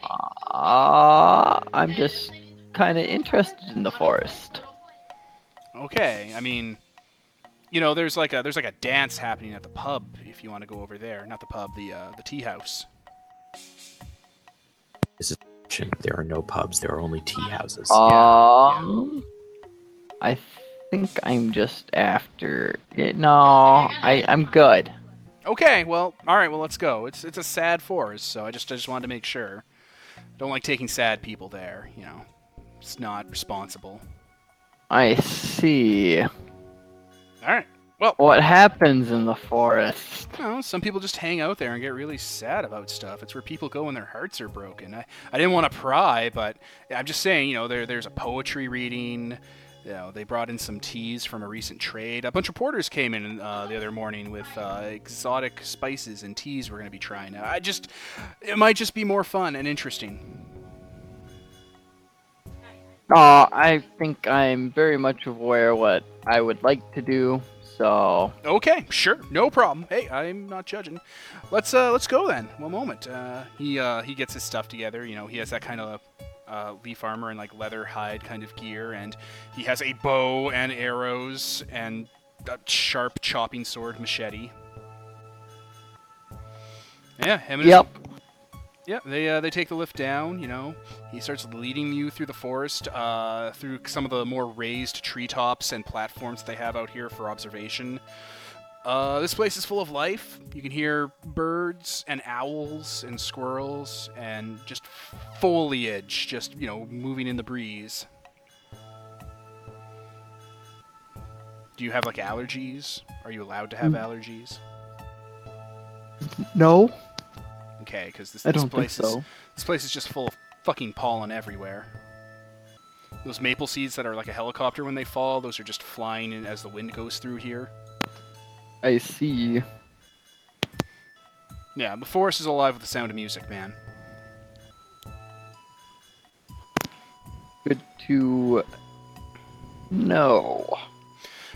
Uh, I'm just kind of interested in the forest. Okay, I mean, you know, there's like a there's like a dance happening at the pub if you want to go over there. Not the pub, the uh, the tea house. There are no pubs. There are only tea houses. Um, I think I'm just after it. No, I I'm good. Okay, well, all right, well, let's go. It's it's a sad forest, so I just I just wanted to make sure. Don't like taking sad people there. You know, it's not responsible. I see. All right. Well, What happens in the forest? you know, some people just hang out there and get really sad about stuff. It's where people go when their hearts are broken. I, I didn't want to pry, but I'm just saying, you know, there there's a poetry reading. You know, they brought in some teas from a recent trade. A bunch of porters came in uh, the other morning with uh, exotic spices and teas we're going to be trying. I just, it might just be more fun and interesting. Uh, I think I'm very much aware what I would like to do. So. Okay, sure, no problem. Hey, I'm not judging. Let's uh, let's go then. One moment. Uh, he uh, he gets his stuff together. You know, he has that kind of uh, leaf armor and like leather hide kind of gear, and he has a bow and arrows and a sharp chopping sword machete. Yeah, him and his- Yep. Yeah, they uh, they take the lift down. You know, he starts leading you through the forest, uh, through some of the more raised treetops and platforms they have out here for observation. Uh, this place is full of life. You can hear birds and owls and squirrels and just foliage, just you know, moving in the breeze. Do you have like allergies? Are you allowed to have Mm. allergies? No, Okay, because this, this place is. This place is just full of fucking pollen everywhere. Those maple seeds that are like a helicopter when they fall, those are just flying in as the wind goes through here. I see. Yeah, the forest is alive with the sound of music, man. Good to know.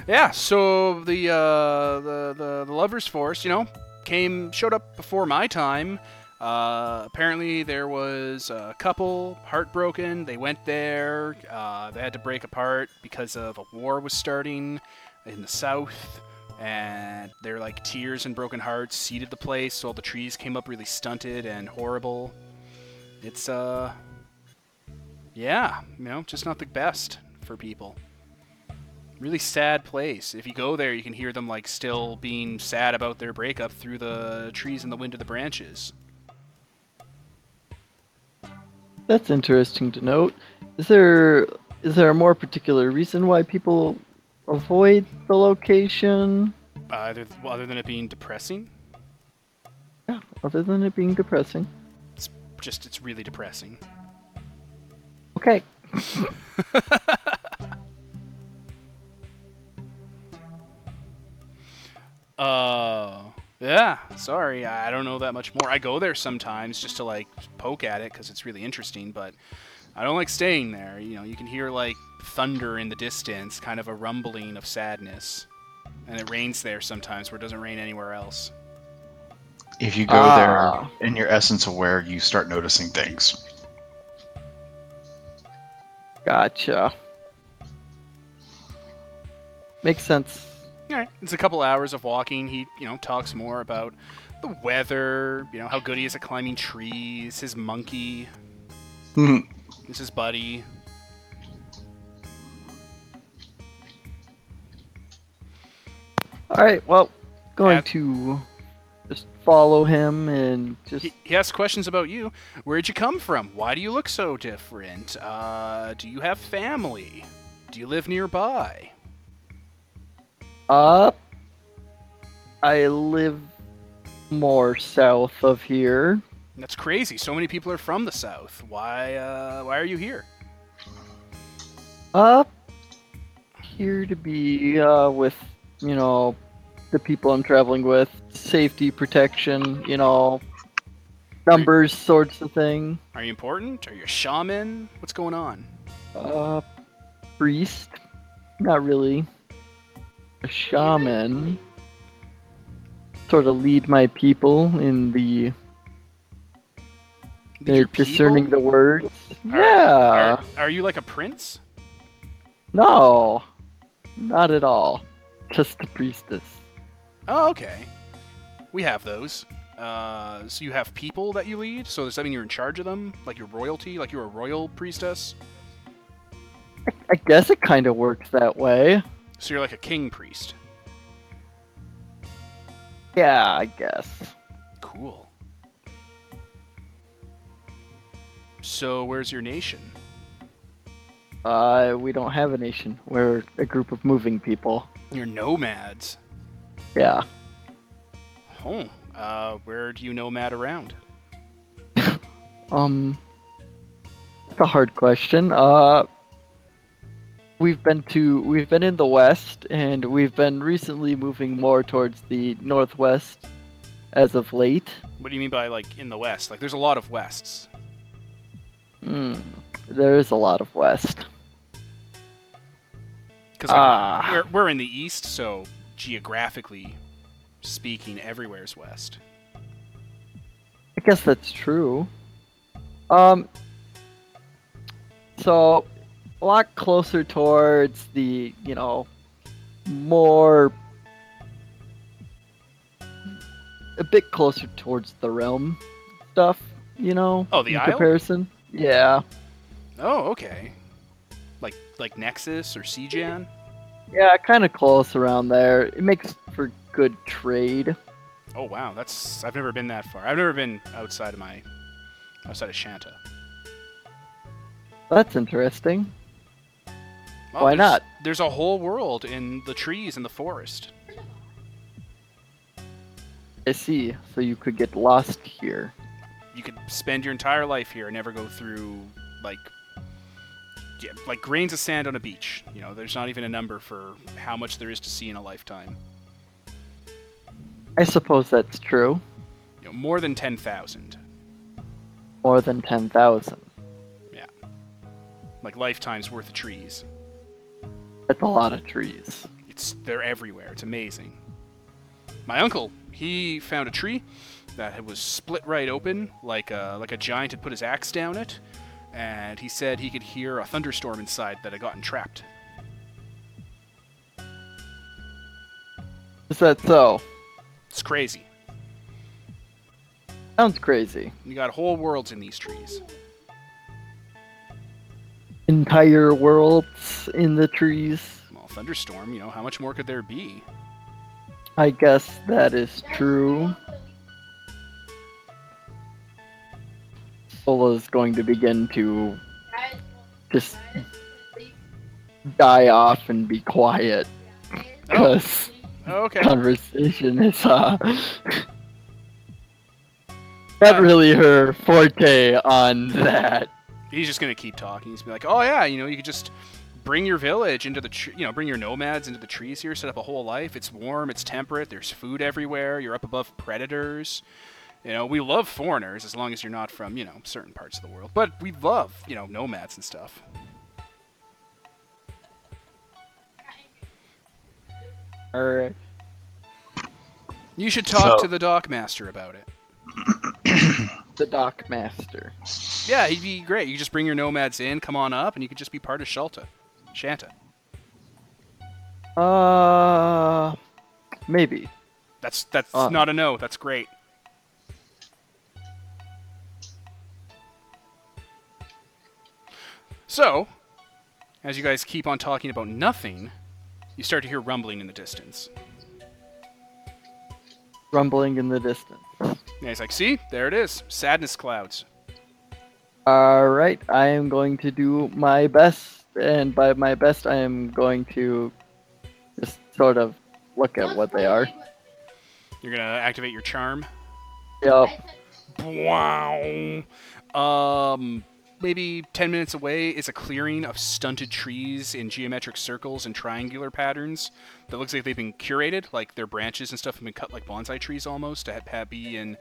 Yeah, so the uh, the, the the lovers' forest, you know, came showed up before my time. Uh, apparently, there was a couple heartbroken. They went there. Uh, they had to break apart because of a war was starting in the south, and their like tears and broken hearts seeded the place. So all the trees came up really stunted and horrible. It's uh, yeah, you know, just not the best for people really sad place. If you go there, you can hear them like still being sad about their breakup through the trees and the wind of the branches. That's interesting to note. Is there is there a more particular reason why people avoid the location? Uh, other, well, other than it being depressing, Yeah, other than it being depressing. It's just it's really depressing. Okay. Uh, yeah. Sorry, I don't know that much more. I go there sometimes just to like poke at it because it's really interesting, but I don't like staying there. You know, you can hear like thunder in the distance, kind of a rumbling of sadness, and it rains there sometimes where it doesn't rain anywhere else. If you go Ah. there in your essence aware, you start noticing things. Gotcha. Makes sense. All right. It's a couple hours of walking. He, you know, talks more about the weather, you know, how good he is at climbing trees, his monkey, Hmm. is his buddy. All right. Well, going Yeah. to just follow him and just He, he asks questions about you. Where'd you come from? Why do you look so different? Uh, do you have family? Do you live nearby? Up. I live more south of here. That's crazy. So many people are from the south. Why, uh, why are you here? Up here to be uh, with, you know, the people I'm traveling with, safety, protection, you know, numbers, sorts of thing. Are you important? Are you a shaman? What's going on? Uh, priest, not really. A shaman. Sort of lead my people in the uh, discerning people? the words. Are- Yeah. Are, are you like a prince? No, not at all. Just a priestess. Oh, okay. We have those. Uh, so you have people that you lead. So does that mean you're in charge of them, like your royalty, like you're a royal priestess? I guess it kind of works that way. So you're like a king priest. Yeah, I guess. Cool. So where's your nation? Uh, we don't have a nation. We're a group of moving people. You're nomads. Yeah. Oh, uh, where do you nomad around? Um, it's a hard question. Uh, we've been to we've been in the west, and we've been recently moving more towards the northwest, as of late. What do you mean by like in the west? Like there's a lot of wests. Hmm. There is a lot of west. Because like, Ah. we're, we're in the east, so geographically speaking, everywhere's west. I guess that's true. Um, so a lot closer towards the, you know, more a bit closer towards the realm stuff, you know. Oh, the comparison. Yeah, Oh, okay. Like like Nexus or Sijan? yeah, kind of close around there. It makes for good trade. Oh wow, that's I've never been that far. I've never been outside of my outside of Shanta. That's interesting. Well, Why there's- not? There's a whole world in the trees in the forest. I see. So you could get lost here. You could spend your entire life here and never go through like yeah, like grains of sand on a beach. You know, there's not even a number for how much there is to see in a lifetime. I suppose that's true. You know, more than 10,000. More than ten thousand. Yeah. Like lifetimes worth of trees. That's a lot of trees. It's they're everywhere. It's amazing. My uncle, he found a tree that was split right open, like a, like a giant had put his axe down it, and he said he could hear a thunderstorm inside that had gotten trapped. Is that so? It's crazy. Sounds crazy. You got whole worlds in these trees. Entire worlds in the trees. Well, thunderstorm, you know, how much more could there be? I guess that is true. Sola's going to begin to just die off and be quiet. Because Okay. conversation is uh not really her forte on that. He's just gonna keep talking. He's gonna be like, "Oh yeah, you know, you could just bring your village into the, tr- you know, bring your nomads into the trees here, set up a whole life. It's warm, it's temperate. There's food everywhere. You're up above predators. You know, we love foreigners as long as you're not from, you know, certain parts of the world. But we love, you know, nomads and stuff. Alright. You should talk So- to the dock master about it. The Dock Master. Yeah, he'd be great. You just bring your nomads in, come on up, and you could just be part of Shelta, Shanta. Uh maybe. That's that's Uh. not a no. That's great. So, as you guys keep on talking about nothing, you start to hear rumbling in the distance. Rumbling in the distance. Yeah, he's like, "See, there it is. Sadness clouds." Alright, I am going to do my best, and by my best, I am going to just sort of look at what they are. You're gonna activate your charm. Yup. Wow. Um, maybe 10 minutes away is a clearing of stunted trees in geometric circles and triangular patterns that looks like they've been curated, like their branches and stuff have been cut like bonsai trees almost to have, be in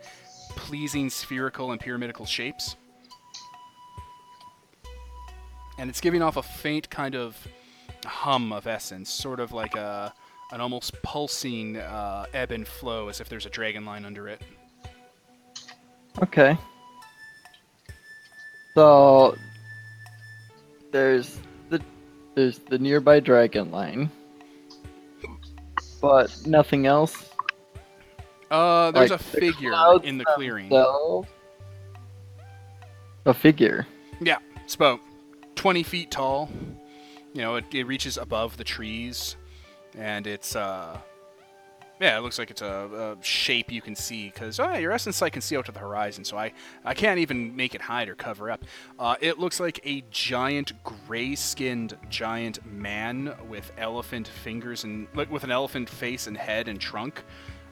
pleasing spherical and pyramidal shapes. And it's giving off a faint kind of hum of essence, sort of like a an almost pulsing uh, ebb and flow, as if there's a dragon line under it. Okay. So there's the there's the nearby dragon line, but nothing else. Uh, there's Like a the figure in the clearing. So a figure. Yeah, it's about 20 feet tall. You know, it, it reaches above the trees, and it's uh, yeah, it looks like it's a, a shape you can see because oh, your essence sight can see out to the horizon, so I I can't even make it hide or cover up. Uh, it looks like a giant gray-skinned giant man with elephant fingers and like with an elephant face and head and trunk,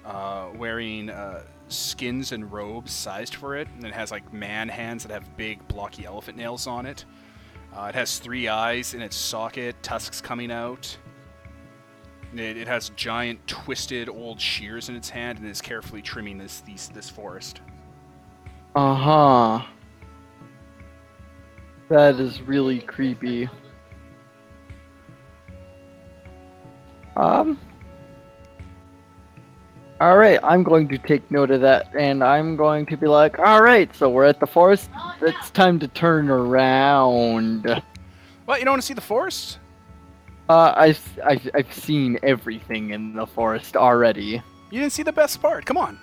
uh, wearing uh, skins and robes sized for it, and it has like man hands that have big blocky elephant nails on it. Uh, it has three eyes in its socket, tusks coming out. It, it has giant, twisted old shears in its hand, and is carefully trimming this these, this forest. Uh huh. That is really creepy. Um, All right, I'm going to take note of that, and I'm going to be like, all right, so we're at the forest. It's time to turn around. What? You don't want to see the forest? Uh, I've, I've I've seen everything in the forest already. You didn't see the best part. Come on.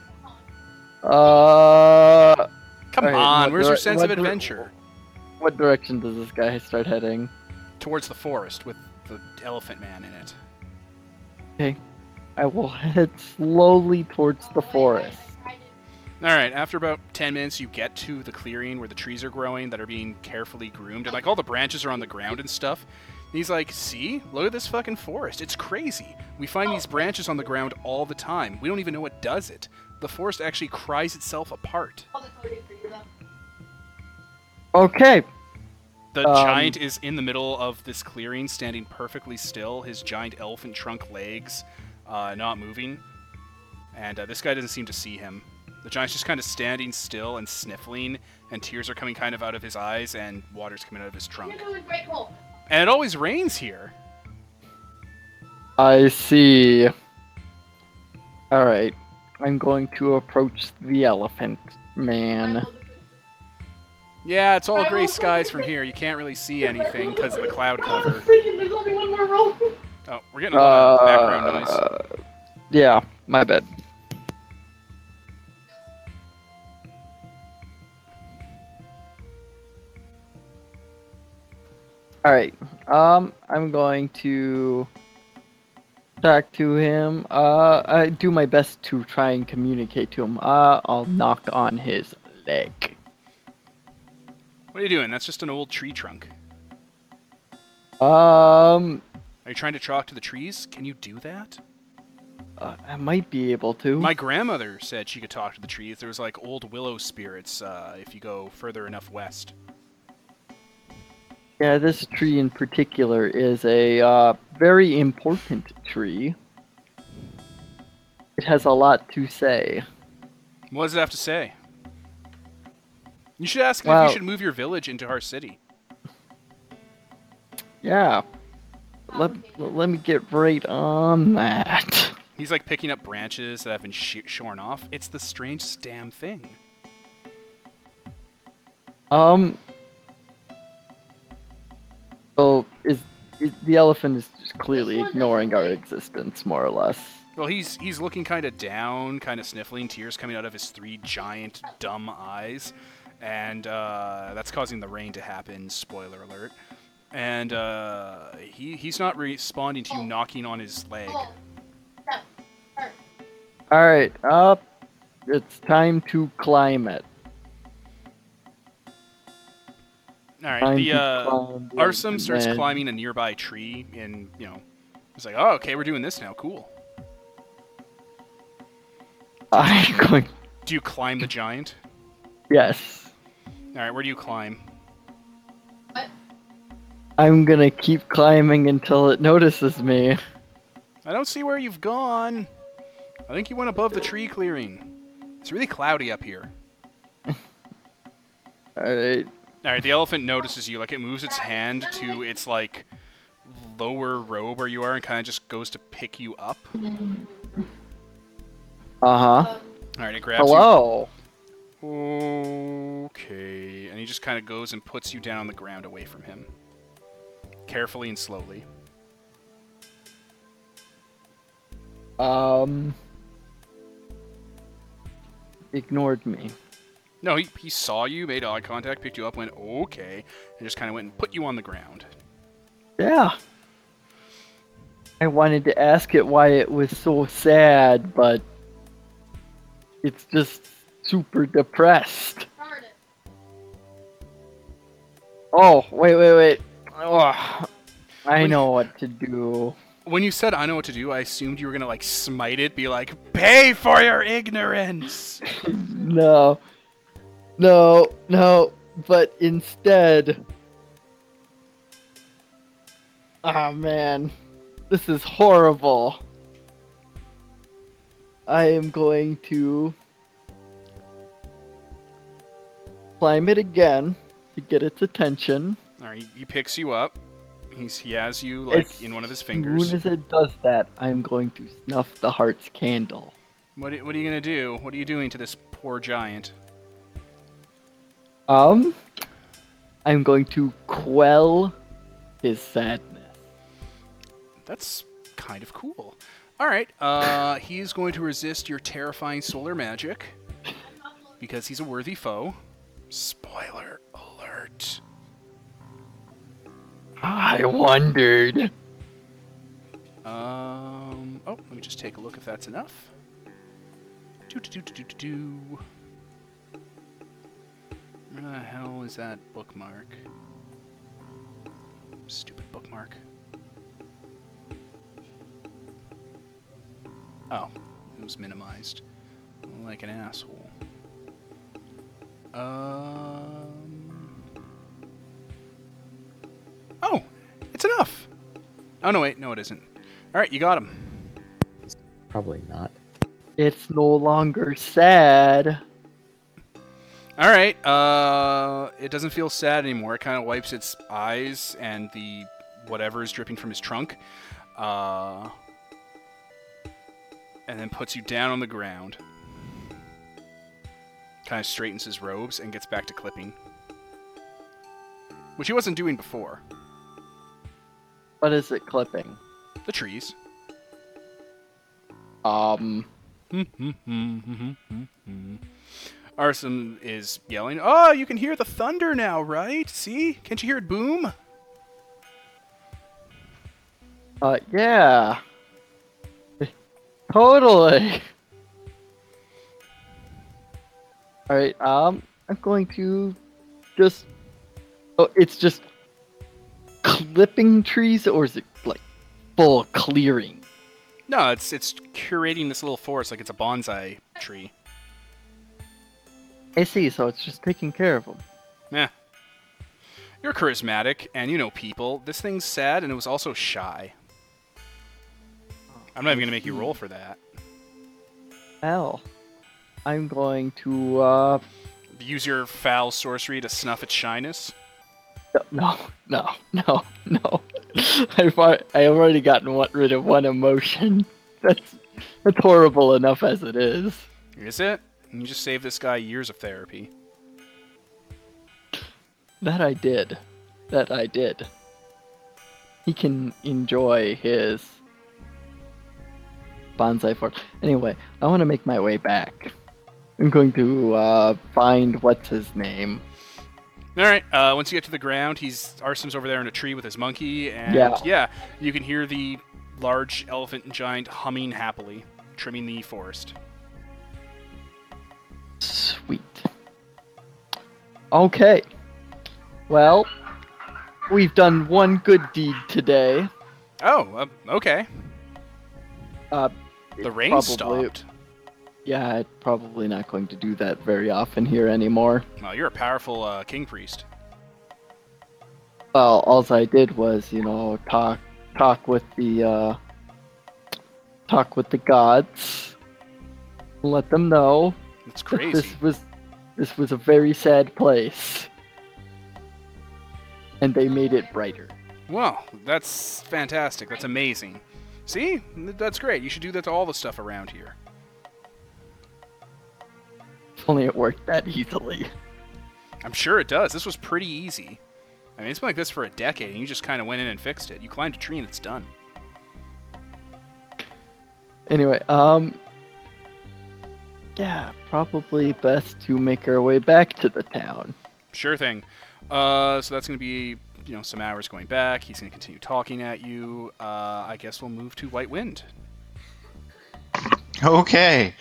Uh, Come Alright, on. Where's your sense of dir- adventure? what direction does this guy start heading? Towards the forest with the elephant man in it. Okay, I will head slowly towards the forest. All right. After about ten minutes, you get to the clearing where the trees are growing that are being carefully groomed, and like all the branches are on the ground and stuff. And he's like, "See, look at this fucking forest. It's crazy. We find these branches on the ground all the time. We don't even know what does it. The forest actually cries itself apart. Okay, The Um, giant is in the middle of this clearing, standing perfectly still. His giant elephant trunk legs, uh, not moving, and uh, this guy doesn't seem to see him. The giant's just kind of standing still and sniffling, and tears are coming kind of out of his eyes, and water's coming out of his trunk. And it always rains here. I see. All right, I'm going to approach the elephant man. Yeah, it's all gray skies from here. You can't really see anything because of the cloud cover. There's only one more roll. Oh, we're getting a lot of background noise. Uh, yeah, my bad. All right. Um, I'm going to talk to him. Uh, I do my best to try and communicate to him. Uh, I'll knock on his leg. What are you doing? That's just an old tree trunk. Um, Are you trying to talk to the trees? Can you do that? uh, I might be able to. My grandmother said she could talk to the trees. There was like old willow spirits uh, if you go further enough west. Yeah, this tree in particular is a uh, very important tree. It has a lot to say. What does it have to say? You should ask him if you should move your village into our city. Yeah. Let, let me get right on that. He's like picking up branches that have been sh- shorn off. It's the strangest damn thing. Um. So is, is the elephant is just clearly ignoring our existence, more or less. Well, he's he's looking kind of down, kind of sniffling, tears coming out of his three giant dumb eyes, and uh, that's causing the rain to happen. Spoiler alert. And uh, he he's not responding to you knocking on his leg. All right, up. It's time to climb it. All right, the uh, Arsum starts climbing a nearby tree, and you know, it's like, "Oh, okay, we're doing this now. Cool." I'm going. Do you climb the giant? Yes. All right, where do you climb? I'm gonna keep climbing until it notices me. I don't see where you've gone. I think you went above the tree clearing. It's really cloudy up here. Alright. All right, the elephant notices you. Like it moves its hand to its like lower robe where you are, and kind of just goes to pick you up. Uh huh. All right, it grabs Hello. you. Okay, and he just kind of goes and puts you down on the ground away from him, carefully and slowly. Um. Ignored me. No, he, he saw you, made eye contact, picked you up, went okay, and just kind of went and put you on the ground. Yeah. I wanted to ask it why it was so sad, but it's just super depressed. Oh, wait, wait, wait. Oh, I When- know what to do. When you said I know what to do, I assumed you were gonna like smite it, be like, "Pay for your ignorance." No. No, no, but instead. Ah, man. This is horrible. I am going to climb it again to get its attention. All right, he picks you up. He's he has you like As in one of his fingers. As soon as it does that, I'm going to snuff the heart's candle. What, what are you gonna do? What are you doing to this poor giant? Um, I'm going to quell his sadness. That's kind of cool. All right. Uh, he's going to resist your terrifying solar magic because he's a worthy foe. Spoiler alert. I wondered. Um. Oh, let me just take a look if that's enough. Do do do do do do. Where the hell is that bookmark? Stupid bookmark. Oh, it was minimized. Like an asshole. Um. Oh, it's enough. Oh no, wait, no, it isn't. All right, you got him. Probably not. It's no longer sad. All right. Uh, it doesn't feel sad anymore. It kind of wipes its eyes and the whatever is dripping from his trunk, uh, and then puts you down on the ground. Kind of straightens his robes and gets back to clipping, which he wasn't doing before. What is it clipping? The trees. Um, hmm, hmm, hmm, Arsum is yelling, "Oh, you can hear the thunder now, right? See? Can't you hear it boom?" uh, yeah. Totally. Alright, um, I'm going to just. Oh, it's just clipping trees, or is it like full clearing? No, it's it's curating this little forest like it's a bonsai tree. I see, so it's just taking care of them. Yeah. You're charismatic, and you know people. This thing's sad, and it was also shy. I'm not even gonna make you roll for that. Hell. I'm going to, uh, Use your foul sorcery to snuff its shyness. no, no, no, no. I've, al- I already gotten one, rid of one emotion. That's, that's horrible enough as it is. Is it? You just saved this guy years of therapy. That I did. That I did. He can enjoy his bonsai fort. Anyway, I want to make my way back. I'm going to uh, find what's his name. All right. Uh, once you get to the ground, he's Arsum's over there in a tree with his monkey, and Yeah. you can hear the large elephant giant humming happily, trimming the forest. Sweet. Okay. Well, we've done one good deed today. Oh, uh, okay. Uh, The rain probably- stopped. Yeah, probably not going to do that very often here anymore. Well, you're a powerful uh, king priest. Well, all I did was, you know, talk talk with the uh, talk with the gods, let them know It's crazy. this was this was a very sad place, and they made it brighter. Well, that's fantastic. That's amazing. See? That's great. You should do that to all the stuff around here. If only it worked that easily. I'm sure it does. This was pretty easy. I mean, it's been like this for a decade, and you just kind of went in and fixed it. You climbed a tree, and it's done. Anyway, um, yeah, probably best to make our way back to the town. Sure thing. Uh, so that's going to be, you know, some hours going back. He's going to continue talking at you. Uh, I guess we'll move to White Wind. Okay.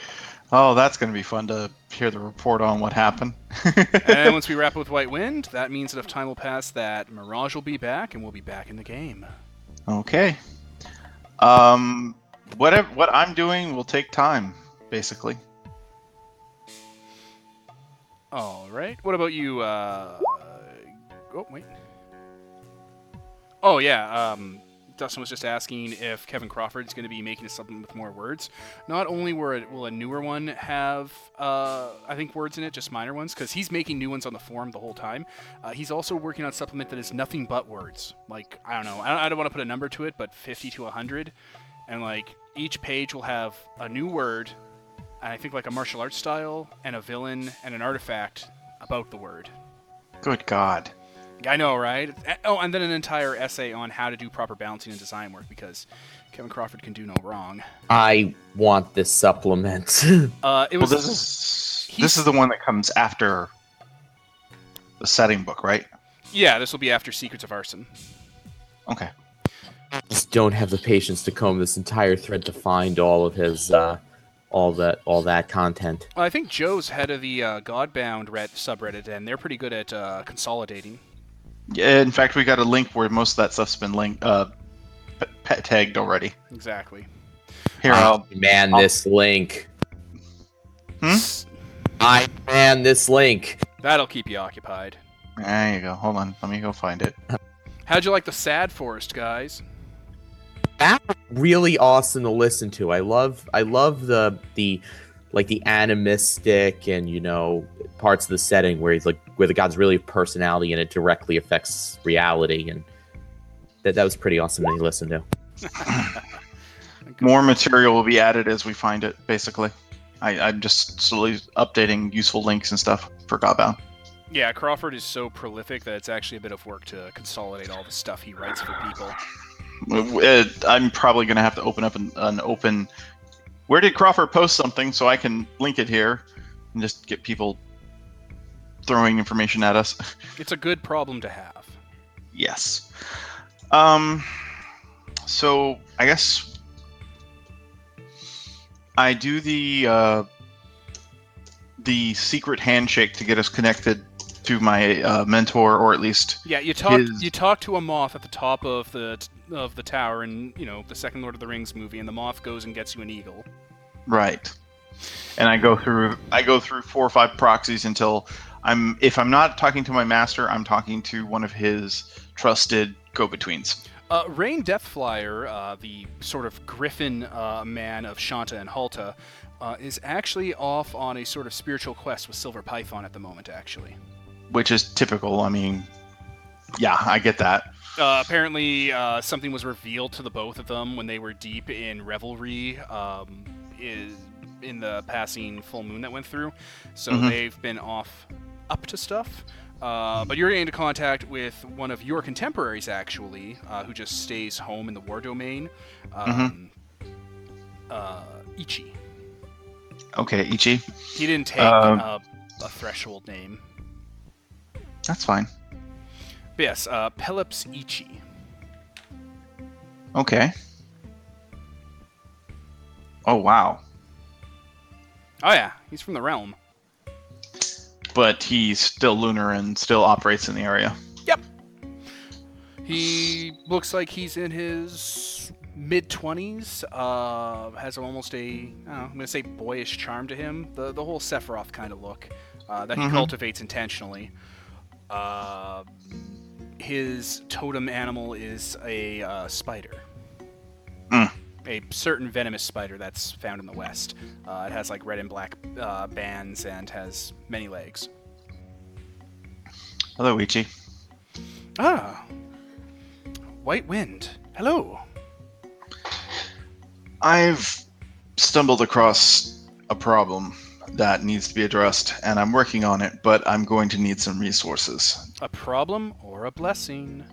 Oh, that's going to be fun to hear the report on what happened. and once we wrap up with White Wind, that means enough time will pass that Mirage will be back, and we'll be back in the game. okay. Um, whatever what I'm doing will take time, basically. All right. What about you? Uh... Oh wait. Oh yeah. Um, Dustin was just asking if Kevin Crawford is going to be making supplement with more words. Not only will a, newer one have, uh, I think, words in it, just minor ones, because he's making new ones on the forum the whole time. Uh, he's also working on supplement that is nothing but words. Like I don't know. I don't, don't want to put a number to it, but 50 to 100, and like each page will have a new word I think like a martial arts style and a villain and an artifact about the word. Good God. I know, right? Oh, and then an entire essay on how to do proper balancing and design work because Kevin Crawford can do no wrong. I want this supplement. Uh, it Well, was this is this is the one that comes after the setting book, right? yeah. This will be after Secrets of Arson. Okay. just don't have the patience to comb this entire thread to find all of his uh all that all that content. Well, I think Joe's head of the uh, Godbound red subreddit, and they're pretty good at uh, consolidating. Yeah, in fact, we got a link where most of that stuff's been linked, uh, p- pet tagged already. Exactly. Here, I'll, man, I'll- this link. Hmm? I man, this link. That'll keep you occupied. there you go. Hold on, let me go find it. How'd you like the Sad Forest, guys? That was really awesome to listen to. I love I love the the like the animistic and you know parts of the setting where he's like where the god's really have personality and it directly affects reality and that that was pretty awesome to listen to. More material will be added as we find it. Basically, I, I'm just slowly updating useful links and stuff for Godbound. Yeah, Crawford is so prolific that it's actually a bit of work to consolidate all the stuff he writes for people. Uh, I'm probably going to have to open up an, an open. Where did Crawford post something so I can link it here and just get people throwing information at us? It's a good problem to have. yes. Um. So I guess I do the uh, the secret handshake to get us connected to my uh, mentor, or at least Yeah, you talk His- you talk to a moth at the top of the of the tower in you know the second Lord of the Rings movie, and the moth goes and gets you an eagle. Right. And I go through I go through four or five proxies until I'm if I'm not talking to my master, I'm talking to one of his trusted go-betweens. Uh, Rain Deathflyer, uh, the sort of griffin uh, man of Shanta and Halta, uh, is actually off on a sort of spiritual quest with Silver Python at the moment. Actually, Which is typical. I mean, yeah, I get that. uh, apparently uh, something was revealed to the both of them when they were deep in revelry. Um, is in the passing full moon that went through, so Mhm. they've been off up to stuff. Uh, but you're getting into contact with one of your contemporaries, actually, uh, who just stays home in the war domain. Um, uh, Ichi. Okay, Ichi, He didn't take Um, uh, a threshold name. That's fine. But yes, uh, Pelops Ichi. Okay. Oh wow. Oh yeah, he's from the realm. But he's still lunar and still operates in the area. Yep. He looks like he's in his mid twenties. Uh, has almost a I don't know, I'm gonna say boyish charm to him. The the whole Sephiroth kind of look uh, that he Mhm. cultivates intentionally. Uh, his totem animal is a uh, spider. Mm. A certain venomous spider that's found in the west. Uh, it has like red and black uh, bands and has many legs. Hello, Ichi. Ah, White Wind. Hello. I've stumbled across a problem that needs to be addressed, and I'm working on it, but I'm going to need some resources. A problem or a blessing?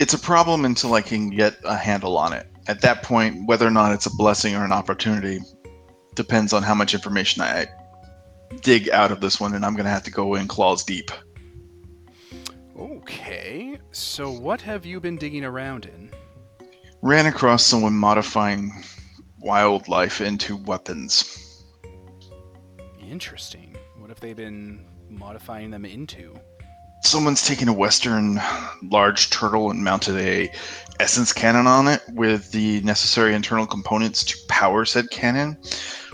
It's a problem until I can get a handle on it. At that point, whether or not it's a blessing or an opportunity depends on how much information I dig out of this one, and I'm going to have to go in claws deep. Okay, so what have you been digging around in? Ran across someone modifying wildlife into weapons. Interesting. What have they been modifying them into? someone's taken a western large turtle and mounted a essence cannon on it with the necessary internal components to power said cannon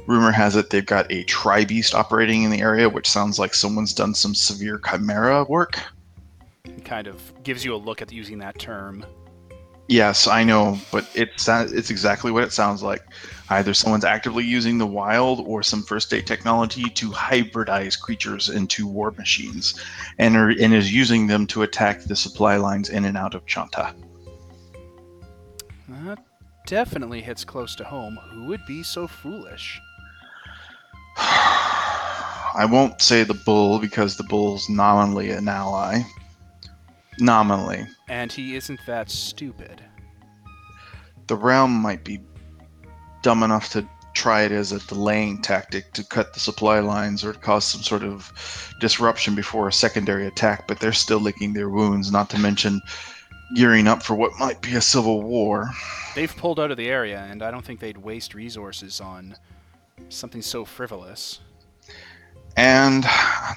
rumor has it they've got a tri beast operating in the area which sounds like someone's done some severe chimera work It kind of gives you a look at using that term. Yes i know but it's it's exactly what it sounds like either someone's actively using the wild or some first state technology to hybridize creatures into war machines and, are, and is using them to attack the supply lines in and out of Shanta That definitely hits close to home. Who would be so foolish? I won't say the bull because the bull's nominally an ally. Nominally. And he isn't that stupid. The realm might be dumb enough to try it as a delaying tactic to cut the supply lines or cause some sort of disruption before a secondary attack, but they're still licking their wounds, not to mention gearing up for what might be a civil war. They've pulled out of the area, and I don't think they'd waste resources on something so frivolous. And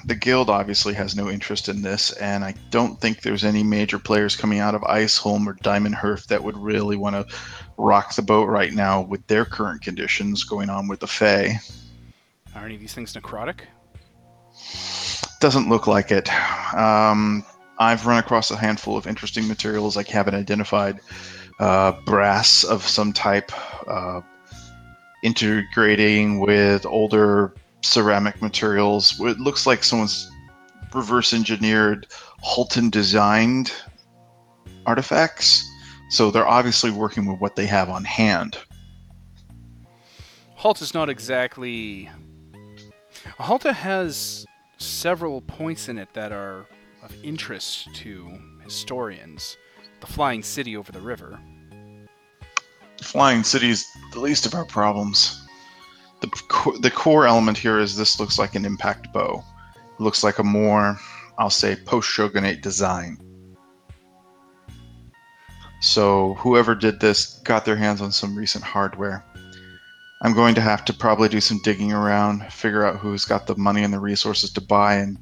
the guild obviously has no interest in this, and I don't think there's any major players coming out of Iceholm or Diamond Hearth that would really want to rock the boat right now with their current conditions going on with the Fae. Are any of these things necrotic? Doesn't look like it. Um, I've run across a handful of interesting materials I haven't identified. Uh, brass of some type, uh, integrating with older ceramic materials. It looks like someone's reverse engineered Haltan designed artifacts. So they're obviously working with what they have on hand. Halta is not exactly. Halta has several points in it that are of interest to historians. The flying city over the river. Flying city is the least of our problems. The, the core element here is this looks like an impact bow. It looks like a more, I'll say, post shogunate design. So whoever did this got their hands on some recent hardware. I'm going to have to probably do some digging around, figure out who's got the money and the resources to buy and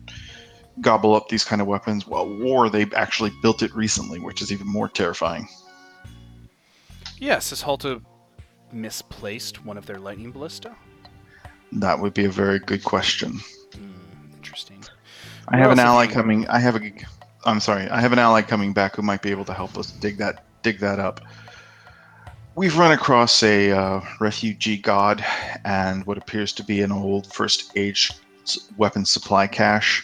gobble up these kind of weapons. Well, war they actually built it recently, which is even more terrifying. Yes, has Halta misplaced one of their lightning ballista? That would be a very good question. Hmm, interesting. I What have an ally you- coming. I have a. I'm sorry. I have an ally coming back who might be able to help us dig that dig that up. We've run across a uh, refugee god and what appears to be an old first age s- weapons supply cache,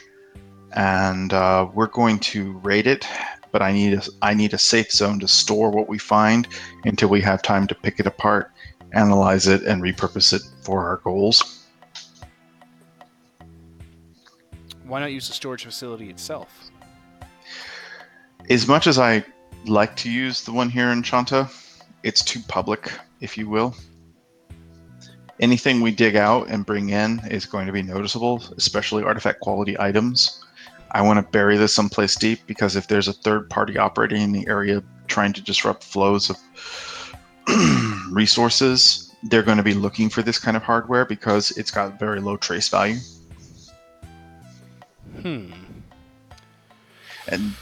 and uh, we're going to raid it. But I need a I need a safe zone to store what we find until we have time to pick it apart, analyze it, and repurpose it for our goals. Why not use the storage facility itself? as much as I like to use the one here in Shanta, it's too public, if you will. Anything we dig out and bring in is going to be noticeable, especially artifact quality items. I want to bury this someplace deep because if there's a third party operating in the area trying to disrupt flows of resources, they're going to be looking for this kind of hardware because it's got very low trace value. Hmm. And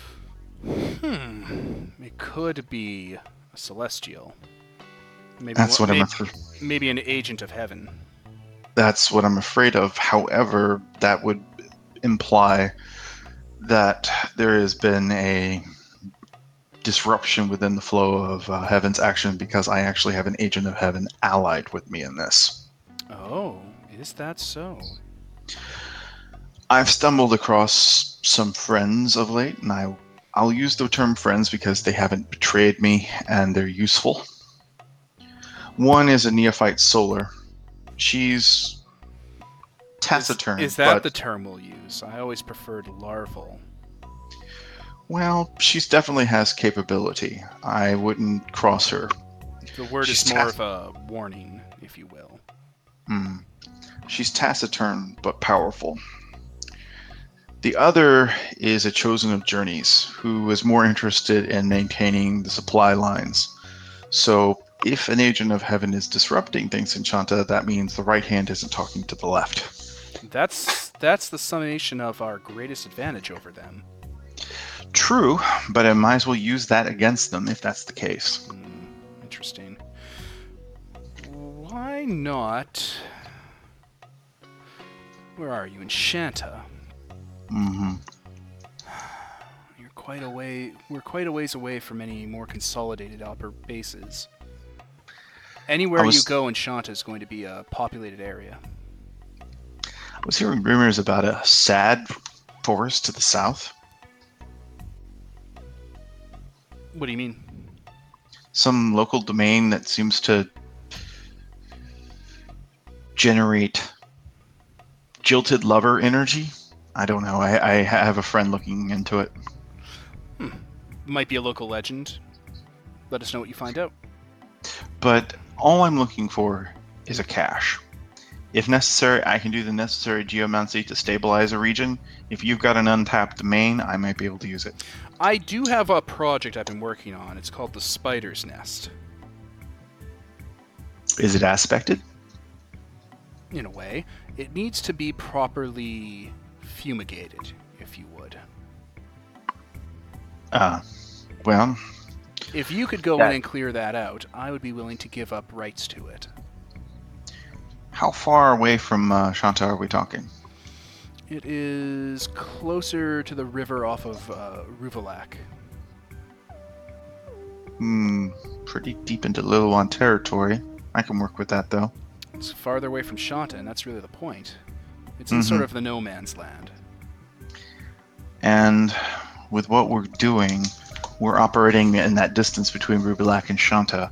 Hmm. It could be a celestial. Maybe that's one- what I'm maybe, afraid. maybe an agent of heaven. that's what I'm afraid of. However, that would imply that there has been a disruption within the flow of uh, Heaven's action because I actually have an agent of Heaven allied with me in this. Oh, is that so? I've stumbled across some friends of late, and I I'll use the term friends because they haven't betrayed me and they're useful. One is a neophyte solar. She's taciturn. Is, is that the term we'll use? I always preferred larval. Well, she's definitely has capability. I wouldn't cross her. The word She's is more tac- of a warning, if you will. Hmm. She's taciturn but powerful. The other is a chosen of journeys who is more interested in maintaining the supply lines. So, if an agent of heaven is disrupting things in Shanta, that means the right hand isn't talking to the left. That's that's the summation of our greatest advantage over them. True, but I might as well use that against them if that's the case. Hmm, interesting. Why not? Where are you in Shanta? Mm hmm You're quite a way. We're quite a ways away from any more consolidated upper bases. Anywhere was- you go in Shanta is going to be a populated area. I was hearing rumors about a sad forest to the south. What do you mean? some local domain that seems to generate jilted lover energy. I don't know. I, I have a friend looking into it. Hmm. Might be a local legend. Let us know what you find out. But all I'm looking for is a cache. If necessary, I can do the necessary geomancy to stabilize a region. If you've got an untapped domain, I might be able to use it. I do have a project I've been working on. It's called the Spider's Nest. Is it aspected? In a way, it needs to be properly fumigated, if you would. Uh, well, If you could go That- in and clear that out, I would be willing to give up rights to it. How far away from uh, Shanta are we talking? It is closer to the river off of uh. Hmm, pretty deep into Liliwan territory. I can work with that though. It's farther away from Shanta, and that's really the point. It's in sort Mhm. of the no man's land. And with what we're doing, we're operating in that distance between Rubilak and Shanta.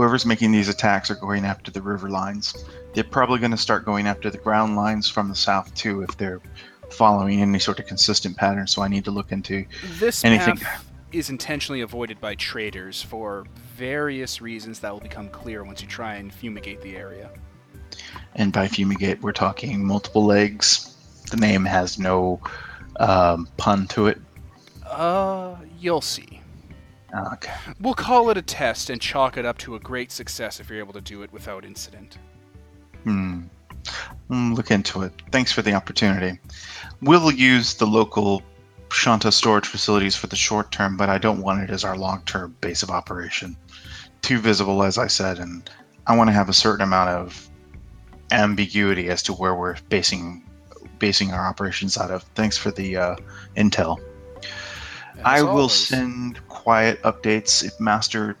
Whoever's making these attacks are going after the river lines. They're probably going to start going after the ground lines from the south too if they're following any sort of consistent pattern. So I need to look into This Anything- path is intentionally avoided by traders for various reasons that will become clear once you try and fumigate the area. And by fumigate, we're talking multiple legs. The name has no um, pun to it. Uh, you'll see. Okay. We'll call it a test and chalk it up to a great success if you're able to do it without incident. Hmm. Mm, Look into it. Thanks for the opportunity. We'll use the local Shanta storage facilities for the short term, but I don't want it as our long term base of operation. Too visible, as I said, and I want to have a certain amount of ambiguity as to where we're basing basing our operations out of. Thanks for the uh, intel. I will always- send quiet updates if Master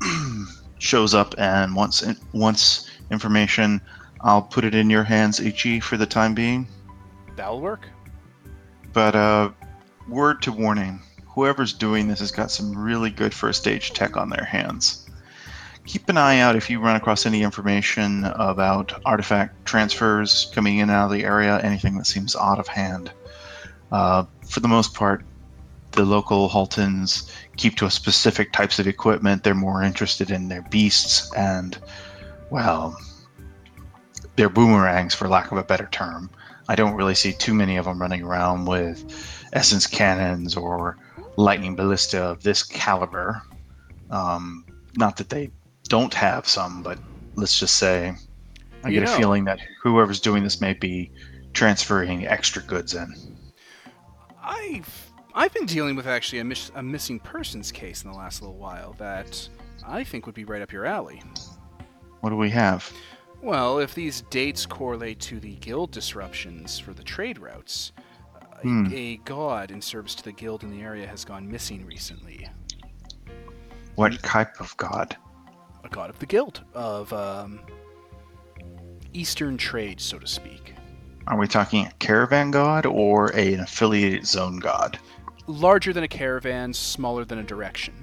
shows up and wants wants information. I'll put it in your hands, Ichi, for the time being. That'll work. But uh, word to warning: whoever's doing this has got some really good First Age tech on their hands. Keep an eye out if you run across any information about artifact transfers coming in and out of the area, anything that seems out of hand. Uh, for the most part, the local Haltans keep to a specific types of equipment. They're more interested in their beasts and, well, their boomerangs, for lack of a better term. I don't really see too many of them running around with essence cannons or lightning ballista of this caliber. Um, not that they don't have some, but let's just say I You get know- a feeling that whoever's doing this may be transferring extra goods in. I've I've been dealing with actually a, mis- a missing persons case in the last little while that I think would be right up your alley. What do we have? Well, if these dates correlate to the guild disruptions for the trade routes, a- Hmm. a god in service to the guild in the area has gone missing recently. What type of god? A god of the guild of um, Eastern trade, so to speak. Are we talking a caravan god or an affiliated zone god? Larger than a caravan, smaller than a direction.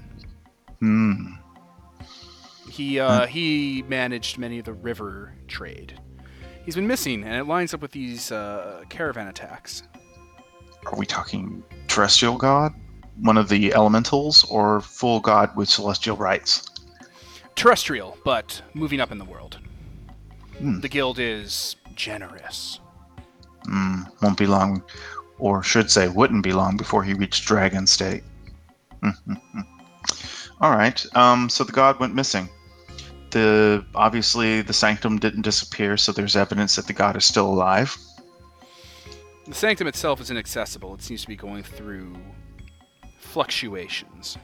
Hmm. He uh, he managed many of the river trade. He's been missing, and it lines up with these uh, caravan attacks. Are we talking terrestrial god? One of the elementals or full god with celestial rights? Terrestrial, but moving up in the world. Hmm. The guild is generous. Hmm. Won't be long, or should say, wouldn't be long before he reached dragon state. All right. Um. So the god went missing. The obviously the sanctum didn't disappear, so there's evidence that the god is still alive. The sanctum itself is inaccessible. It seems to be going through fluctuations.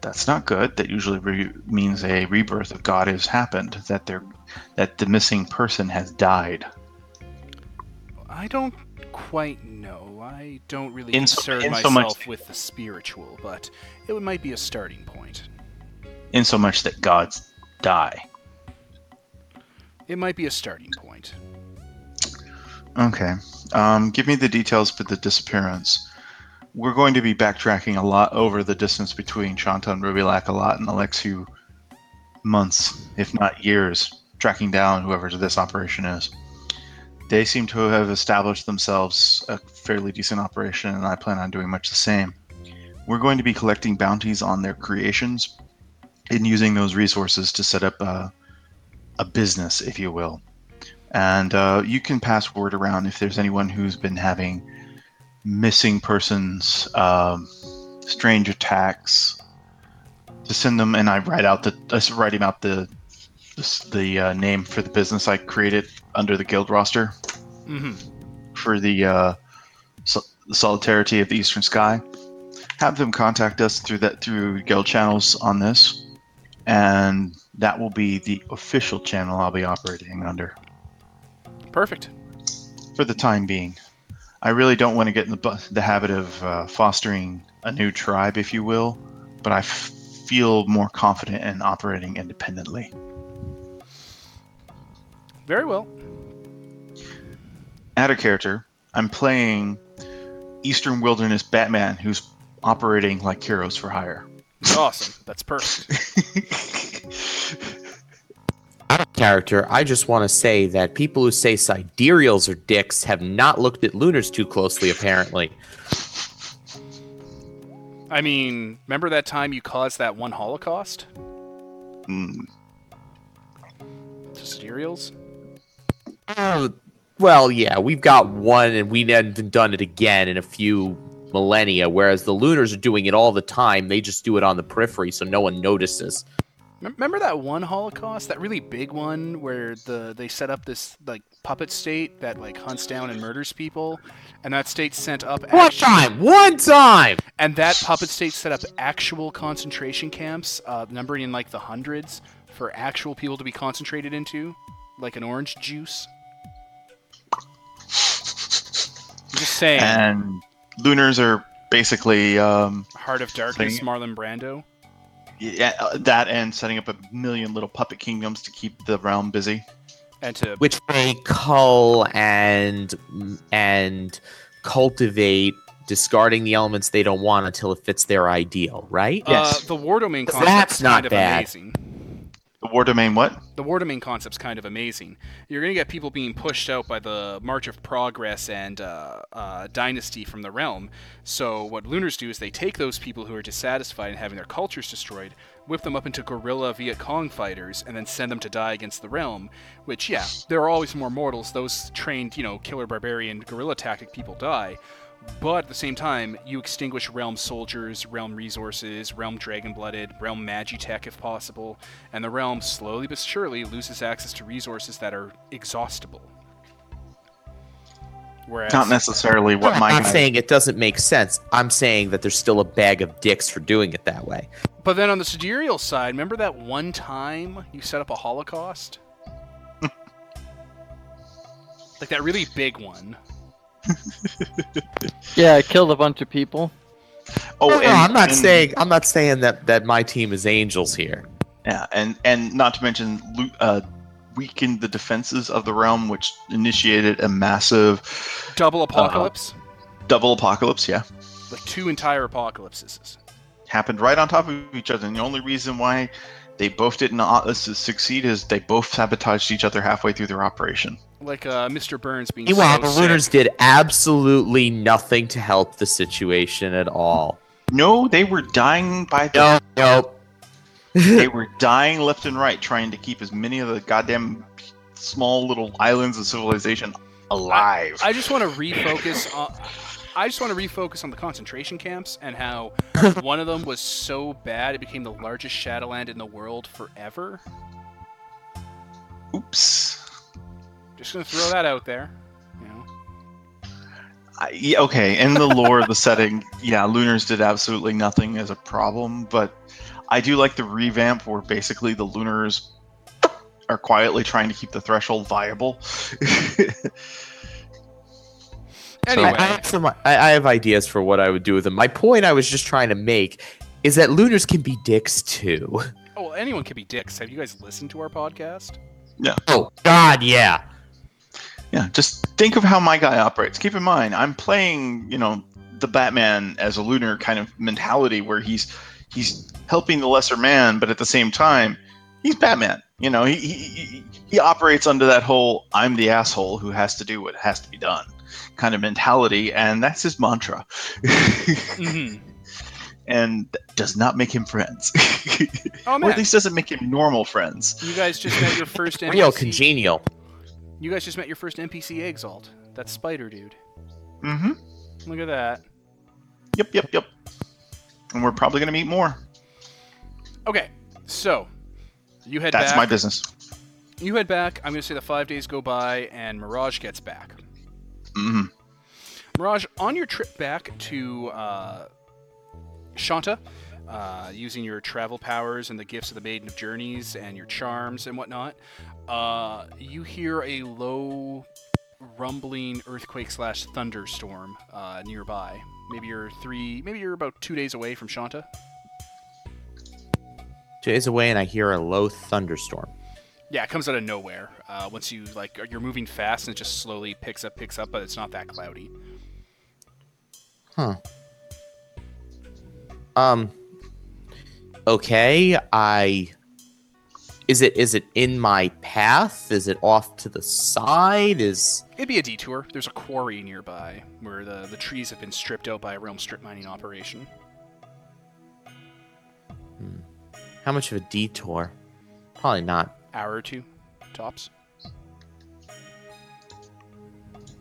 That's not good. That usually re- means a rebirth of God has happened. That they're, that the missing person has died. I don't quite know. I don't really In so- concern in so myself much- with the spiritual, but it might be a starting point. In so much that gods die. It might be a starting point. Okay. Um, give me the details for the disappearance. we're going to be backtracking a lot over the distance between Shanta and Rubilak a lot in the next few months, if not years, tracking down whoever this operation is. They seem to have established themselves a fairly decent operation, and I plan on doing much the same. We're going to be collecting bounties on their creations and using those resources to set up a, a business, if you will. And uh, you can pass word around if there's anyone who's been having missing persons, um, strange attacks, to send them, and I write out the I write him out the the, the uh, name for the business I created under the guild roster Mm-hmm. for the uh, so, the solidarity of the Eastern Sky. Have them contact us through that through guild channels on this, and that will be the official channel I'll be operating under Perfect. for the time being. I really don't want to get in the, bu- the habit of uh, fostering a new tribe, if you will, but I f- feel more confident in operating independently. Very well. Add a character. I'm playing Eastern Wilderness Batman, who's operating like heroes for hire. Awesome. That's perfect. Out of character, I just want to say that people who say sidereals are dicks have not looked at lunars too closely, apparently. I mean, remember that time you caused that one Holocaust Mm, to Sidereals? Uh, well, yeah, we've got one, and we haven't done it again in a few millennia. Whereas the lunars are doing it all the time; they just do it on the periphery, so no one notices. Remember that one Holocaust, that really big one where the they set up this like puppet state that like hunts down and murders people, and that state sent up One actu- time, one time. and that puppet state set up actual concentration camps, uh, numbering in like the hundreds, for actual people to be concentrated into, like an orange juice. I'm just saying, and lunars are basically um, Heart of Darkness, Saying- Marlon Brando. yeah, uh, that and setting up a million little puppet kingdoms to keep the realm busy. And to which they cull and and cultivate, discarding the elements they don't want until it fits their ideal, right? Yes. uh, the war domain concept That's not kind of bad. amazing. The war domain, what? the war domain concept's kind of amazing. You're going to get people being pushed out by the March of Progress and uh, uh, Dynasty from the realm. So what Lunars do is they take those people who are dissatisfied and having their cultures destroyed, whip them up into guerrilla Viet Cong fighters, and then send them to die against the realm. Which, yeah, there are always more mortals. Those trained, you know, killer barbarian guerrilla tactic people die. But at the same time, you extinguish realm soldiers, realm resources, realm dragon blooded, realm magitech if possible, and the realm slowly but surely loses access to resources that are exhaustible. Whereas, Not necessarily what my I'm not guy- saying it doesn't make sense. I'm saying that there's still a bag of dicks for doing it that way. but then on the sidereal side, remember that one time you set up a Holocaust? like that really big one. Yeah, I killed a bunch of people. Oh, No, no, I'm not and- saying I'm not saying that that my team is angels here. Yeah, and and not to mention uh, weakened the defenses of the realm, which initiated a massive Double apocalypse? double apocalypse. Yeah, like two entire apocalypses. happened right on top of each other, and the only reason why they both didn't uh, succeed is they both sabotaged each other halfway through their operation. Like uh, Mr. Burns being Meanwhile, so the sick. Lunars did absolutely nothing to help the situation at all. No, they were dying by the No, nope. they were dying left and right, trying to keep as many of the goddamn small little islands of civilization alive. I just want to refocus on. I just want to refocus on the concentration camps and how one of them was so bad it became the largest Shadowland in the world forever. Oops. Just gonna throw that out there. You know, I, yeah, okay, in the lore of the setting, yeah, Lunars did absolutely nothing as a problem, but I do like the revamp where basically the Lunars are quietly trying to keep the threshold viable. Anyway. I, I, have some, I, I have ideas for what I would do with them. My point I was just trying to make is that Lunars can be dicks too. oh well, anyone can be dicks. Have you guys listened to our podcast? No. Oh God, yeah. Yeah, just think of how my guy operates. Keep in mind, I'm playing, you know, the Batman as a lunar kind of mentality where he's he's helping the lesser man, but at the same time, he's Batman. You know, he he, he, he operates under that whole "I'm the asshole who has to do what has to be done" kind of mentality, and that's his mantra. Mhm. and does not make him friends, Oh or man, at least doesn't make him normal friends. you guys just met your first NPC. Real congenial. You guys just met your first NPC Exalt. That spider dude. Mm-hmm. Look at that. Yep, yep, yep. And we're probably gonna meet more. Okay, so you head That's back. my business. You head back. I'm going to say the five days go by, and Mirage gets back. Mm hmm Mirage, on your trip back to uh, Shanta, uh, using your travel powers and the gifts of the Maiden of Journeys and your charms and whatnot, uh, you hear a low, rumbling earthquake slash thunderstorm uh, nearby. Maybe you're three, maybe you're about two days away from Shanta. Two days away, and I hear a low thunderstorm. Yeah, it comes out of nowhere. Uh, once you like, you're moving fast and it just slowly picks up, picks up, but it's not that cloudy. Huh. Um. Okay, I. Is it is it in my path? Is it off to the side? Is It'd be a detour. There's a quarry nearby where the, the trees have been stripped out by a realm strip mining operation. how much of a detour? Probably not. Hour or two, tops.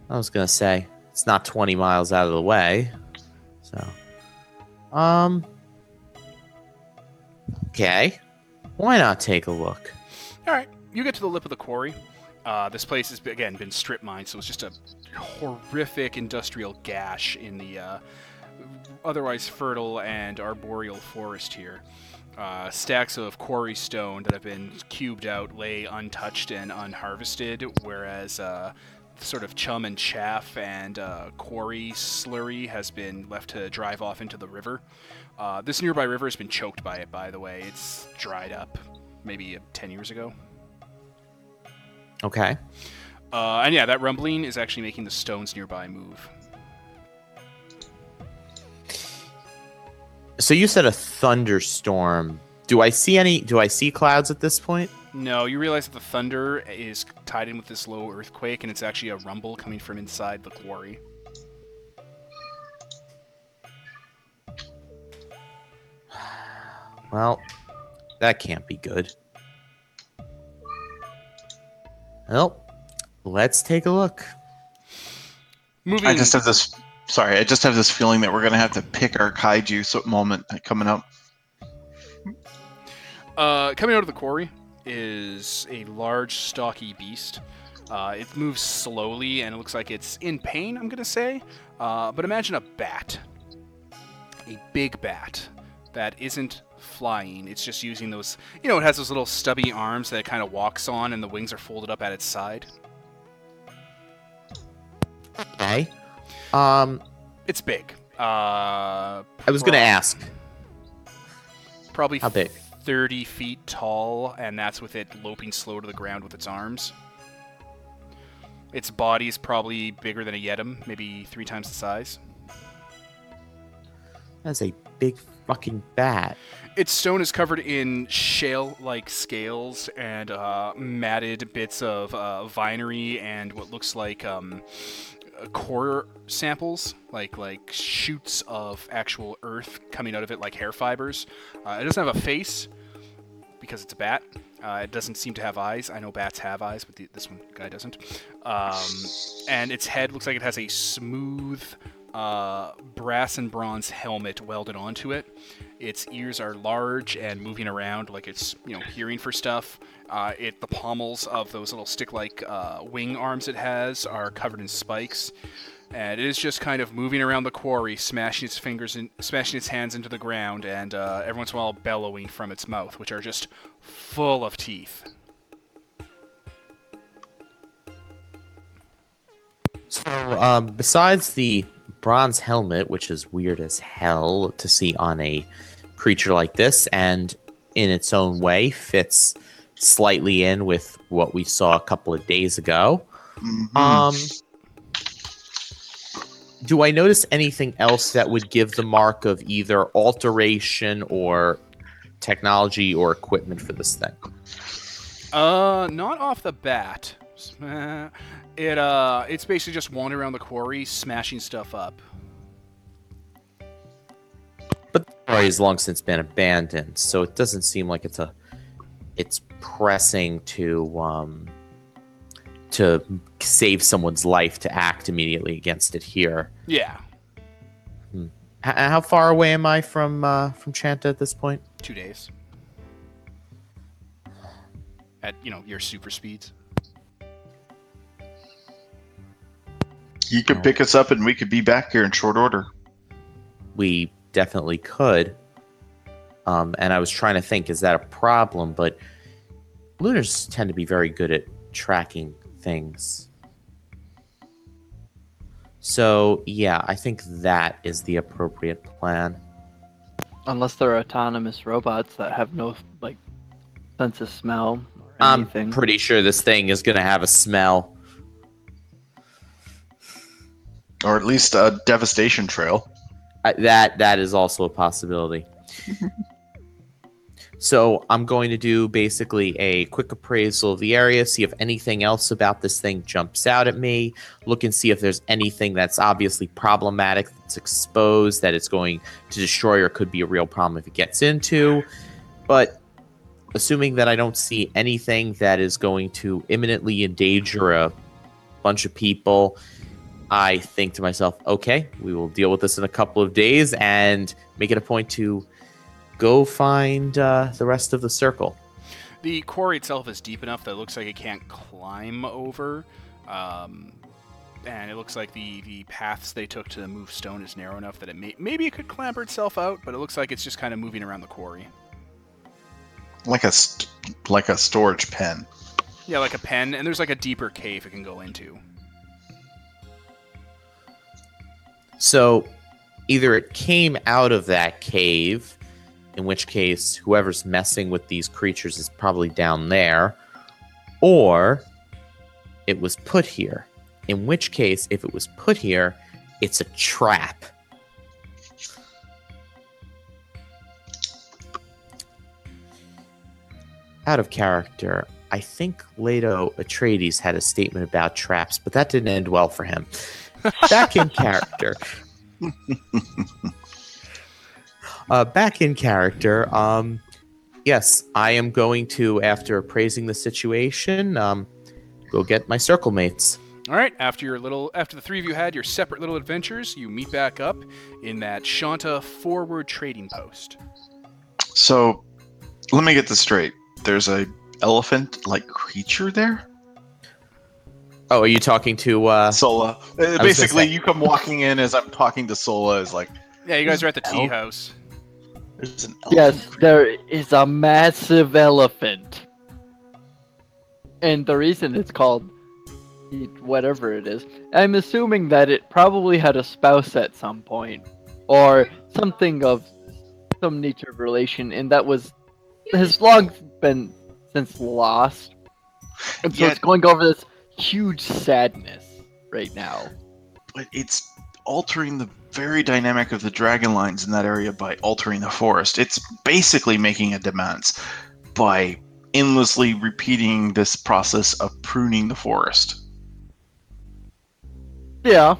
I was gonna say it's not twenty miles out of the way. So, um. Okay, why not take a look? All right, you get to the lip of the quarry. Uh, this place has again been strip mined, so it's just a horrific industrial gash in the uh, otherwise fertile and arboreal forest here. Uh, stacks of quarry stone that have been cubed out lay untouched and unharvested, whereas uh, sort of chum and chaff and uh, quarry slurry has been left to drive off into the river. Uh, this nearby river has been choked by it, by the way. It's dried up maybe uh, 10 years ago. Okay. Uh, and yeah, that rumbling is actually making the stones nearby move. So you said a thunderstorm. Do I see any? Do I see clouds at this point? No, you realize that the thunder is tied in with this low earthquake, and it's actually a rumble coming from inside the quarry. Well, that can't be good. Well, let's take a look. Moving. I just have this. Sorry, I just have this feeling that we're gonna have to pick our kaiju so moment coming up. Uh, coming out of the quarry is a large, stocky beast. Uh, it moves slowly and it looks like it's in pain, I'm going to say. Uh, but imagine a bat. A big bat that isn't flying. It's just using those, you know, it has those little stubby arms that it kind of walks on and the wings are folded up at its side. Okay. Um, It's big. Uh, I was gonna ask. Probably How big? 30 feet tall, and that's with it loping slow to the ground with its arms. Its body is probably bigger than a Yeddim, maybe three times the size. That's a big fucking bat. Its stone is covered in shale like scales and uh, matted bits of uh, vinery and what looks like um, uh, core samples, like like shoots of actual earth coming out of it, like hair fibers. Uh, it doesn't have a face because it's a bat. Uh, it doesn't seem to have eyes. I know bats have eyes, but the, this one guy doesn't. Um, and its head looks like it has a smooth uh, brass and bronze helmet welded onto it. Its ears are large and moving around like it's you know hearing for stuff. Uh, it the pommels of those little stick-like uh, wing arms it has are covered in spikes, and it is just kind of moving around the quarry, smashing its fingers and smashing its hands into the ground, and uh, every once in a while bellowing from its mouth, which are just full of teeth. So, um, besides the bronze helmet, which is weird as hell to see on a creature like this, and in its own way fits slightly in with what we saw a couple of days ago. Mhm. Um, do I notice anything else that would give the mark of either alteration or technology or equipment for this thing? Uh, not off the bat. It uh, it's basically just wandering around the quarry, smashing stuff up. But the quarry has long since been abandoned, so it doesn't seem like it's a it's pressing to um to save someone's life to act immediately against it here. Yeah, H- how far away am I from uh, from Shanta at this point? two days. At you know your super speeds. You could pick us up and we could be back here in short order. We definitely could. Um, and I was trying to think, is that a problem? But lunars tend to be very good at tracking things. So yeah, I think that is the appropriate plan. Unless they're autonomous robots that have no like sense of smell or I'm anything. pretty sure this thing is going to have a smell. Or at least a devastation trail. I, that that is also a possibility. so I'm going to do basically a quick appraisal of the area, see if anything else about this thing jumps out at me, look and see if there's anything that's obviously problematic, that's exposed, that it's going to destroy or could be a real problem if it gets into. But assuming that I don't see anything that is going to imminently endanger a bunch of people, I think to myself, okay, we will deal with this in a couple of days and make it a point to go find uh, the rest of the circle. The quarry itself is deep enough that it looks like it can't climb over. Um, and it looks like the, the paths they took to move stone is narrow enough that it may maybe it could clamber itself out, but it looks like it's just kind of moving around the quarry. Like a st- like a storage pen. Yeah, like a pen, and there's like a deeper cave it can go into. So either it came out of that cave, in which case whoever's messing with these creatures is probably down there, or it was put here. In which case, if it was put here, it's a trap. Out of character, I think Leto Atreides had a statement about traps, but that didn't end well for him. Back in character. uh, back in character. Um, yes, I am going to, after appraising the situation, um, go get my circle mates. All right, after your little after the three of you had your separate little adventures, you meet back up in that Shanta forward trading post. So, let me get this straight. There's a elephant-like creature there. Oh, are you talking to? Uh, Sola. Uh, Basically, you come walking in as I'm talking to Sola. Is like, Yeah, you guys are at the tea Elf? house. there's an Yes, there is a massive elephant. And the reason it's called whatever it is, I'm assuming that it probably had a spouse at some point or something of some nature of relation and that was has long been since lost. And so Yeah. it's going over this huge sadness right now. but it's altering the very dynamic of the dragon lines in that area by altering the forest. It's basically making a demesne by endlessly repeating this process of pruning the forest. Yeah.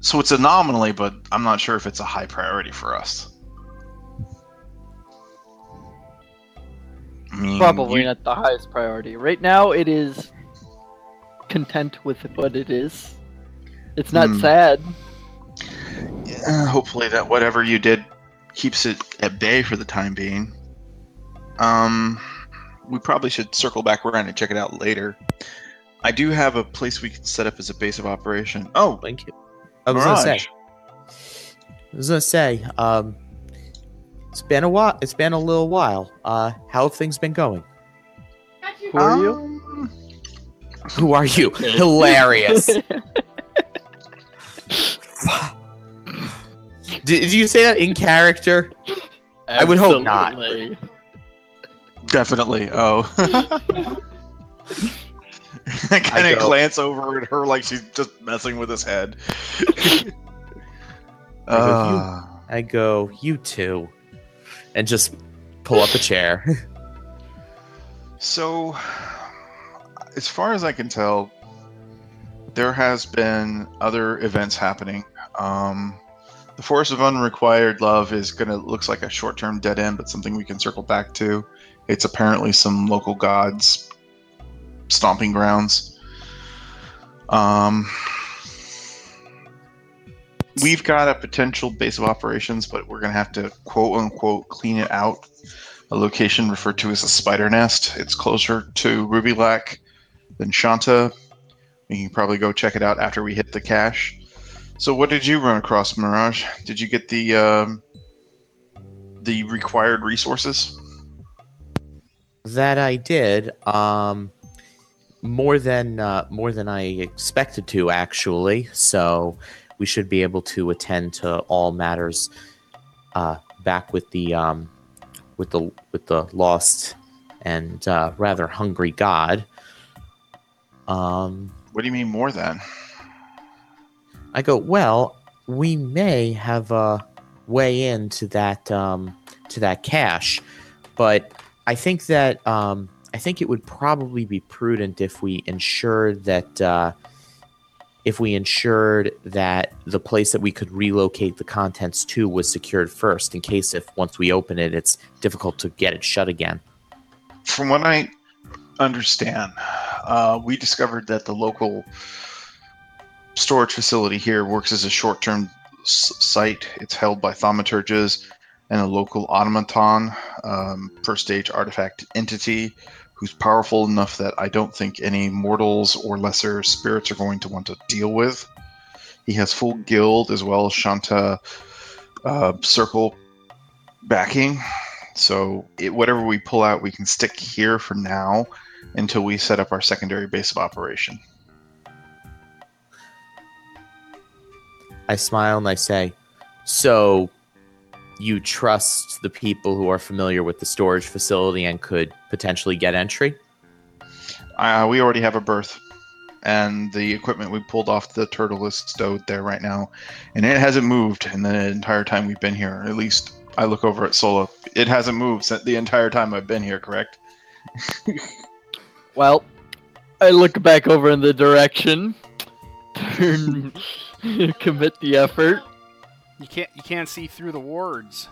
So it's an anomaly, but I'm not sure if it's a high priority for us. I mean, Probably you- not the highest priority. Right now, it is content with what it is. It's not Hmm. sad. Yeah, hopefully that whatever you did keeps it at bay for the time being. Um, we probably should circle back around and check it out later. I do have a place we can set up as a base of operation. Oh, thank you. I was gonna say. I was gonna say. Um, it's been a while. It's been a little while. Uh, how have things been going? Who are you? Who are you? Hilarious. did, did you say that in character? I would hope not. Definitely. Oh. I kind of glance over at her like she's just messing with his head. I go, you- Uh, I go, you two, and just pull up a chair. so, as far as I can tell, there has been other events happening. Um, the Force of Unrequited Love is gonna looks like a short-term dead end, but something we can circle back to. It's apparently some local gods' stomping grounds. Um, we've got a potential base of operations, but we're gonna have to quote unquote clean it out. A location referred to as a spider nest. It's closer to Ruby Lac than Shanta. You can probably go check it out after we hit the cache. So, what did you run across, Mirage? Did you get the um, the required resources? that I did. Um, more than uh, more than I expected to, actually. So we should be able to attend to all matters uh, back with the um, with the with the lost and uh, rather hungry god. Um, What do you mean more than? I go, well, we may have a way into that um, to that cache, but I think that um, I think it would probably be prudent if we ensured that uh, if we ensured that the place that we could relocate the contents to was secured first, in case if once we open it, it's difficult to get it shut again. From what I understand, uh, we discovered that the local storage facility here works as a short-term s- site. It's held by thaumaturges and a local automaton, um, first stage artifact entity, who's powerful enough that I don't think any mortals or lesser spirits are going to want to deal with. He has full guild as well as Shanta uh, circle backing. So it, whatever we pull out, we can stick here for now until we set up our secondary base of operation. I smile and I say, So you trust the people who are familiar with the storage facility and could potentially get entry? Uh, we already have a berth, and the equipment we pulled off the turtle is stowed there right now, and it hasn't moved in the entire time we've been here. At least I look over at Sola. It hasn't moved since the entire time I've been here. Correct? Well, I look back over in the direction, turn, commit the effort. You can't you can't see through the wards.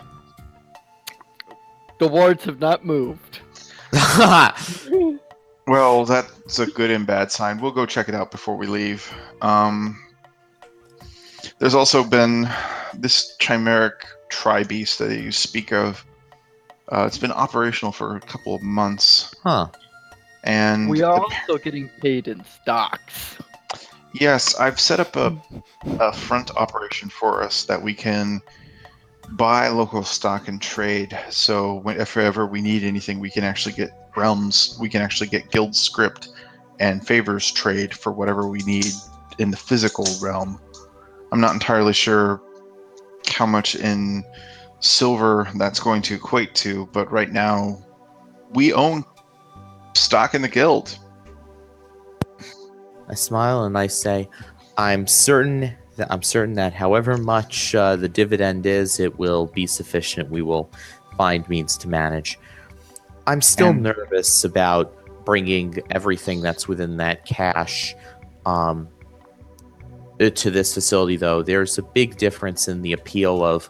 The wards have not moved. Well, that's a good and bad sign. We'll go check it out before we leave. Um, there's also been this chimeric tri beast that you speak of. Uh, it's been operational for a couple of months, huh. And We are also getting paid in stocks. yes, I've set up a, hmm. a front operation for us that we can buy local stock and trade. So when- if ever we need anything, we can actually get realms. We can actually get guild script and favors trade for whatever we need in the physical realm. I'm not entirely sure how much in silver that's going to equate to, but right now we own stock in the guild. I smile and I say, I'm certain that I'm certain that however much uh, the dividend is, it will be sufficient. We will find means to manage. I'm still And- nervous about bringing everything that's within that cache um, uh, to this facility, though. There's a big difference in the appeal of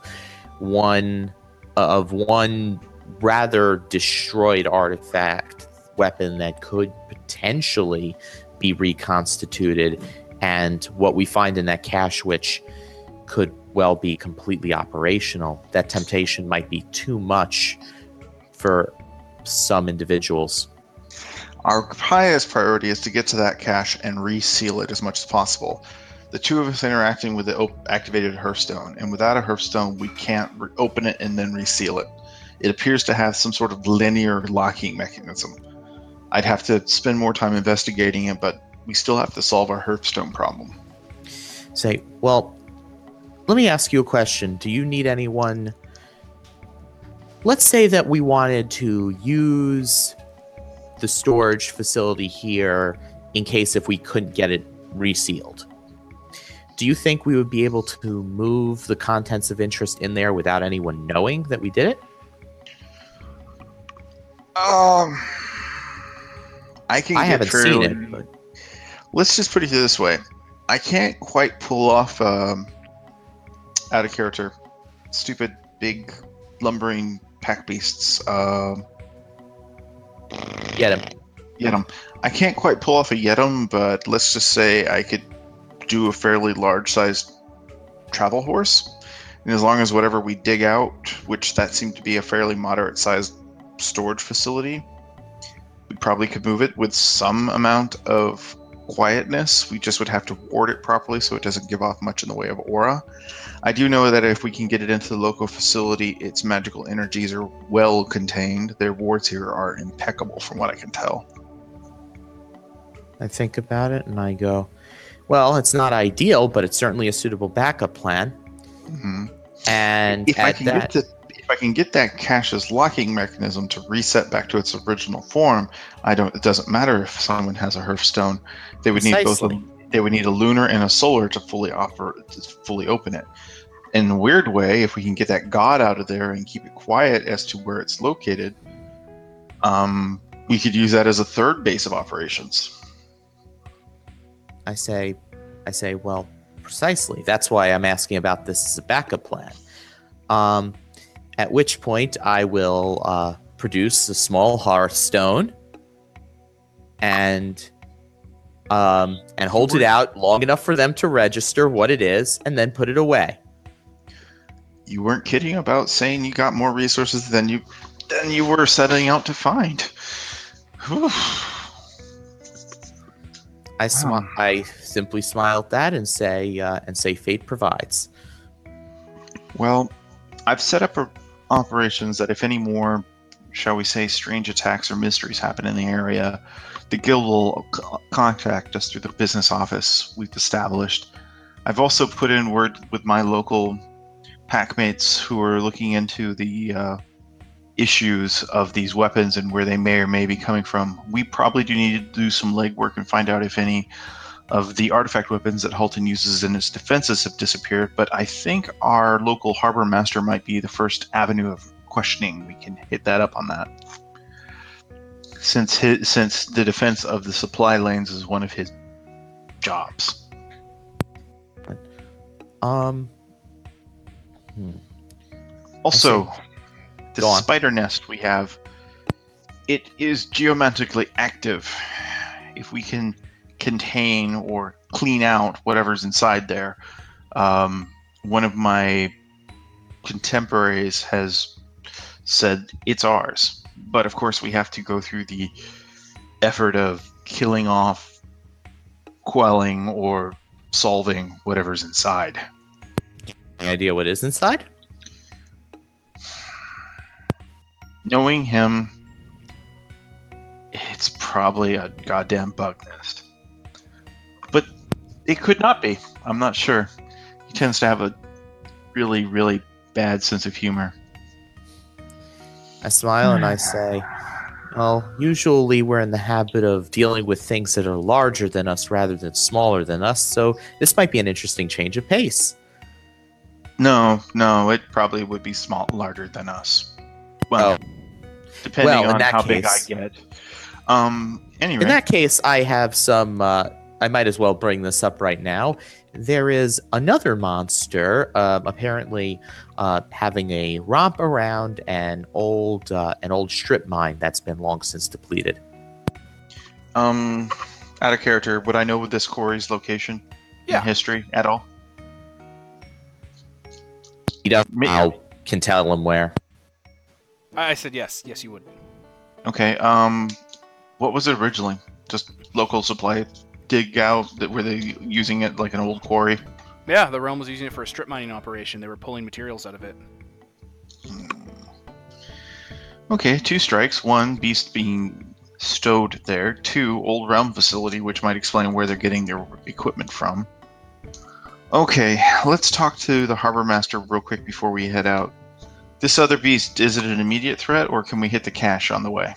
one of one rather destroyed artifact weapon that could potentially be reconstituted and what we find in that cache which could well be completely operational that temptation might be too much for some individuals Our highest priority is to get to that cache and reseal it as much as possible. The two of us interacting with the op- activated Hearthstone, and without a Hearthstone, we can't re- open it and then reseal it. It appears to have some sort of linear locking mechanism. I'd have to spend more time investigating it, but we still have to solve our Hearthstone problem. say well let me ask you a question do you need anyone let's say that we wanted to use the storage facility here in case if we couldn't get it resealed do you think we would be able to move the contents of interest in there without anyone knowing that we did it? Um, I can. I get haven't fairly- seen it, but Let's just put it this way: I can't quite pull off um, out of character, stupid big lumbering pack beasts. Um, get him. Yeddim. I can't quite pull off a Yeddim, but let's just say I could do a fairly large sized travel horse. And as long as whatever we dig out, which that seemed to be a fairly moderate sized storage facility, we probably could move it with some amount of quietness. We just would have to ward it properly so it doesn't give off much in the way of aura. I do know that if we can get it into the local facility, its magical energies are well contained. Their wards here are impeccable from what I can tell. I think about it and I go, well, it's not ideal, but it's certainly a suitable backup plan. hmm And if I can that, get the, if I can get that cache's locking mechanism to reset back to its original form, I don't. It doesn't matter if someone has a Hearthstone. They would need both. Of, Precisely. they would need a lunar and a solar to fully offer to fully open it. In a weird way, if we can get that god out of there and keep it quiet as to where it's located, um, we could use that as a third base of operations. I say, I say, well, precisely. That's why I'm asking about this as a backup plan. Um, at which point I will uh, produce a small hearthstone and um, and hold it out long enough for them to register what it is, and then put it away. You weren't kidding about saying you got more resources than you than you were setting out to find. Whew. I smi- Wow. I simply smile at that and say uh, and say fate provides. Well, I've set up a- operations that if any more, shall we say, strange attacks or mysteries happen in the area, the guild will contact us through the business office we've established. I've also put in word with my local packmates who are looking into the uh, issues of these weapons and where they may or may be coming from. We probably do need to do some legwork and find out if any of the artifact weapons that Haltan uses in its defenses have disappeared, but I think our local harbor master might be the first avenue of questioning. We can hit that up on that. Since his, since the defense of the supply lanes is one of his jobs. Um, Also, the spider nest we have, it is geomantically active. If we can contain or clean out whatever's inside there, um, one of my contemporaries has said it's ours. But of course, we have to go through the effort of killing off, quelling, or solving whatever's inside. any idea what is inside? knowing him, it's probably a goddamn bug nest. But it could not be. I'm not sure. He tends to have a really, really bad sense of humor. I smile and I say, Well, usually we're in the habit of dealing with things that are larger than us rather than smaller than us, so this might be an interesting change of pace. No, no, it probably would be small, larger than us. Well, depending Well, in on that how case- big I get. Um. Anyway, In that case, I have some. Uh, I might as well bring this up right now. There is another monster, uh, apparently uh, having a romp around an old uh, an old strip mine that's been long since depleted. um, out of character, would I know this quarry's location Yeah. in history at all? You don't. I can tell him where. I I said yes. Yes, you would. Okay. Um, what was it originally? Just local supply dig out? That were they using it like an old quarry? Yeah, the realm was using it for a strip mining operation. They were pulling materials out of it. Hmm. Okay, two strikes. One, beast being stowed there. Two, old realm facility, which might explain where they're getting their equipment from. Okay, let's talk to the harbor master real quick before we head out. This other beast, is it an immediate threat, or can we hit the cache on the way?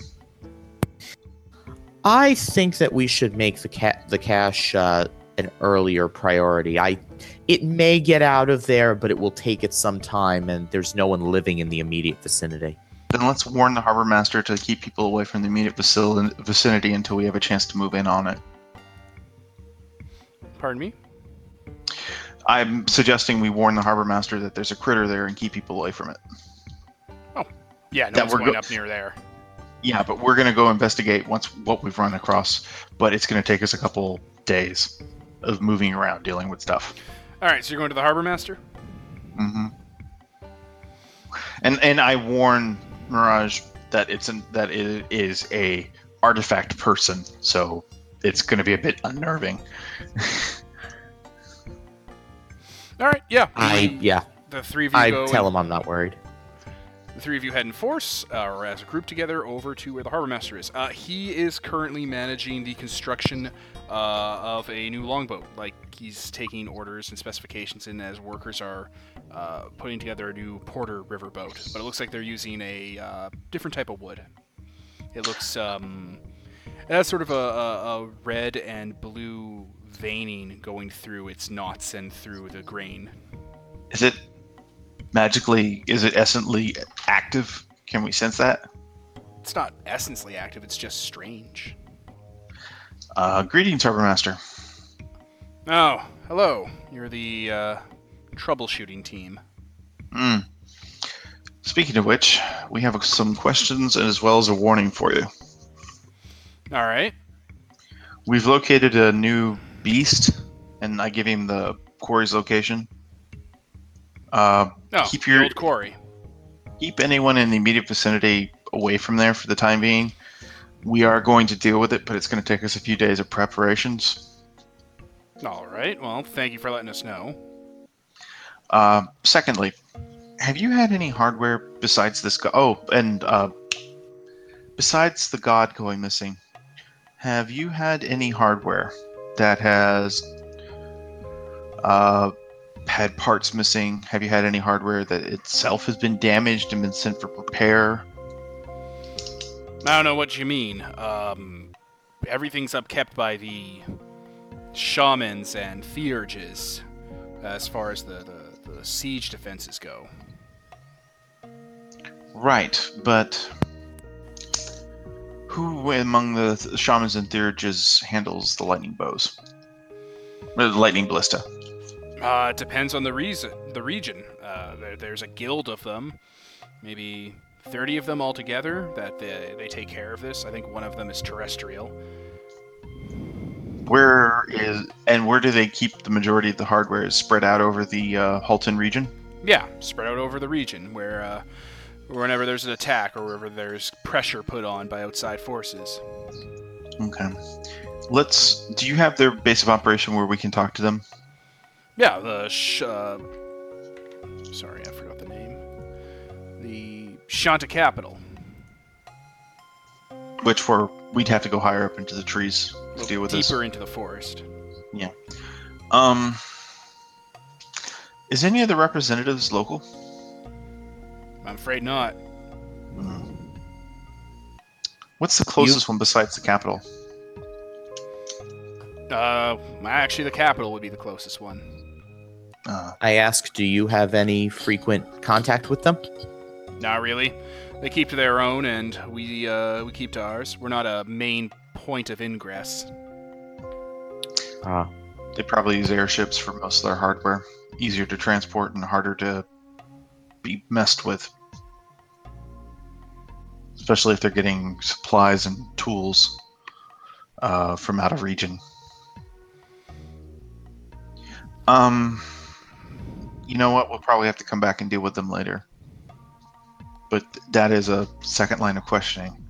I think that we should make the ca- the cache uh, an earlier priority. I it may get out of there, but it will take it some time, and there's no one living in the immediate vicinity. Then let's warn the harbor master to keep people away from the immediate vicil- vicinity until we have a chance to move in on it. Pardon me? I'm suggesting we warn the harbor master that there's a critter there and keep people away from it. Oh, yeah, no That one's we're going go- up near there. Yeah, but we're gonna go investigate once what we've run across, but it's gonna take us a couple days of moving around, dealing with stuff. All right, so you're going to the harbor master. Mm hmm And and I warn Mirage that it's an, that it is a artifact person, so it's gonna be a bit unnerving. All right, yeah. I yeah, The three of you I go. tell and- him I'm not worried. Three of you head in force, uh, or as a group together, over to where the harbor master is. Uh, he is currently managing the construction uh, of a new longboat. Like he's taking orders and specifications in as workers are uh, putting together a new Porter River boat. But it looks like they're using a uh, different type of wood. It looks um, it has sort of a, a, a red and blue veining going through its knots and through the grain. Is it magically? Is it essentially active? Can we sense that? It's not essentially active. It's just strange. Uh, greetings, Harbor Master. Oh, hello. You're the uh, troubleshooting team. Mm. Speaking of which, we have some questions as well as a warning for you. All right. We've located a new beast, and I give him the quarry's location. Uh, Oh, Keep the your- old quarry. keep anyone in the immediate vicinity away from there for the time being. We are going to deal with it, but it's going to take us a few days of preparations. All right. Well, thank you for letting us know. Uh, secondly, have you had any hardware besides this? Go- oh, and uh, besides the god going missing, have you had any hardware that has uh, had parts missing? Have you had any hardware that itself has been damaged and been sent for repair? I don't know what you mean. Um, everything's upkept by the shamans and theurges as far as the, the, the siege defenses go. Right, but who among the th- shamans and theurges handles the lightning bows? The lightning ballista. Uh, it depends on the reason, the region. Uh, there, there's a guild of them, maybe 30 of them altogether that they, they take care of this. I think one of them is terrestrial. Where is and where do they keep the majority of the hardware? Is spread out over the uh, Haltan region? Yeah, spread out over the region where, uh, whenever there's an attack or wherever there's pressure put on by outside forces. Okay. Let's. Do you have their base of operation where we can talk to them? Yeah, the sh- uh, sorry, I forgot the name. The Shanta capital. Which for we'd have to go higher up into the trees to deal with deeper this. Deeper into the forest. Yeah. Um. Is any of the representatives local? I'm afraid not. Hmm. What's the closest one besides the capital? Uh, actually, the capital would be the closest one. Uh, I ask, do you have any frequent contact with them? Not really. They keep to their own, and we uh, we keep to ours. We're not a main point of ingress. Ah, they probably use airships for most of their hardware. Easier to transport and harder to be messed with. Especially if they're getting supplies and tools uh, from out of region. Um, you know what? We'll probably have to come back and deal with them later. But that is a second line of questioning.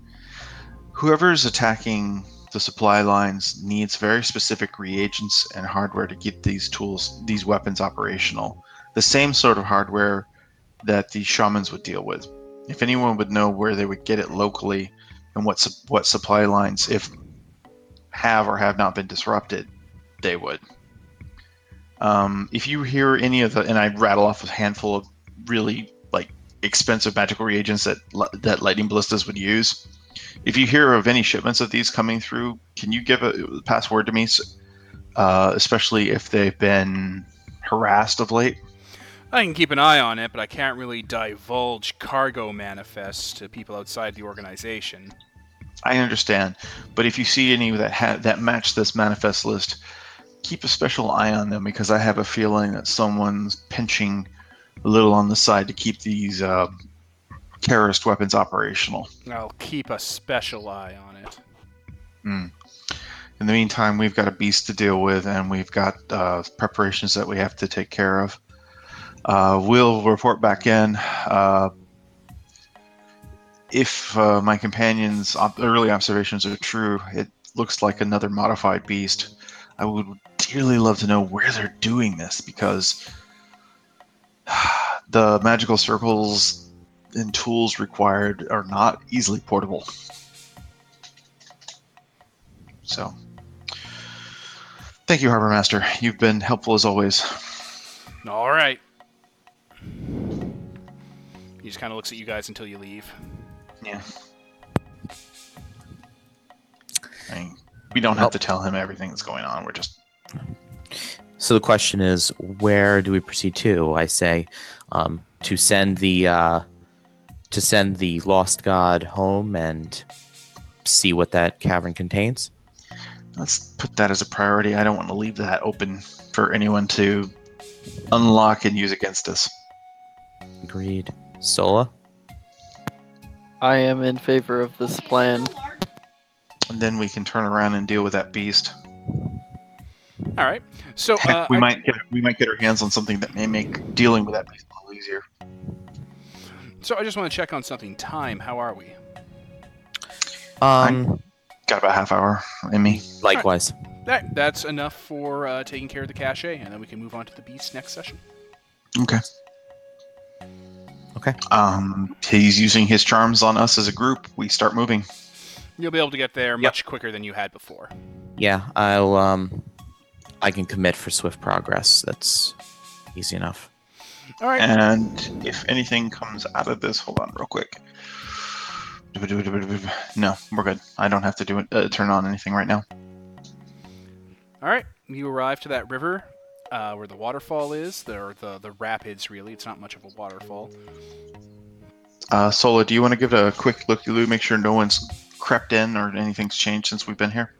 Whoever is attacking the supply lines needs very specific reagents and hardware to get these tools, these weapons operational. The same sort of hardware that the shamans would deal with. If anyone would know where they would get it locally and what su- what supply lines, if have or have not been disrupted, they would. Um, if you hear any of the, and I rattle off a handful of really like expensive magical reagents that that lightning ballistas would use, if you hear of any shipments of these coming through, can you give a password to me? Uh, especially if they've been harassed of late. I can keep an eye on it, but I can't really divulge cargo manifests to people outside the organization. I understand, but if you see any that ha- that match this manifest list, keep a special eye on them because I have a feeling that someone's pinching a little on the side to keep these uh, terrorist weapons operational. I'll keep a special eye on it. Mm. In the meantime, we've got a beast to deal with, and we've got uh, preparations that we have to take care of. Uh, we'll report back in. Uh, if uh, my companion's op- early observations are true, it looks like another modified beast. I would dearly love to know where they're doing this because the magical circles and tools required are not easily portable. So, thank you, Harbor Master. You've been helpful as always. All right. He just kind of looks at you guys until you leave. Yeah. I mean, we don't have to tell him everything that's going on. We're just So the question is, where do we proceed to? I say, um, to send the uh, to send the lost god home and see what that cavern contains. let's put that as a priority. I don't want to leave that open for anyone to unlock and use against us. Agreed. Sola. I am in favor of this plan. And then we can turn around and deal with that beast. All right. So uh, we I- might get we might get our hands on something that may make dealing with that beast a little easier. so I just want to check on something. Time. How are we? Um, Got about a half hour in me. likewise. That that's enough for uh, taking care of the cache, and then we can move on to the beast next session. Okay. Okay. Um, he's using his charms on us as a group. We start moving. You'll be able to get there much quicker than you had before. Yeah, I'll um, I can commit for swift progress. That's easy enough. All right. And if anything comes out of this, hold on real quick. No, we're good. I don't have to do it. Uh, turn on anything right now. All right. You arrive to that river uh, where the waterfall is. There, the the rapids. Really, it's not much of a waterfall. Uh, Sola, do you want to give it a quick look through, make sure no one's crept in or anything's changed since we've been here?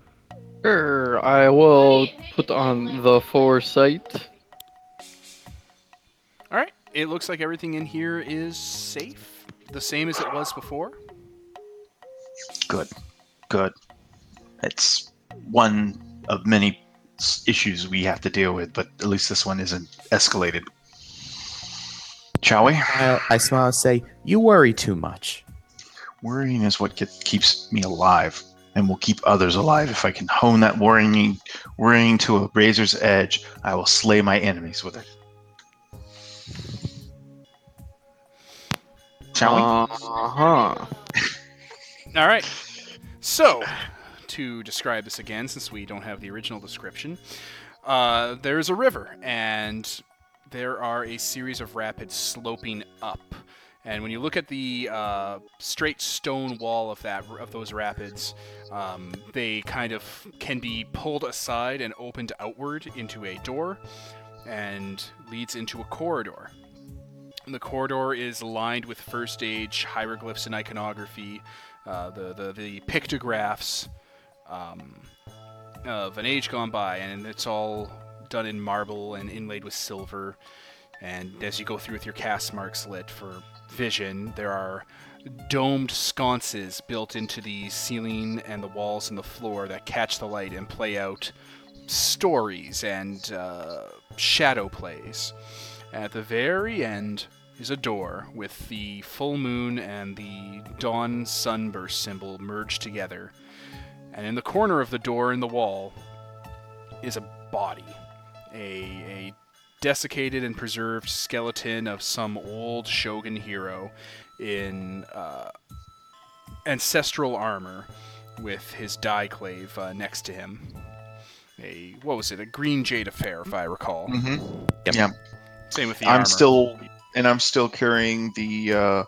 Sure, I will put on the foresight. All right. It looks like everything in here is safe, the same as it was before. Good. Good. It's one of many issues we have to deal with, but at least this one isn't escalated. Shall we? I, I smile and say, "You worry too much." Worrying is what get, keeps me alive, and will keep others alive. If I can hone that worrying, worrying to a razor's edge, I will slay my enemies with it. Shall we? Uh-huh. All right. So, to describe this again, since we don't have the original description, uh, there is a river, and there are a series of rapids sloping up. And when you look at the uh, straight stone wall of that of those rapids, um, they kind of can be pulled aside and opened outward into a door, and leads into a corridor. The corridor is lined with first age hieroglyphs and iconography, uh, the, the the pictographs um, of an age gone by, and it's all done in marble and inlaid with silver. And as you go through with your caste marks lit for vision, there are domed sconces built into the ceiling and the walls and the floor that catch the light and play out stories and uh, shadow plays. At the very end is a door with the full moon and the dawn sunburst symbol merged together. And in the corner of the door in the wall is a body. A, a desiccated and preserved skeleton of some old shogun hero in uh, ancestral armor with his daiklave uh, next to him. A, what was it, a green jade affair, if I recall. Mm-hmm. Yep. Yeah. Same with the I'm armor. still, and I'm still carrying the uh,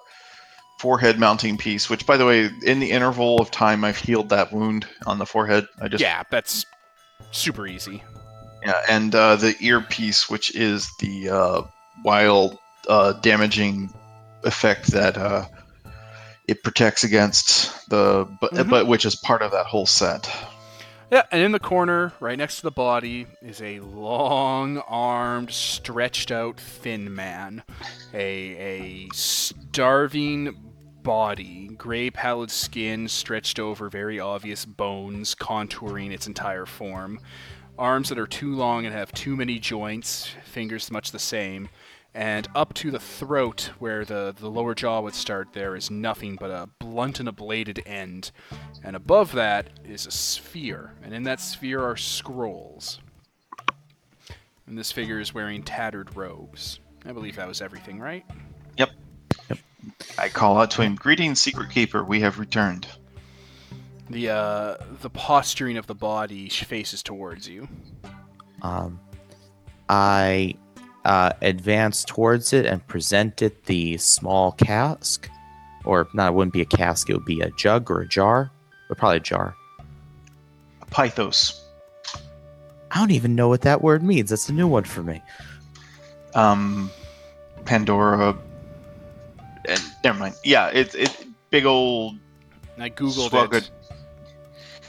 forehead mounting piece. Which, by the way, in the interval of time, I've healed that wound on the forehead. I just yeah, that's super easy. Yeah, and uh, the earpiece, which is the uh, wild uh, damaging effect that uh, it protects against the, but, Mhm. but which is part of that whole set. Yeah, and in the corner, right next to the body, is a long-armed, stretched-out, thin man, a a starving body, gray pallid skin stretched over very obvious bones, contouring its entire form, arms that are too long and have too many joints, fingers much the same, and up to the throat, where the the lower jaw would start, there is nothing but a blunt and a bladed end. And above that is a sphere, and in that sphere are scrolls. And this figure is wearing tattered robes. I believe that was everything, right? Yep. yep. I call out to him, "Greetings, Secret Keeper. We have returned." The uh, the posturing of the body faces towards you. Um, I uh, advance towards it and present it the small cask, or not, it wouldn't be a cask; it would be a jug or a jar, but probably a jar. A pithos. I don't even know what that word means. That's a new one for me. um, Pandora, and never mind. Yeah, it's it big old And I googled Swag it.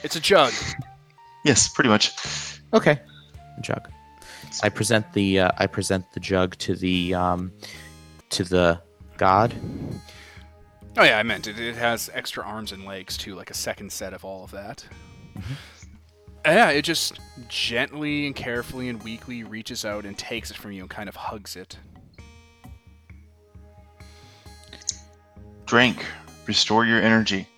It's a jug. yes, pretty much. Okay, a jug. I present the uh, I present the jug to the um, to the god. Oh yeah, I meant it. It has extra arms and legs too, like a second set of all of that. Yeah, it just gently and carefully and weakly reaches out and takes it from you and kind of hugs it. Drink, restore your energy.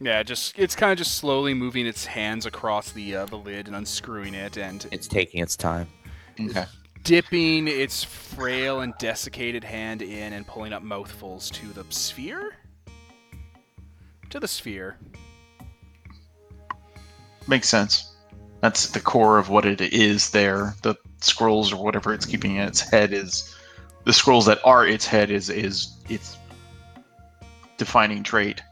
Yeah, just it's kind of just slowly moving its hands across the uh, the lid and unscrewing it and It's taking its time. Okay. dipping its frail and desiccated hand in and pulling up mouthfuls to the sphere. To the sphere. Makes sense. That's the core of what it is there. The scrolls or whatever it's keeping in its head is the scrolls that are its head is is its defining trait.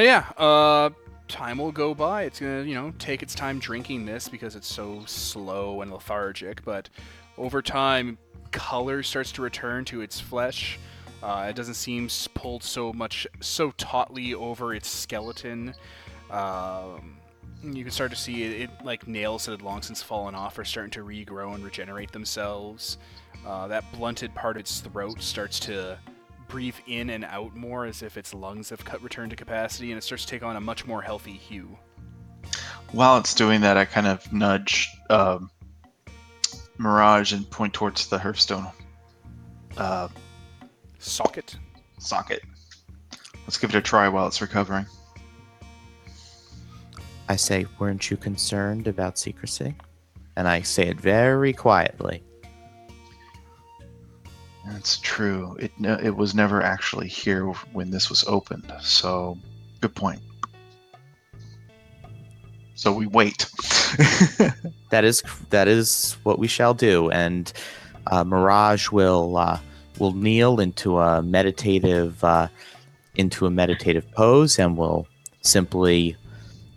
Yeah, uh, time will go by. It's gonna, you know, take its time drinking this because it's so slow and lethargic. But over time, color starts to return to its flesh. Uh, it doesn't seem pulled so much, so tautly over its skeleton. Um, you can start to see it, it, like nails that had long since fallen off are starting to regrow and regenerate themselves. Uh, that blunted part of its throat starts to breathe in and out more as if its lungs have cut returned to capacity and it starts to take on a much more healthy hue. While it's doing that, I kind of nudge um, Mirage and point towards the Hearthstone uh, Socket. socket. Let's give it a try while it's recovering. I say, weren't you concerned about secrecy? And I say it very quietly. That's true. It it was never actually here when this was opened. So, good point. So we wait. That is that is what we shall do, and uh, Mirage will uh, will kneel into a meditative uh, into a meditative pose, and will simply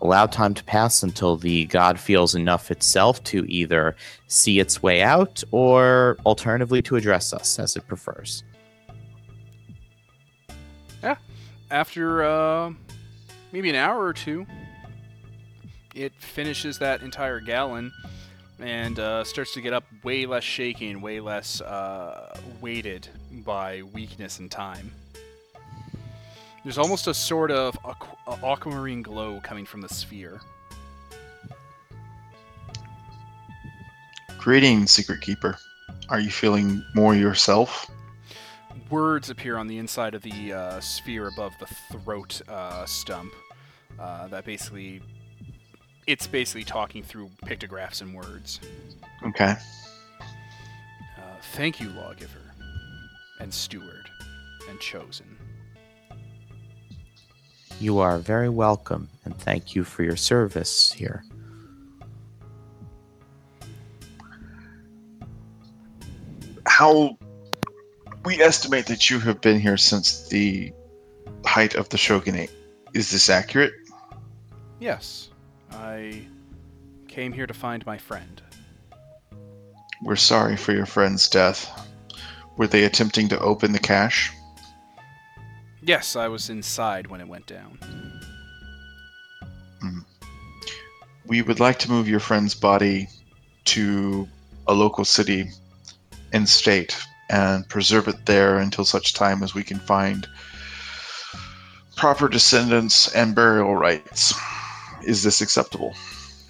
allow time to pass until the god feels enough itself to either see its way out or alternatively to address us as it prefers. Yeah. After uh, maybe an hour or two, it finishes that entire gallon and uh, starts to get up way less shaking, way less uh, weighted by weakness and time. There's almost a sort of aqu- uh, aquamarine glow coming from the sphere. Greetings, Secret Keeper. Are you feeling more yourself? words appear on the inside of the uh, sphere above the throat uh, stump. Uh, that basically, it's basically talking through pictographs and words. Okay. Uh, thank you, lawgiver, and steward, and chosen. You are very welcome, and thank you for your service here. How we estimate that you have been here since the height of the shogunate. Is this accurate? Yes, I came here to find my friend. We're sorry for your friend's death. Were they attempting to open the cache? Yes, I was inside when it went down. Hmm. We would like to move your friend's body to a local city and state and preserve it there until such time as we can find proper descendants and burial rights. Is this acceptable?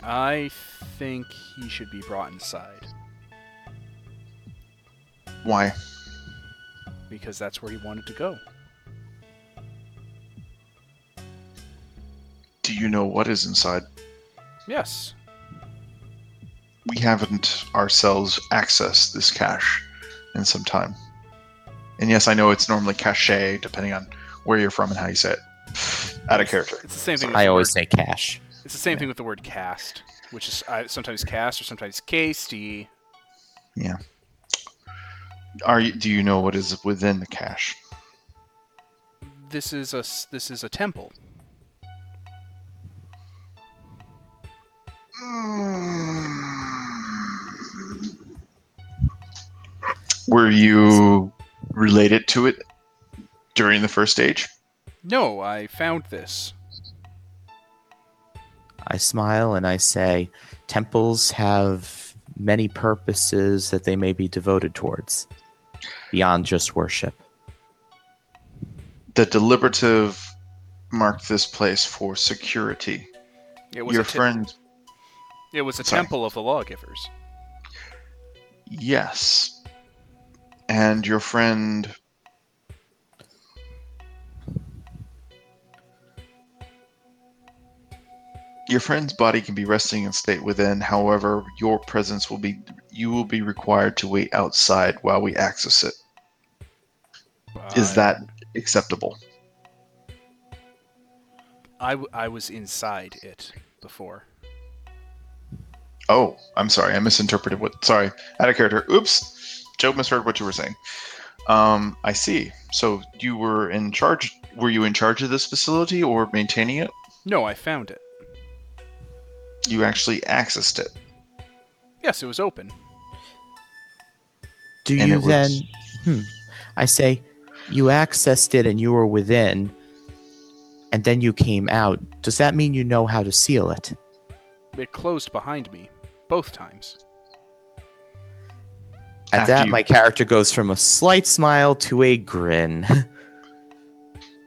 I think he should be brought inside Why? because that's where he wanted to go. Do you know what is inside? Yes. We haven't ourselves accessed this cache in some time. And yes, I know it's normally cache, depending on where you're from and how you say it. Out of character. It's the same thing. I always word, say cache. It's the same thing with the word cast, which is uh, sometimes cast or sometimes casty. Yeah. Are you, do you know what is within the cache? This is a this is a temple. Were you related to it during the First Age? No, I found this. I smile and I say, temples have many purposes that they may be devoted towards beyond just worship. The deliberative marked this place for security. It was Your a te- friend, It was a Sorry. temple of the lawgivers. yes. And your friend. Your friend's body can be resting in state within. However, your presence will be you will be required to wait outside while we access it. Is that acceptable? I, w- I was inside it before. Oh, I'm sorry. I misinterpreted what. Sorry, out of character. Oops. Joe misheard what you were saying. Um, I see. So you were in charge. Were you in charge of this facility or maintaining it? No, I found it. You actually accessed it. Yes, it was open. Do And you it was- then? Hmm. I say, you accessed it and you were within, and then you came out. Does that mean you know how to seal it? It closed behind me both times. At After that, you- my character goes from a slight smile to a grin.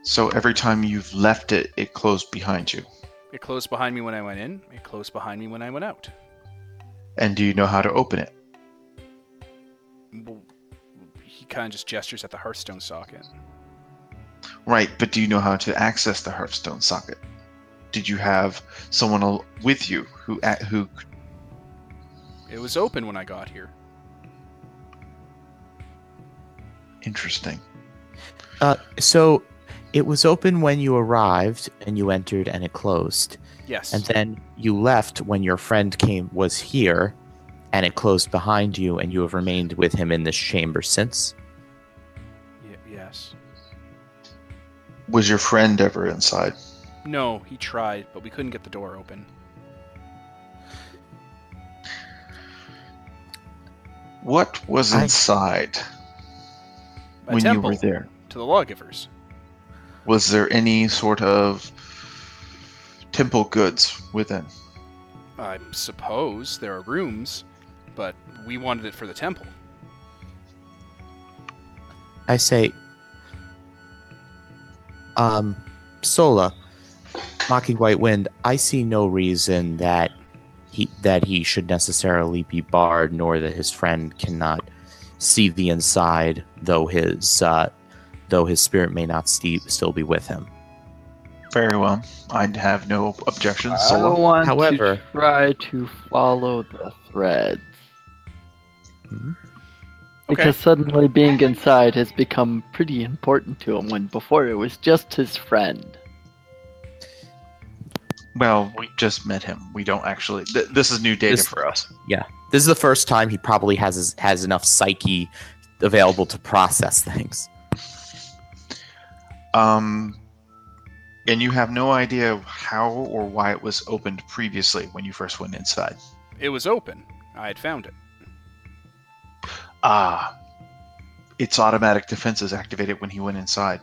So every time you've left it, it closed behind you. It closed behind me when I went in. It closed behind me when I went out. And do you know how to open it? Well, He kind of just gestures at the Hearthstone socket. Right, but do you know how to access the Hearthstone socket? Did you have someone with you who a- who? It was open when I got here. Interesting. uh, so, it was open when you arrived and you entered, and it closed. Yes. And then you left when your friend came was here, and it closed behind you, and you have remained with him in this chamber since. Y- yes. Was your friend ever inside? No, he tried, but we couldn't get the door open. What was inside A when you were there? to the lawgivers. Was there any sort of temple goods within? I suppose there are rooms, but we wanted it for the temple. I say, um, Sola, mocking White Wind. I see no reason that he that he should necessarily be barred, nor that his friend cannot see the inside, though his uh, though his spirit may not sti- still be with him. Very well. I'd have no objections. I Solo. want However- to try to follow the threads. Mhm. Because suddenly being inside has become pretty important to him when before it was just his friend. Well, we just met him. We don't actually. Th- this is new data This- for us. Yeah, this is the first time he probably has his, has enough psyche available to process things. Um, And you have no idea how or why it was opened previously when you first went inside. It was open. I had found it. Ah, its automatic defenses activated when he went inside.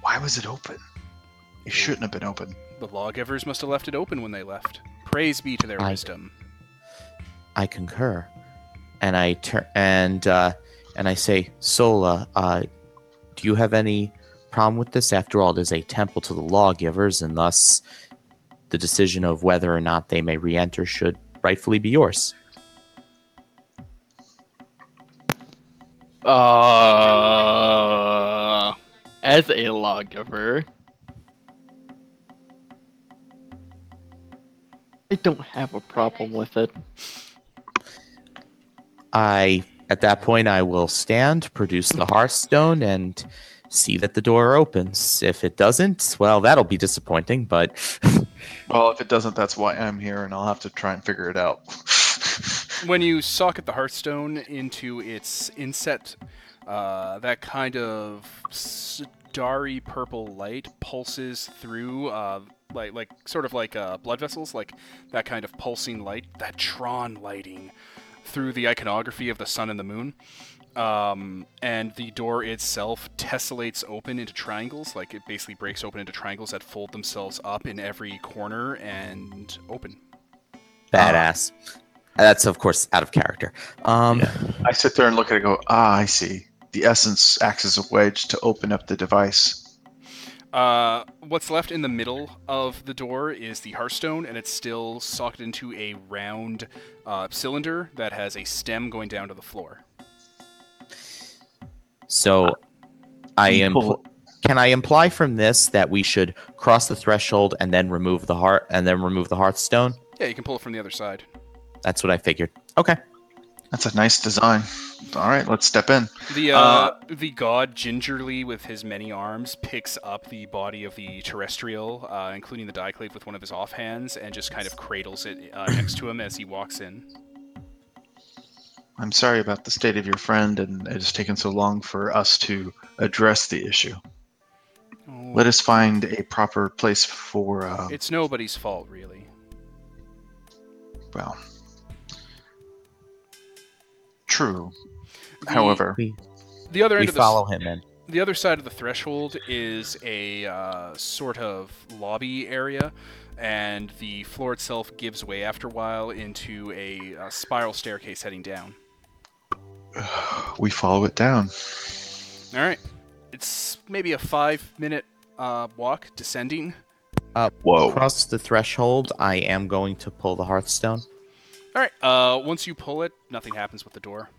Why was it open? It shouldn't have been open. The lawgivers must have left it open when they left. Praise be to their I- wisdom. I concur, and I turn and uh, and I say, Sola, uh, do you have any problem with this? After all, it is a temple to the lawgivers, and thus the decision of whether or not they may re-enter should rightfully be yours. Uh, as a lawgiver, I don't have a problem with it. I at that point I will stand, produce the Hearthstone, and see that the door opens. If it doesn't, well, that'll be disappointing. But Well, if it doesn't, that's why I'm here, and I'll have to try and figure it out. When you socket the Hearthstone into its inset, uh, that kind of starry purple light pulses through, uh, like like sort of like uh, blood vessels, like that kind of pulsing light, that Tron lighting through the iconography of the sun and the moon. Um, and the door itself tessellates open into triangles, like it basically breaks open into triangles that fold themselves up in every corner and open. badass. That's of course out of character. Um, I sit there and look at it and go, ah, I see. The essence acts as a wedge to open up the device. Uh, what's left in the middle of the door is the Hearthstone, and it's still socketed into a round uh, cylinder that has a stem going down to the floor. So I am. Pull- Can I imply from this that we should cross the threshold and then remove the heart and then remove the Hearthstone? Yeah, you can pull it from the other side. That's what I figured. Okay. That's a nice design. All right, let's step in. The uh, Uh, the god gingerly, with his many arms, picks up the body of the terrestrial, uh, including the Daiklave, with one of his offhands, and just kind of cradles it uh, next to him as he walks in. I'm sorry about the state of your friend, and it has taken so long for us to address the issue. Oh, Let us find a proper place for, uh, It's nobody's fault, really. well, true. However, We the other we end of the follow him in. the other side of the threshold is a uh, sort of lobby area, and the floor itself gives way after a while into a, uh spiral staircase heading down. we follow it down. All right, it's maybe a five-minute uh, walk descending. Whoa. Across the threshold, I am going to pull the Hearthstone. All right, uh, once you pull it, nothing happens with the door.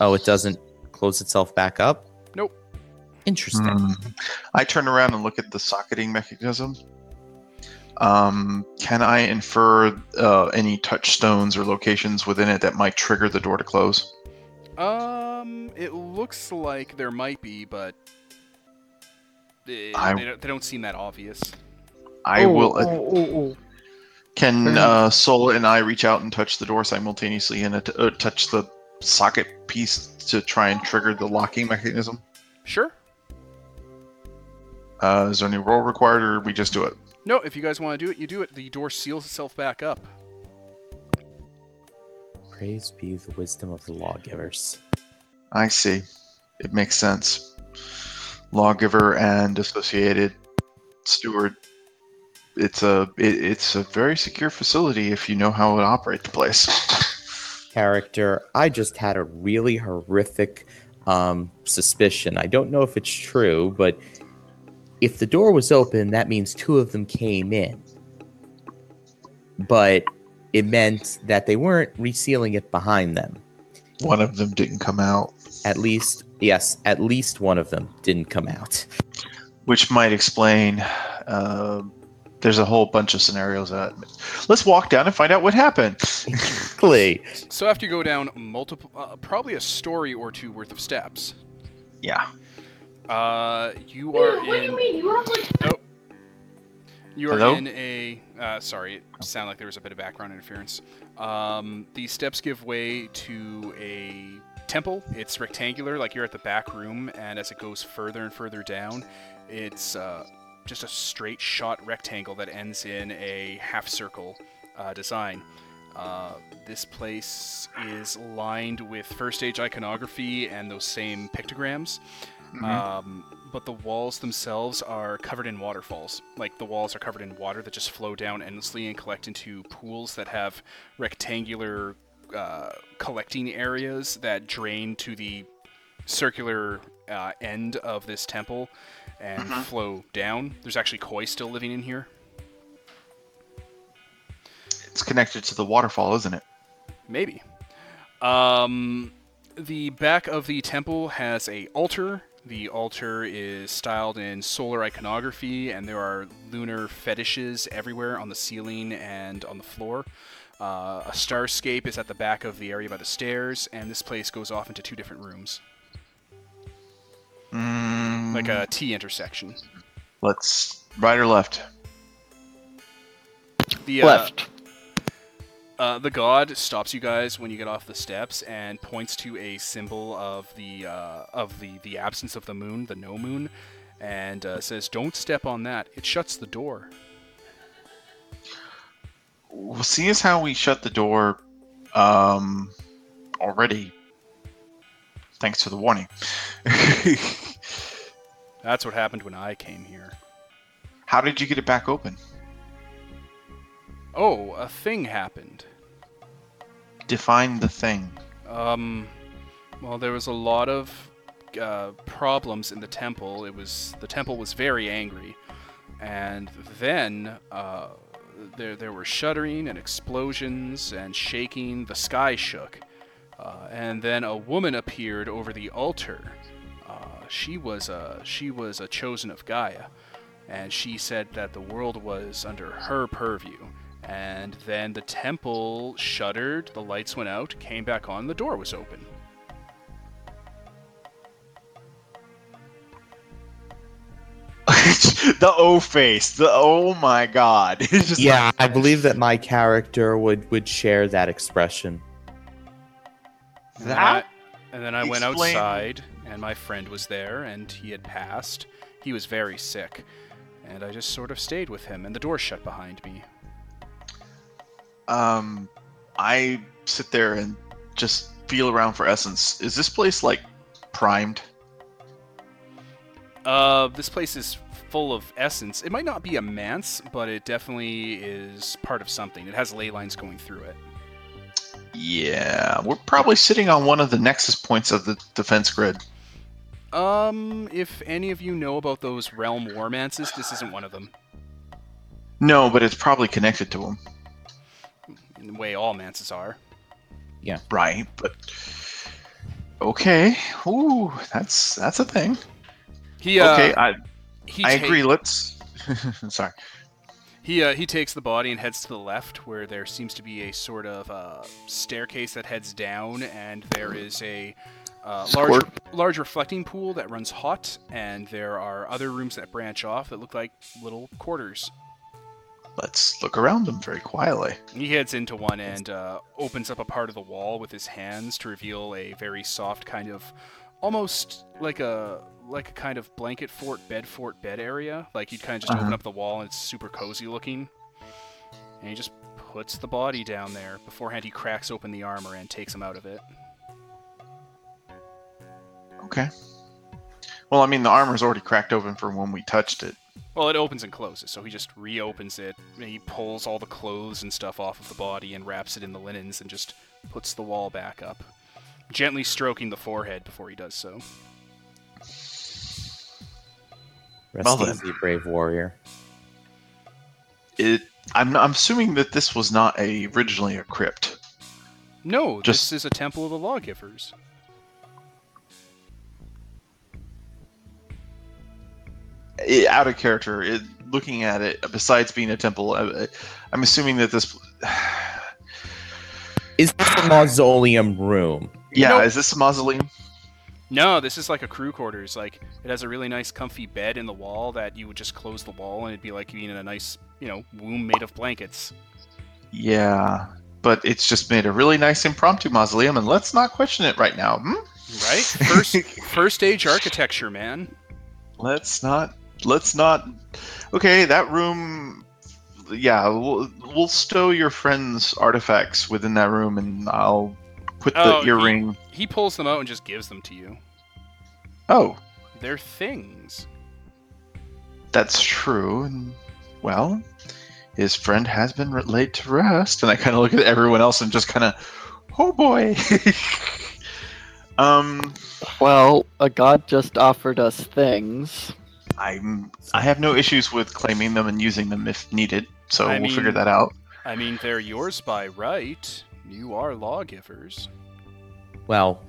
Oh, it doesn't close itself back up? Nope. Interesting. Hmm. I turn around and look at the socketing mechanism. Um, can I infer uh, any touchstones or locations within it that might trigger the door to close? Um, it looks like there might be, but they, I- they, don't, they don't seem that obvious. I Oh, will. oh, oh, oh. Can uh, Sola and I reach out and touch the door simultaneously and uh, touch the socket piece to try and trigger the locking mechanism? Sure. Uh, is there any roll required, or we just do it? No, if you guys want to do it, you do it. The door seals itself back up. Praise be the wisdom of the lawgivers. I see. It makes sense. Lawgiver and associated steward. It's a it, it's a very secure facility if you know how to operate the place. Character, I just had a really horrific um, suspicion. I don't know if it's true, but if the door was open, that means two of them came in. But it meant that they weren't resealing it behind them. One of them didn't come out, At least, yes, at least one of them didn't come out. which might explain. Uh, there's a whole bunch of scenarios that. Let's walk down and find out what happened. Exactly. So after you go down multiple, uh, probably a story or two worth of steps, Yeah. uh, you are What do in. you mean? You have like Nope. You are Hello? in a. Uh, sorry, it sounded like there was a bit of background interference. Um, the steps give way to a temple. It's rectangular, like you're at the back room, and as it goes further and further down, it's uh, just a straight shot rectangle that ends in a half circle uh, design. Uh, this place is lined with first age iconography and those same pictograms. Mhm. Um, but the walls themselves are covered in waterfalls. Like the walls are covered in water that just flow down endlessly and collect into pools that have rectangular uh, collecting areas that drain to the circular uh, end of this temple and Mhm. flow down. There's actually koi still living in here. It's connected to the waterfall, isn't it? Maybe. Um, the back of the temple has a altar. The altar is styled in solar iconography, and there are lunar fetishes everywhere on the ceiling and on the floor. Uh, a starscape is at the back of the area by the stairs, and this place goes off into two different rooms, Mm, like a T intersection. Let's right or left. The uh, Left. Uh, the god stops you guys when you get off the steps and points to a symbol of the uh, of the the absence of the moon, the no moon, and uh, says, "Don't step on that. It shuts the door." Well, see as how we shut the door um, already, thanks for the warning. That's what happened when I came here. how did you get it back open? Oh, a thing happened. Define the thing. Um, well, there was a lot of uh, problems in the temple. It was the temple was very angry, and then uh, there there were shuddering and explosions and shaking. The sky shook, uh, and then a woman appeared over the altar. Uh, she was a she was a chosen of Gaia, and she said that the world was under her purview. And then the temple shuttered, the lights went out, came back on, the door was open. the O face. The oh my god. It's just Yeah, I believe that my character would would share that expression. And then I, that. and then I went Explain- outside, and my friend was there, and he had passed. He was very sick, and I just sort of stayed with him, and the door shut behind me. Um, I sit there and just feel around for essence. Is this place like primed? Uh, this place is full of essence. It might not be a manse, but it definitely is part of something. It has ley lines going through it. Yeah, we're probably sitting on one of the nexus points of the defense grid. Um, if any of you know about those realm warmances, this isn't one of them. No, but it's probably connected to them. In the way all manses are. Yeah. Right, but okay. Ooh, that's that's a thing. He uh, okay, I he I ta- agree. Let's. Sorry. He uh, he takes the body and heads to the left, where there seems to be a sort of uh, staircase that heads down, and there is a uh, large large reflecting pool that runs hot, and there are other rooms that branch off that look like little quarters. Let's look around them very quietly. He heads into one and uh, opens up a part of the wall with his hands to reveal a very soft kind of, almost like a like a kind of blanket fort, bed fort, bed area. Like you'd kind of just open Uh-huh. up the wall and it's super cozy looking. And he just puts the body down there. Beforehand, he cracks open the armor and takes him out of it. Okay. Well, I mean, the armor's already cracked open from when we touched it. Well, it opens and closes, so he just reopens it. and He pulls all the clothes and stuff off of the body and wraps it in the linens and just puts the wall back up, gently stroking the forehead before he does so. Rest Well then. easy, brave warrior. It. I'm. I'm assuming that this was not a originally a crypt. No, Just- this is a temple of the lawgivers. It, out of character. It, looking at it, besides being a temple, I, I'm assuming that this. Is this a mausoleum room? Yeah, Nope. is this a mausoleum? No, this is like a crew quarters. Like it has a really nice, comfy bed in the wall that you would just close the wall and it'd be like being in a nice, you know, womb made of blankets. Yeah, but it's just made a really nice impromptu mausoleum, and let's not question it right now. Hmm? Right? First, first age architecture, man. Let's not let's not. Okay, that room. Yeah, we'll, we'll stow your friend's artifacts within that room, and I'll put the Oh, earring. He pulls them out and just gives them to you. Oh, They're things. that's true. Well, his friend has been re- laid to rest, and I kind of look at everyone else and just kind of, oh boy. um, Well, a god just offered us things. I'm I have no issues with claiming them and using them if needed, so I we'll figure that out. I mean, they're yours by right. You are lawgivers. Well,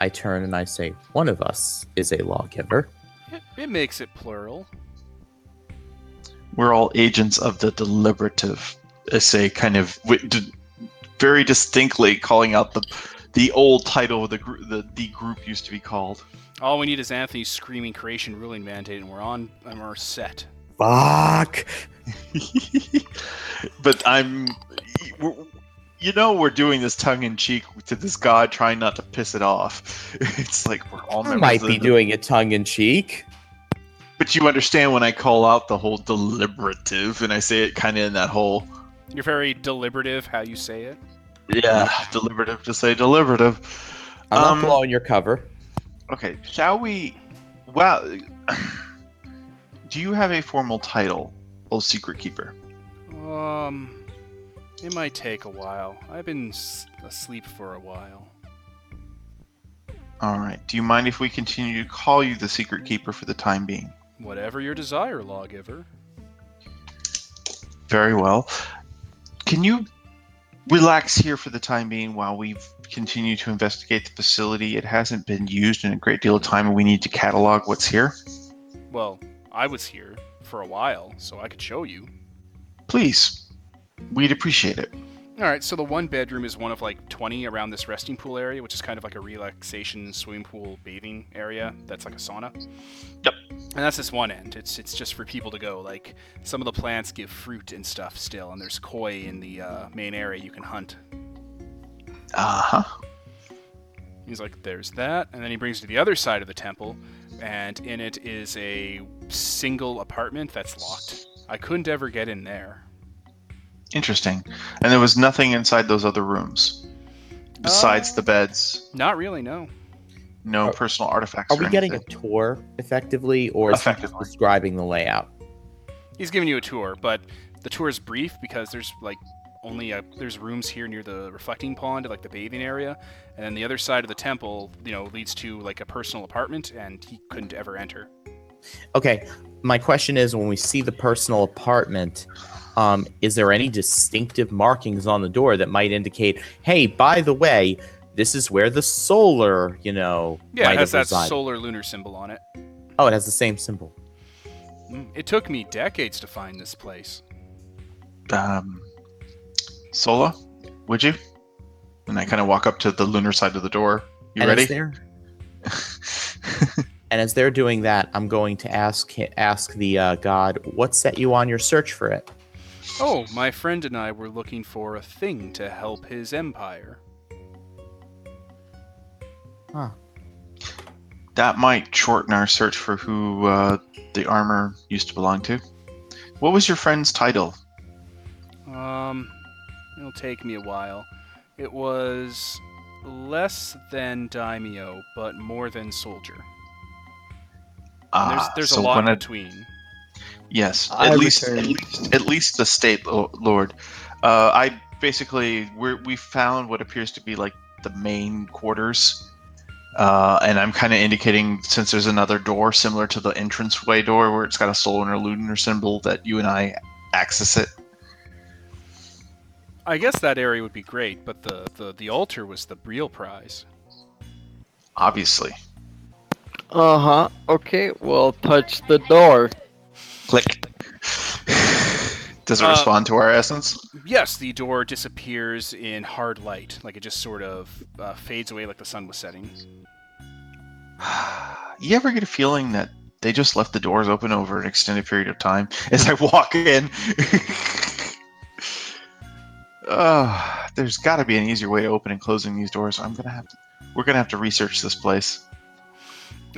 I turn and I say, one of us is a lawgiver. It, it makes it plural. We're all agents of the deliberative. I Say kind of wi- very distinctly calling out the the old title of the gr- the the group used to be called. All we need is Anthony's screaming creation ruling mandate, and we're on and we're set. Fuck! but I'm, you know, we're doing this tongue in cheek to this god, trying not to piss it off. It's like we're all I might be the- doing it tongue in cheek. But you understand when I call out the whole deliberative, and I say it kind of in that whole You're very deliberative how you say it. yeah deliberative to say deliberative. I'm Um, not blowing your cover. Okay, shall we? Well, do you have a formal title, old secret keeper? Um, it might take a while. I've been asleep for a while. All right. Do you mind if we continue to call you the secret keeper for the time being? Whatever your desire, lawgiver. Very well. Can you relax here for the time being while we continue to investigate the facility? It hasn't been used in a great deal of time, and we need to catalog what's here. Well, I was here for a while, so I could show you. Please, we'd appreciate it. All right, so the one bedroom is one of like 20 around this resting pool area, which is kind of like a relaxation swimming pool bathing area. That's like a sauna. Yep. And that's this one end. It's it's just for people to go. Like some of the plants give fruit and stuff still, and there's koi in the uh, main area you can hunt. Uh huh. He's like, there's that, and then he brings to the other side of the temple, and in it is a single apartment that's locked. I couldn't ever get in there. Interesting. And there was nothing inside those other rooms besides Uh, the beds. Not really, no. No Are- personal artifacts. Are we or getting a tour effectively, or is he just describing the layout? He's giving you a tour, but the tour is brief because there's like only a, there's rooms here near the reflecting pond, like the bathing area, and then the other side of the temple, you know, leads to like a personal apartment, and he couldn't ever enter. Okay, my question is: when we see the personal apartment, um, is there any distinctive markings on the door that might indicate, "Hey, by the way, this is where the solar, you know, Yeah, might it has have that resided." solar lunar symbol on it. oh, it has the same symbol. Mm, It took me decades to find this place. Um, Sola, would you? And I kind of walk up to the lunar side of the door. You and ready? As and as they're doing that, I'm going to ask ask the uh, god, "What set you on your search for it?" Oh, my friend and I were looking for a thing to help his empire. Huh. that might shorten our search for who uh, the armor used to belong to. What was your friend's title? Um, it'll take me a while. It was less than daimyo, but more than soldier. And there's Ah, there's so a lot when I- between. Yes, I at least, at least at least the state lord. Uh, I basically we we found what appears to be like the main quarters, uh, and I'm kind of indicating since there's another door similar to the entranceway door where it's got a solar lunar symbol that you and I access it. I guess that area would be great, but the, the, the altar was the real prize. Obviously, Uh huh. Okay, well, touch the door. Click. Does it Uh, respond to our essence? Yes, the door disappears in hard light, like it just sort of uh, fades away like the sun was setting. You ever get a feeling that they just left the doors open over an extended period of time as I walk in? uh, there's got to be an easier way to open and closing these doors. I'm gonna have to. We're gonna have to research this place.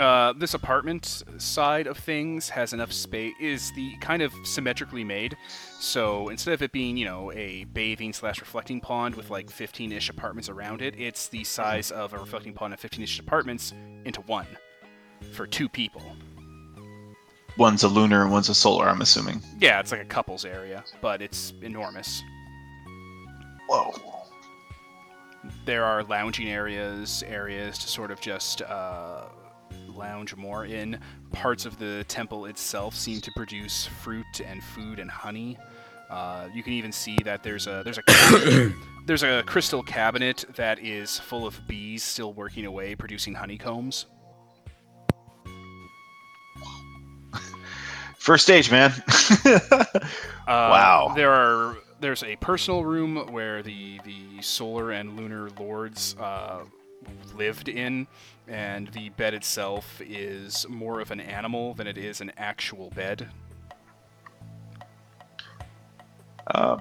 Uh, this apartment side of things has enough space. Is the kind of symmetrically made, so instead of it being you know a bathing slash reflecting pond with like 15ish apartments around it, it's the size of a reflecting pond and 15ish apartments into one for two people. One's a lunar and one's a solar. I'm assuming. Yeah, it's like a couples area, but it's enormous. Whoa. There are lounging areas, areas to sort of just uh, lounge more in. Parts of the temple itself seem to produce fruit and food and honey. Uh, you can even see that there's a there's a there's a crystal cabinet that is full of bees still working away, producing honeycombs. First Age, man. Uh, Wow. There are there's a personal room where the the solar and lunar lords uh, lived in, and the bed itself is more of an animal than it is an actual bed. uh,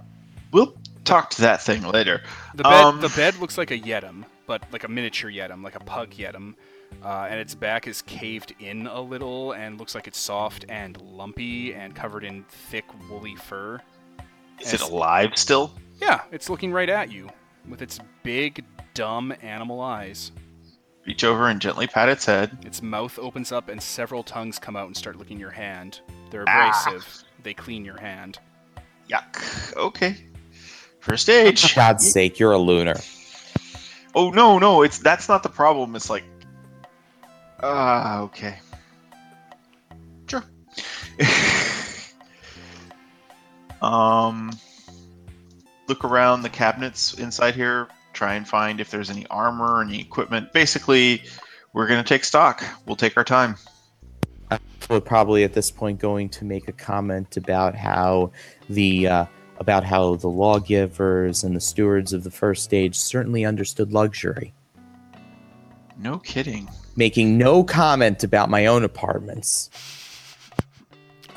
we'll talk to that thing later. The bed Um, the bed looks like a yeddim, but like a miniature yeddim, like a pug yeddim. Uh, and its back is caved in a little and looks like it's soft and lumpy and covered in thick woolly fur. Is it alive still? Yeah, it's looking right at you with its big, dumb animal eyes. Reach over and gently pat its head. Its mouth opens up and several tongues come out and start licking your hand. They're Ah. abrasive. They clean your hand. Yuck. Okay. First Age. For God's sake, you're a lunar. Oh no, no, it's that's not the problem. It's like, ah, okay, sure. um, look around the cabinets inside here. Try and find if there's any armor, any equipment. Basically, we're gonna take stock. We'll take our time. We're probably at this point going to make a comment about how the uh, about how the lawgivers and the stewards of the First Age certainly understood luxury, No kidding. making no comment about my own apartments.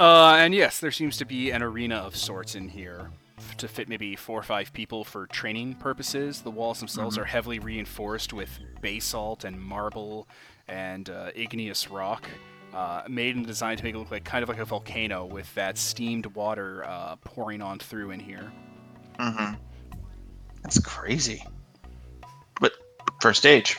Uh, and yes, there seems to be an arena of sorts in here f- to fit maybe four or five people for training purposes. The walls themselves are heavily reinforced with basalt and marble and uh, igneous rock, uh, made and designed to make it look like kind of like a volcano with that steamed water uh, pouring on through in here. Mm-hmm. That's crazy. But First Age.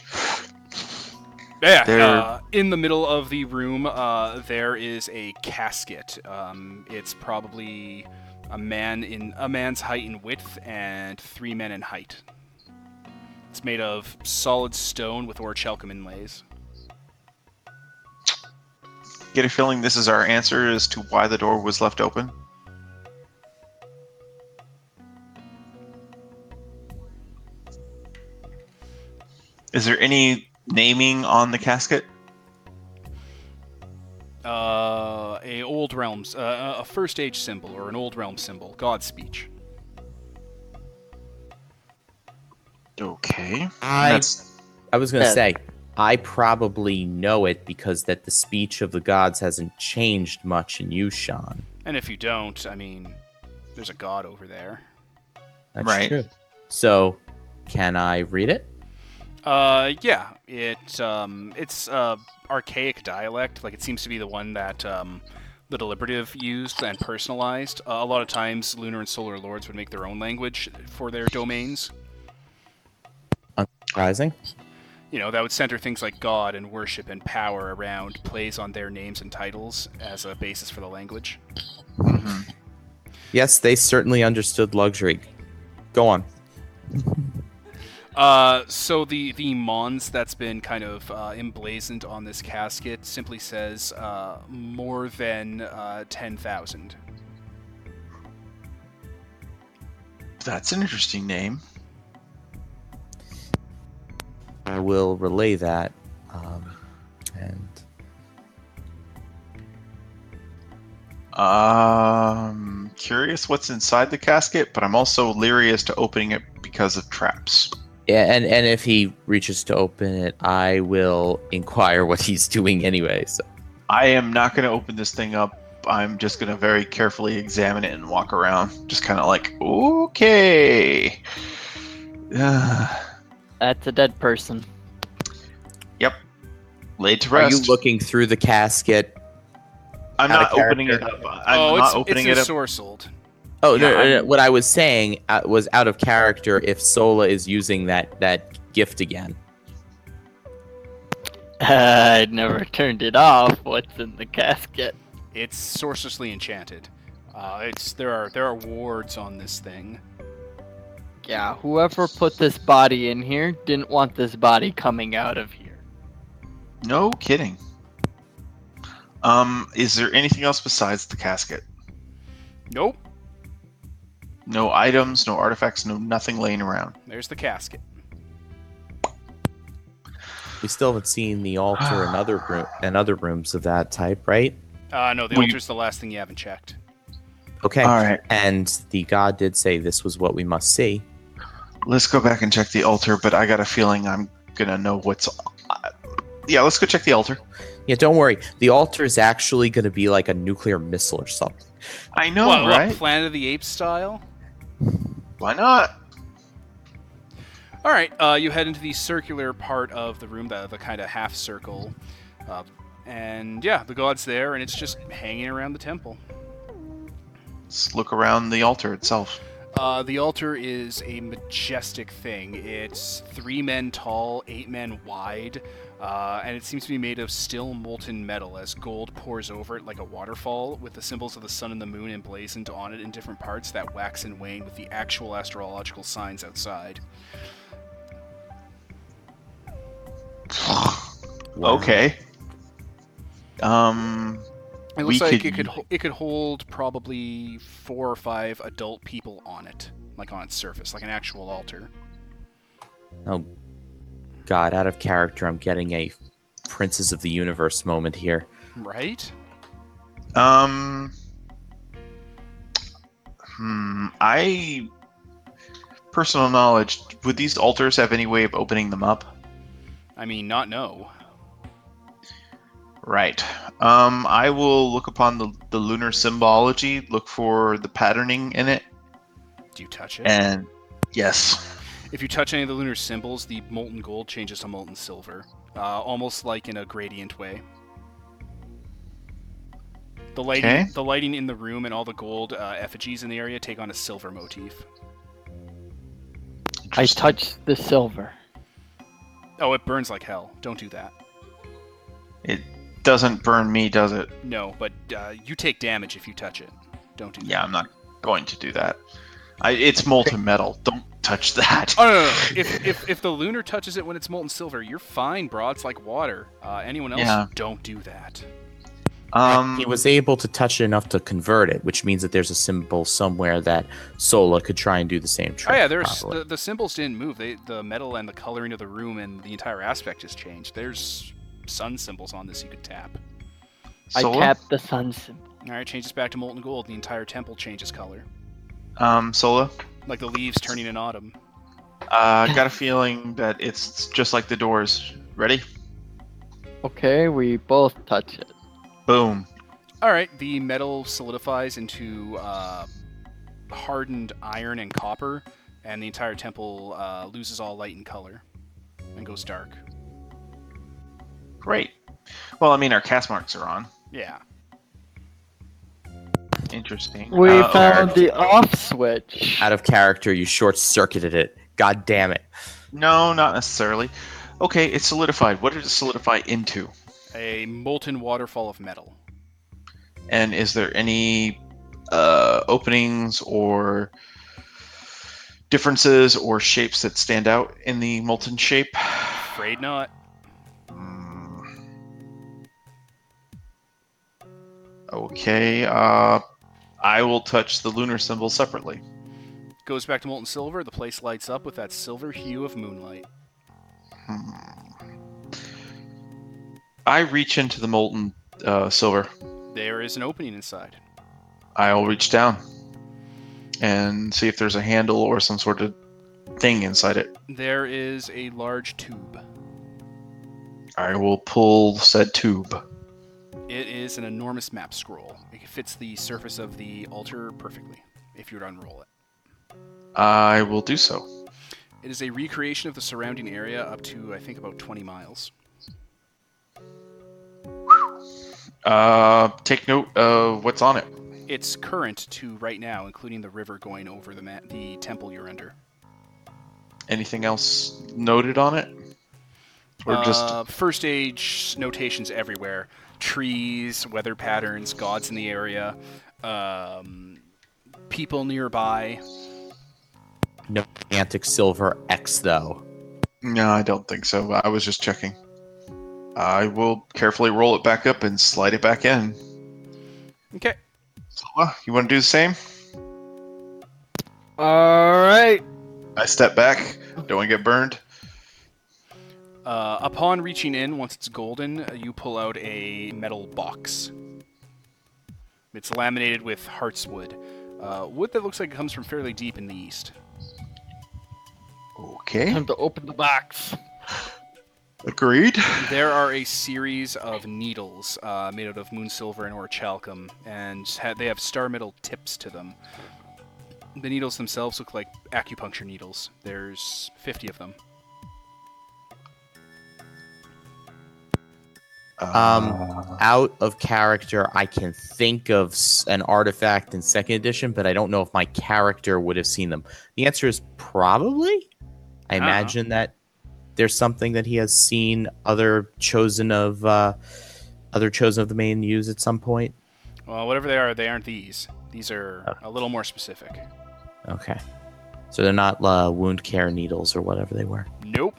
Yeah, uh, in the middle of the room, uh, there is a casket. Um, it's probably a man in a man's height in width and three men in height. It's made of solid stone with orichalcum inlays. Get a feeling this is our answer as to why the door was left open. Is there any naming on the casket? Uh, a old realms, uh, a first age symbol or an old realm symbol, God speech. Okay. I That's I was going to Yeah. say I probably know it because that the speech of the gods hasn't changed much in you, Sean. And if you don't, I mean, there's a god over there. That's Right. true. So, can I read it? Uh, yeah, it um, it's uh, archaic dialect. Like it seems to be the one that um, the deliberative used and personalized. Uh, a lot of times, lunar and solar lords would make their own language for their domains. Rising. You know, that would center things like God and worship and power around plays on their names and titles as a basis for the language. mhm. Yes, they certainly understood luxury. Go on. Uh, so the the mons that's been kind of uh, emblazoned on this casket simply says uh, more than uh, ten thousand. that's an interesting name. I will relay that. Um, and Um, curious what's inside the casket, but I'm also leery as to opening it because of traps. Yeah, and and if he reaches to open it, I will inquire what he's doing anyway. So I am not going to open this thing up. I'm just going to very carefully examine it and walk around, just kind of like, okay. Uh, That's a dead person. yep. Laid to rest. Are you looking through the casket? I'm not opening it up. I'm oh, not it's, opening it's it up. ensorcelled. Oh, no, no, no, what I was saying uh, was out of character if Sola is using that that gift again. I never turned it off. What's in the casket? It's sorcerously enchanted. Uh, it's there are there are wards on this thing. Yeah, whoever put this body in here didn't want this body coming out of here. No kidding. Um, is there anything else besides the casket? Nope. No items, no artifacts, no nothing laying around. There's the casket. We still haven't seen the altar and other room and other rooms of that type, right? Uh, no, the We- altar's the last thing you haven't checked. Okay. All right, And the god did say this was what we must see. let's go back and check the altar. But I got a feeling I'm gonna know what's. Uh, yeah, let's go check the altar. Yeah, don't worry. The altar is actually going to be like a nuclear missile or something. I know, what, what, right? Planet of the Apes style? Why not? All right, uh, you head into the circular part of the room, the, the kind of half circle. Uh, and yeah, the god's there, and it's just hanging around the temple. Let's look around the altar itself. Uh, the altar is a majestic thing. It's three men tall, eight men wide, uh, and it seems to be made of still molten metal as gold pours over it like a waterfall, with the symbols of the sun and the moon emblazoned on it in different parts that wax and wane with the actual astrological signs outside. Wow. Okay. Um, It looks like could- it could it could hold probably four or five adult people on it, like on its surface, like an actual altar. Oh, God, out of character, I'm getting a Princes of the Universe moment here. Right? um, hmm. I personal knowledge. Would these altars have any way of opening them up? I mean, not no. Right. Um, I will look upon the, the lunar symbology, look for the patterning in it, Do you touch it? and yes. If you touch any of the lunar symbols, the molten gold changes to molten silver, uh, almost like in a gradient way. The lighting, Okay. the lighting in the room, and all the gold uh, effigies in the area take on a silver motif. I touched the silver. Oh, it burns like hell. Don't do that. It doesn't burn me, does it? No, but uh, you take damage if you touch it. Don't do that. Yeah, I'm not going to do that. I, it's molten metal. Don't touch that. Oh no, no, no. If, if if the lunar touches it when it's molten silver, you're fine, bro. It's like water. Uh, anyone else, Yeah. don't do that. Um, He was able to touch it enough to convert it, which means that there's a symbol somewhere that Sola could try and do the same trick. Oh yeah, there's the, the symbols didn't move. They the metal and the coloring of the room and the entire aspect has changed. There's sun symbols on this you could tap. Sola? I tapped the sun symbol. All right, changes back to molten gold. The entire temple changes color, Um, Sola. Like the leaves turning in autumn. Uh, got a feeling that it's just like the doors. Ready? Okay, we both touch it. Boom. All right, the metal solidifies into uh, hardened iron and copper, and the entire temple uh, loses all light and color and goes dark. Great. Well, I mean, our caste marks are on. Yeah. Interesting. We Uh, found okay. the off switch. Out of character, you short circuited it. God damn it. No, not necessarily. Okay, it's solidified. What did it solidify into? A molten waterfall of metal. And is there any uh, openings or differences or shapes that stand out in the molten shape? Afraid not. Hmm. Okay, uh, I will touch the lunar symbol separately. Goes back to molten silver. The place lights up with that silver hue of moonlight. Hmm. I reach into the molten uh, silver. There is an opening inside. I'll reach down and see if there's a handle or some sort of thing inside it. There is a large tube. I will pull said tube. It is an enormous map scroll. It fits the surface of the altar perfectly if you were to unroll it. I will do so. It is a recreation of the surrounding area up to, I think, about 20 miles. Uh, take note of what's on it. It's current to right now, including the river going over the ma- the temple you're under. Anything else noted on it? Or just Uh, first age notations everywhere: trees, weather patterns, gods in the area, um, people nearby. No Antic silver X though. no, I don't think so. I was just checking. I will carefully roll it back up and slide it back in. Okay. Silva, you want to do the same? All right. I step back. Don't want to get burned. Uh, upon reaching in, once it's golden, uh, you pull out a metal box. It's laminated with heartswood, uh, wood that looks like it comes from fairly deep in the east. Okay. Time to open the box. Agreed. There are a series of needles uh, made out of moon silver and orichalcum, and ha- they have star metal tips to them. The needles themselves look like acupuncture needles. There's 50 of them. Um, out of character, I can think of an artifact in second edition, but I don't know if my character would have seen them. The answer is probably. I Uh-huh. imagine that there's something that he has seen other chosen of uh, other chosen of the Maidens at some point. Well, whatever they are, they aren't these. These are a little more specific. Okay, so they're not uh, wound care needles or whatever they were. Nope.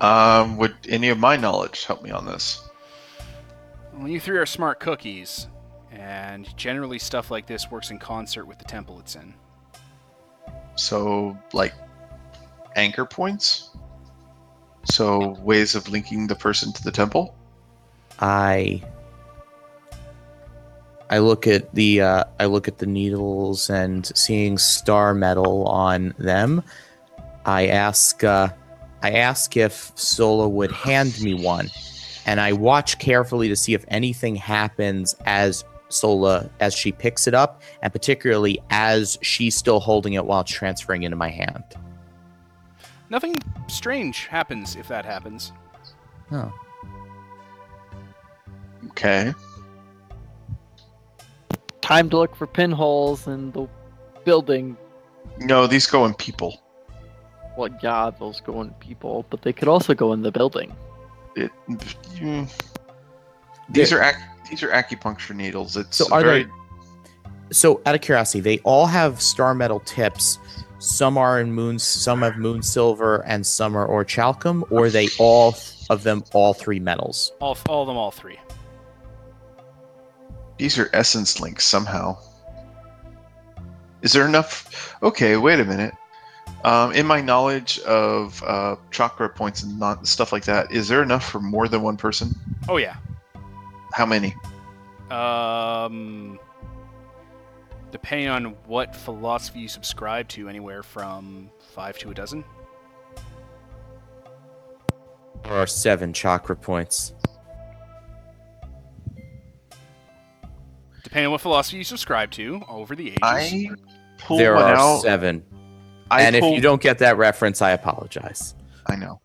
Um, would any of my knowledge help me on this? Well, you three are smart cookies, and generally stuff like this works in concert with the temple it's in. So, like, anchor points? So, ways of linking the person to the temple? I I look at the uh, I look at the needles and seeing star metal on them. I ask uh, I ask if Sola would hand me one, and I watch carefully to see if anything happens as Sola as she picks it up, and particularly as she's still holding it while transferring into my hand. Nothing strange happens if that happens. Oh, Okay. Time to look for pinholes in the building. No, these go in people. Well, yeah, those go in people, but they could also go in the building. It, mm, these are ac- these are acupuncture needles. It's So are very they- so out of curiosity, they all have star metal tips. Some are in moons, some have moon silver, and some are orichalcum, or they all of them all three metals. All, all of them, all three. these are essence links somehow. Is there enough? Okay, wait a minute. Um, in my knowledge of uh, chakra points and not stuff like that, is there enough for more than one person? Oh yeah. How many? Um, depending on what philosophy you subscribe to, anywhere from five to a dozen. There are seven chakra points. Depending on what philosophy you subscribe to over the ages. I pull there one are out. seven. I and pull, if you don't get that reference, I apologize. I know.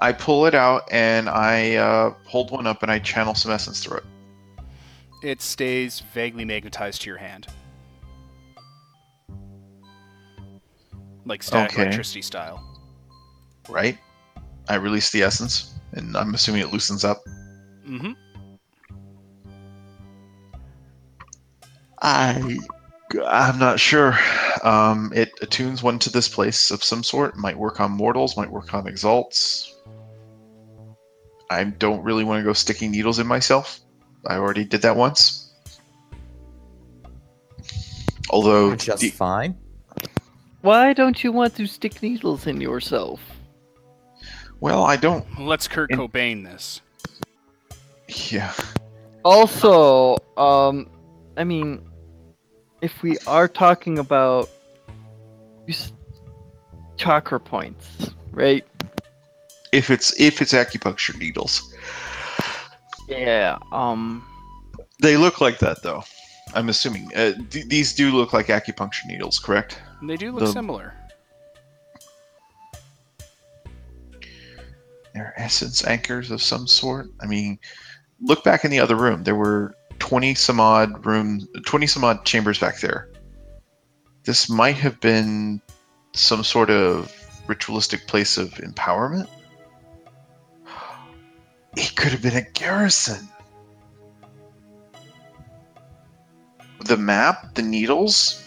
I pull it out and I uh, hold one up and I channel some essence through it. It stays vaguely magnetized to your hand. Like static Okay. electricity style. Right? I release the essence, and I'm assuming it loosens up. Mm-hmm. I I'm not sure. Um, it attunes one to this place of some sort. Might work on mortals. Might work on exalts. I don't really want to go sticking needles in myself. I already did that once. Although, Just the- fine. Why don't you want to stick needles in yourself? well, I don't. Let's Kurt In- Cobain this. Yeah, Also, um, I mean, if we are talking about chakra points, right? if it's if it's acupuncture needles, Yeah. Um. they look like that though. I'm assuming uh, th- these do look like acupuncture needles, correct? They do look The- similar. They're essence anchors of some sort. I mean, look back in the other room. There were twenty some odd room, twenty some odd chambers back there. This might have been some sort of ritualistic place of empowerment. It could have been a garrison. The map, the needles.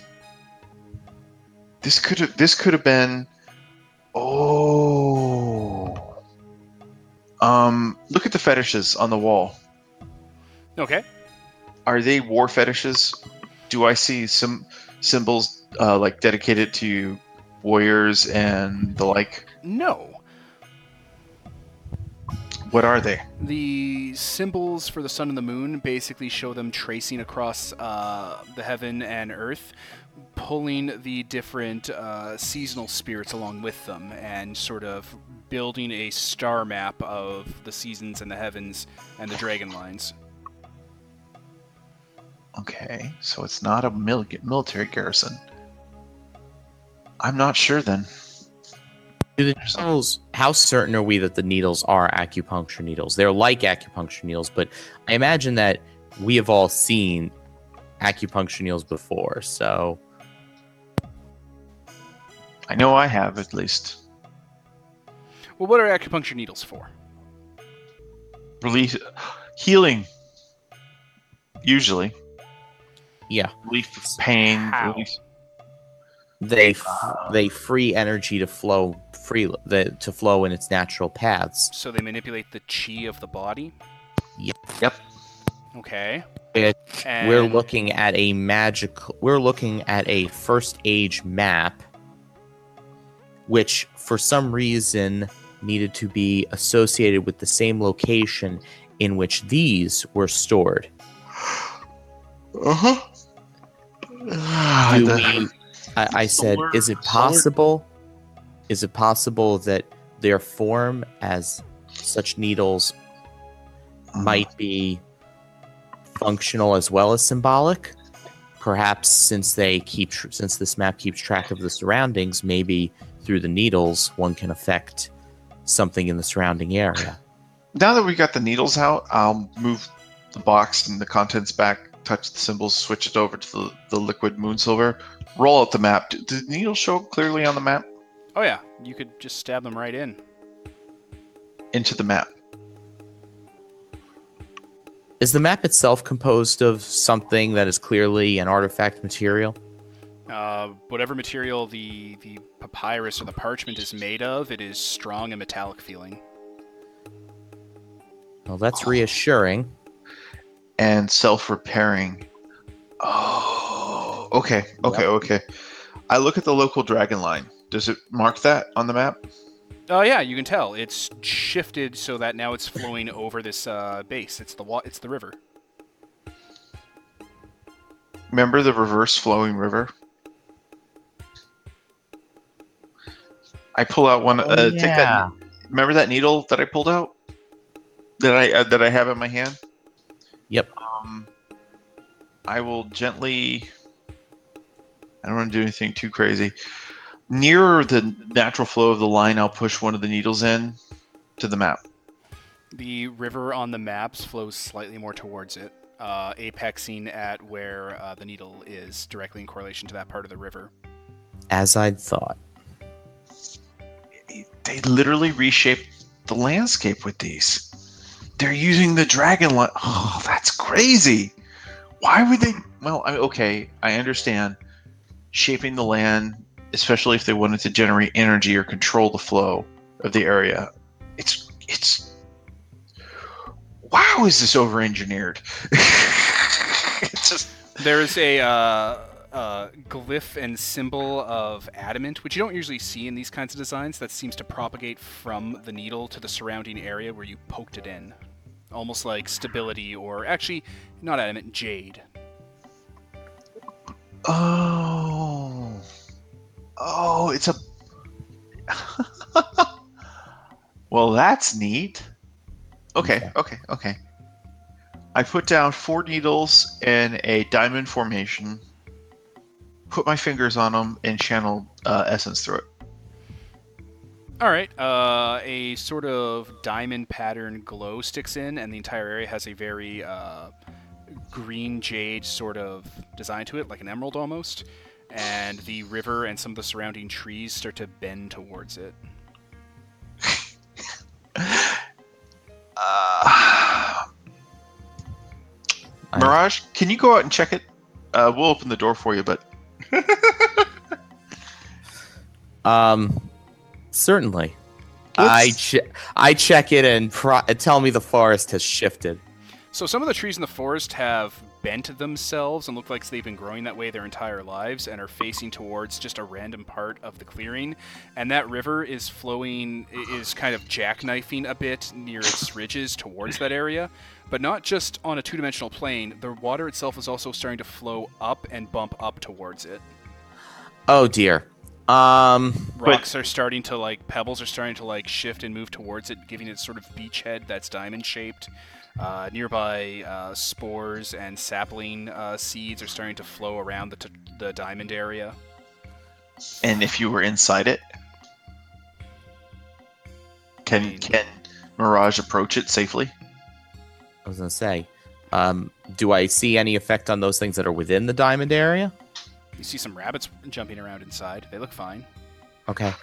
This could have. This could have been. Oh. Um. Look at the fetishes on the wall. Okay. Are they war fetishes? Do I see some symbols uh, like dedicated to warriors and the like? No. What are they? The symbols for the sun and the moon basically show them tracing across uh, the heaven and earth, pulling the different uh, seasonal spirits along with them, and sort of building a star map of the seasons and the heavens and the dragon lines. Okay, so it's not a mil- military garrison. I'm not sure then. Do the needles? How certain are we that the needles are acupuncture needles? They're like acupuncture needles, but I imagine that we have all seen acupuncture needles before. So I know I have at least. Well, what are acupuncture needles for? Relief, healing. Usually, yeah, relief pain. How? Relief. they f- they free energy to flow free the, to flow in its natural paths. So they manipulate the chi of the body? Yep. Okay. It- And We're looking at a magical. We're looking at a first age map, which for some reason needed to be associated with the same location in which these were stored. Uh huh. Do we, I, I said, Solar- is it solar- possible? Is it possible that their form as such needles uh-huh. might be functional as well as symbolic? Perhaps since they keep tr- since this map keeps track of the surroundings, maybe through the needles one can affect something in the surrounding area. Now that we got the needles out, I'll move the box and the contents back, touch the symbols, switch it over to the, the liquid moon silver, roll out the map. Did the needles show up clearly on the map? Oh yeah, you could just stab them right in. Into the map. Is the map itself composed of something that is clearly an artifact material? Uh, whatever material the the papyrus or the parchment is made of, it is strong and metallic feeling. Well, that's reassuring. And self-repairing. Oh, okay, okay, okay. I look at the local dragon line. Does it mark that on the map? Oh yeah, you can tell it's shifted so that now it's flowing over this uh, base. It's the wa- it's the river. Remember the reverse flowing river? I pull out one. uh, Take that. Remember that needle that I pulled out? That I uh, that I have in my hand. Yep. Um, I will gently. I don't want to do anything too crazy. Near the natural flow of the line, I'll push one of the needles in to the map. The river on the maps flows slightly more towards it, uh, apexing at where uh, the needle is, directly in correlation to that part of the river. As I'd thought. They literally reshape the landscape with these. They're using the dragon line. Oh, that's crazy. Why would they? Well, I, okay, I understand shaping the land, especially if they wanted to generate energy or control the flow of the area. It's it's. Wow, is this over engineered? it's just There is a uh, uh, glyph and symbol of adamant, which you don't usually see in these kinds of designs, that seems to propagate from the needle to the surrounding area where you poked it in. Almost like stability, or actually, not adamant, jade. Oh. Oh, it's a. well, that's neat. Okay, okay, okay. I put down four needles in a diamond formation, put my fingers on them, and channel uh, essence through it. All right. Uh, a sort of diamond pattern glow sticks in, and the entire area has a very uh, green jade sort of design to it, like an emerald almost. And the river and some of the surrounding trees start to bend towards it. Uh, Mirage, can you go out and check it? Uh, we'll open the door for you, but Um, certainly. I che- I check it and pro- tell me the forest has shifted. So some of the trees in the forest have bent themselves and look like they've been growing that way their entire lives and are facing towards just a random part of the clearing. And that river is flowing, is kind of jackknifing a bit near its ridges towards that area. But not just on a two dimensional plane, the water itself is also starting to flow up and bump up towards it. Oh dear. Um, Rocks are starting to like, pebbles are starting to like shift and move towards it, giving it sort of beachhead that's diamond shaped. Uh, nearby uh, spores and sapling uh, seeds are starting to flow around the, t- the diamond area. and if you were inside it, can mean- can Mirage approach it safely? I was gonna say, um, do I see any effect on those things that are within the diamond area? You see some rabbits jumping around inside. They look fine. Okay.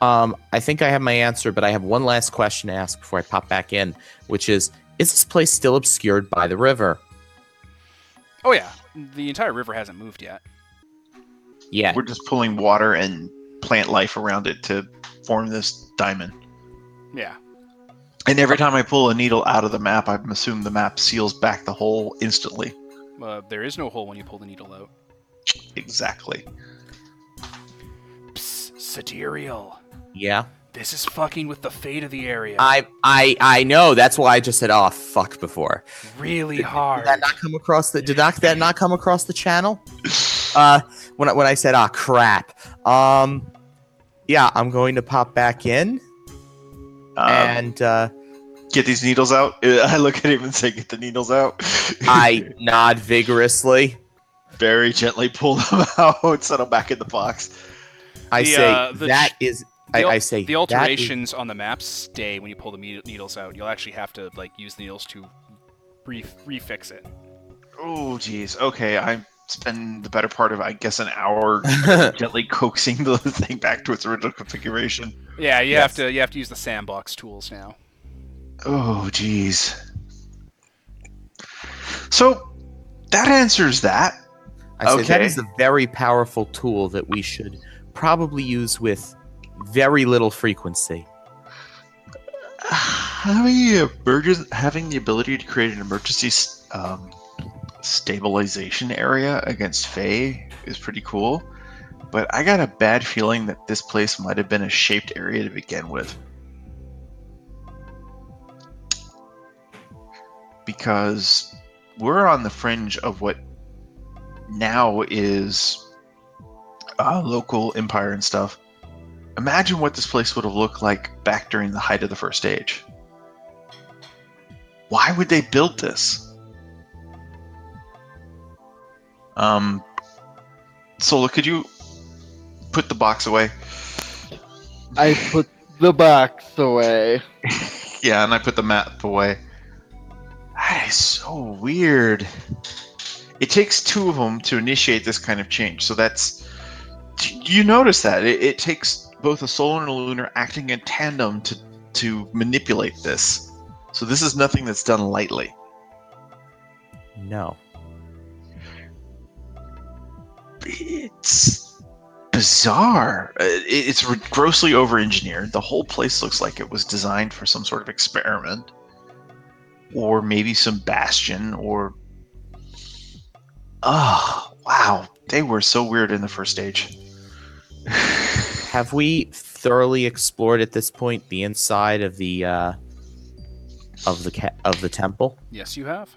Um, I think I have my answer, but I have one last question to ask before I pop back in, which is: Is this place still obscured by the river? Oh yeah, the entire river hasn't moved yet. Yeah. We're just pulling water and plant life around it to form this diamond. Yeah. And every time I pull a needle out of the map, I'm assuming the map seals back the hole instantly. Uh, there is no hole when you pull the needle out. Exactly. Psst, sidereal. Yeah. This is fucking with the fate of the area. I I I know. That's why I just said, "Oh fuck!" Before. really Did hard. that not come across the? Did not that not come across the channel? Uh, when I, when I said, "Ah, crap." Um, yeah, I'm going to pop back in Um, and uh, get these needles out. I look at him and say, "Get the needles out." I nod vigorously. very gently pull them out, and set them back in the box. I The, say uh, the that ch- is. The I, al- I say the that is- alterations on the map stay when you pull the me- needles out. You'll actually have to like use the needles to re- refix it. Oh, geez. Okay, I spend the better part of, I guess, an hour gently coaxing the thing back to its original configuration. Yeah, you Yes. have to you have to use the sandbox tools now. Oh, geez. So that answers that. I say that Okay. is a very powerful tool that we should probably use with very little frequency. Having, the ability to create an emergency um, stabilization area against Fae is pretty cool. But I got a bad feeling that this place might have been a shaped area to begin with. Because we're on the fringe of what now is uh, local empire and stuff. Imagine what this place would have looked like back during the height of the first age. Why would they build this? Um, Sola, could you put the box away? I put the box away. Yeah, and I put the map away. That is so weird. It takes two of them to initiate this kind of change. So that's. You notice that it, it takes both a solar and a lunar acting in tandem to to manipulate this. So this is nothing that's done lightly. No. It's bizarre. Uh, It's grossly over-engineered. The whole place looks like it was designed for some sort of experiment, or maybe some bastion, or. Oh wow, they were so weird in the First Age. Have we thoroughly explored at this point the inside of the uh, of the ca- of the temple? Yes, you have.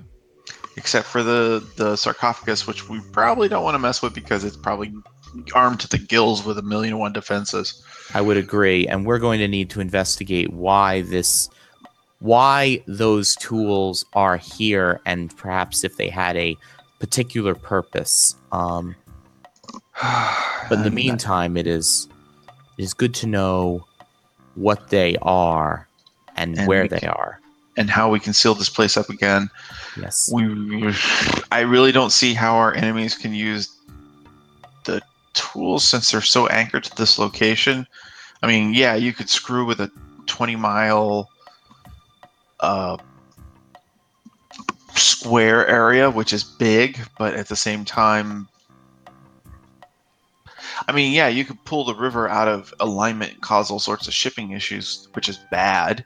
Except for the the sarcophagus, which we probably don't want to mess with because it's probably armed to the gills with a million and one defenses. I would agree, and we're going to need to investigate why this, why those tools are here, and perhaps if they had a particular purpose. Um, but in the meantime, it is it is good to know what they are and, And where they can- are. and how we can seal this place up again. Yes. We, I really don't see how our enemies can use the tools since they're so anchored to this location. I mean, yeah, you could screw with a 20 mile uh, square area, which is big, but at the same time, I mean, yeah, you could pull the river out of alignment and cause all sorts of shipping issues, which is bad.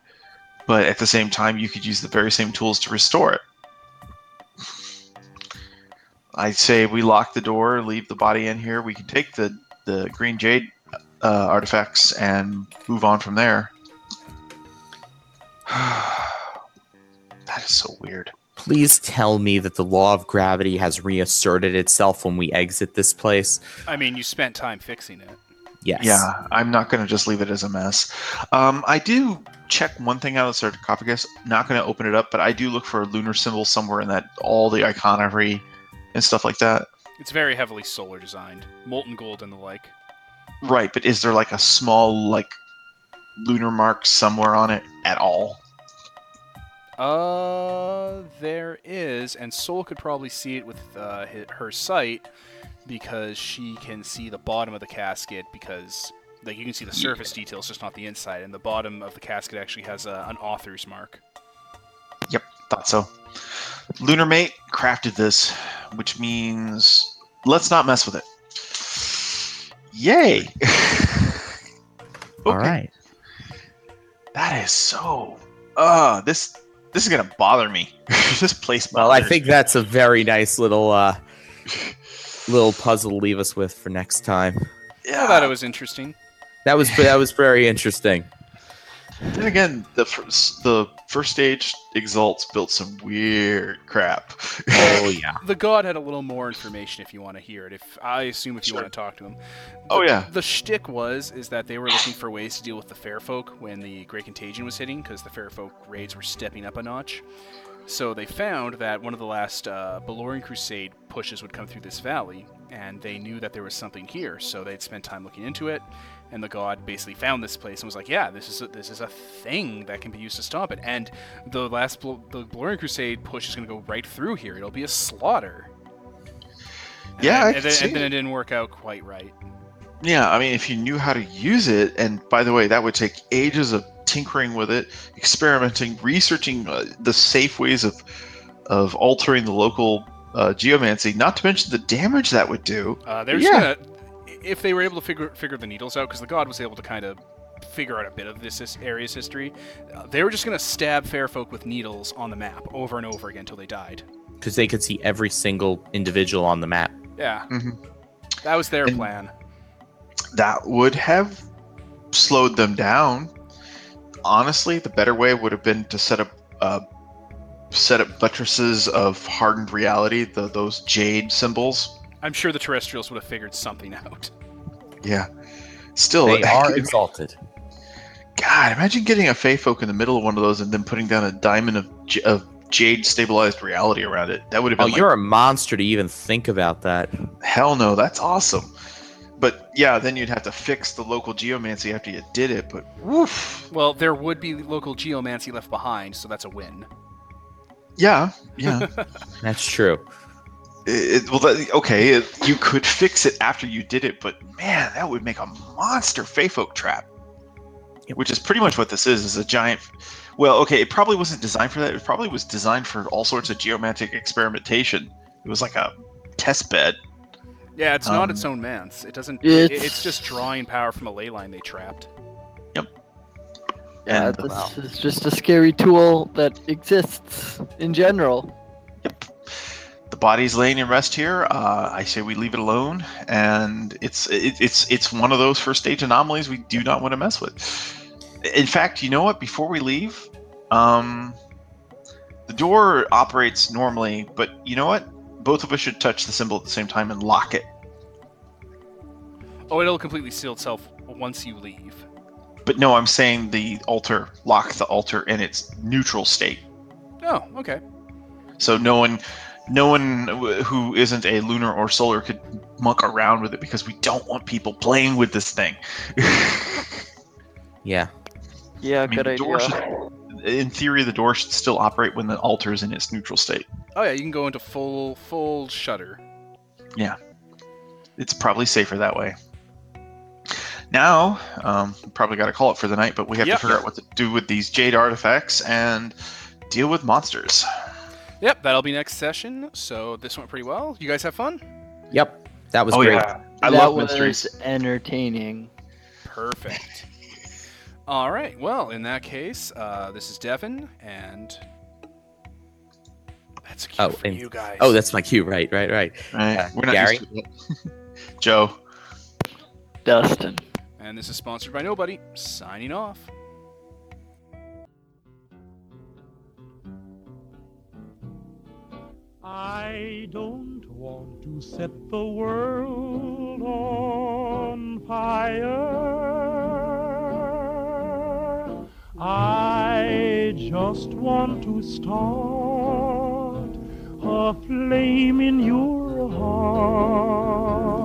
But at the same time, you could use the very same tools to restore it. I'd say we lock the door, leave the body in here. We can take the the green jade uh, artifacts and move on from there. that is so weird. Please tell me that the law of gravity has reasserted itself when we exit this place. I mean, you spent time fixing it. Yes. Yeah, I'm not going to just leave it as a mess. Um, I do check one thing out of the sarcophagus. Not going to open it up, but I do look for a lunar symbol somewhere in that all the iconography and stuff like that. It's very heavily solar designed, molten gold and the like. Right, but is there like a small like lunar mark somewhere on it at all? Uh, there is, and Sola could probably see it with uh, hi- her sight because she can see the bottom of the casket because like you can see the surface details, just not the inside, and the bottom of the casket actually has a, an author's mark. Yep, thought so. Lunar Mate crafted this, which means let's not mess with it. Yay! All Okay. right. That is so. Uh, this this is gonna bother me. this place. Well, I think that's a very nice little uh little puzzle to leave us with for next time. Yeah. I thought it was interesting. That was that was very interesting. Then again, the first the First Age exalts built some weird crap. Oh yeah. The god had a little more information if you want to hear it. If I assume if you Sure. want to talk to him. Oh, yeah. The shtick was is that they were looking for ways to deal with the fair folk when the Great Contagion was hitting, because the fair folk raids were stepping up a notch. So they found that one of the last uh, Balorian Crusade pushes would come through this valley, and they knew that there was something here. So they'd spent time looking into it, and the god basically found this place and was like, "Yeah, this is a, this is a thing that can be used to stop it." And the last Bl- the Balorian Crusade push is going to go right through here. It'll be a slaughter. And Yeah, then, and then, and then it. didn't work out quite right. Yeah, I mean, if you knew how to use it, and by the way, that would take ages of tinkering with it, experimenting, researching uh, the safe ways of of altering the local uh, geomancy. Not to mention the damage that would do. Uh, they're just Yeah. gonna, if they were able to figure figure the needles out, because the god was able to kind of figure out a bit of this his- area's history, uh, they were just gonna stab fair folk with needles on the map over and over again until they died. Because they could see every single individual on the map. Yeah, Mhm. that was their And- plan. That would have slowed them down. Honestly, the better way would have been to set up uh, set up buttresses of hardened reality, the, those jade symbols. I'm sure the terrestrials would have figured something out. Yeah. Still, They are exalted. God, imagine getting a Fey folk in the middle of one of those and then putting down a diamond of, j- of jade stabilized reality around it. That would have Oh, been like, you're a monster to even think about that. hell no, that's awesome. But yeah, then you'd have to fix the local geomancy after you did it. But woof, Well, there would be local geomancy left behind, so that's a win. yeah, yeah. That's true. It, well, that, okay, it, you could fix it after you did it, but man, that would make a monster Fey folk trap. Yep. Which is pretty much what this is: is a giant. Well, okay, it probably wasn't designed for that. It probably was designed for all sorts of geomantic experimentation. It was like a test bed. Yeah, it's not Um, its own manse. It doesn't. It, It's- it's just drawing power from a ley line they trapped. Yep. Yeah, And, this wow. is just a scary tool that exists in general. The body's laying in rest here. Uh, I say we leave it alone, and it's it, it's it's one of those First Age anomalies we do not want to mess with. In fact, you know what? Before we leave, um, the door operates normally, but you know what? Both of us should touch the symbol at the same time and lock it. Oh, it'll completely seal itself once you leave. But no, I'm saying the altar lock the altar in its neutral state. Oh, okay. So no one, no one who isn't a lunar or solar could muck around with it because we don't want people playing with this thing. Yeah. Yeah, I mean, good idea. should- in theory, the door should still operate when the altar is in its neutral state. Oh yeah, you can go into full full shutter. Yeah, it's probably safer that way. Now, um, probably got to call it for the night, but we have Yep. to figure out what to do with these jade artifacts and deal with monsters. Yep, that'll be next session. So this went pretty well. You guys have fun? Yep, that was oh great. yeah, I that love was mysteries. entertaining. Perfect. All right. Well, in that case, uh, this is Devin, and that's a cue Oh, for and- you guys. Oh, that's my cue. Right, right, right. Right? Uh, We're not Gary? used to it. Joe. Dustin. and this is sponsored by Nobody. Signing off. I don't want to set the world on fire. I just want to start a flame in your heart.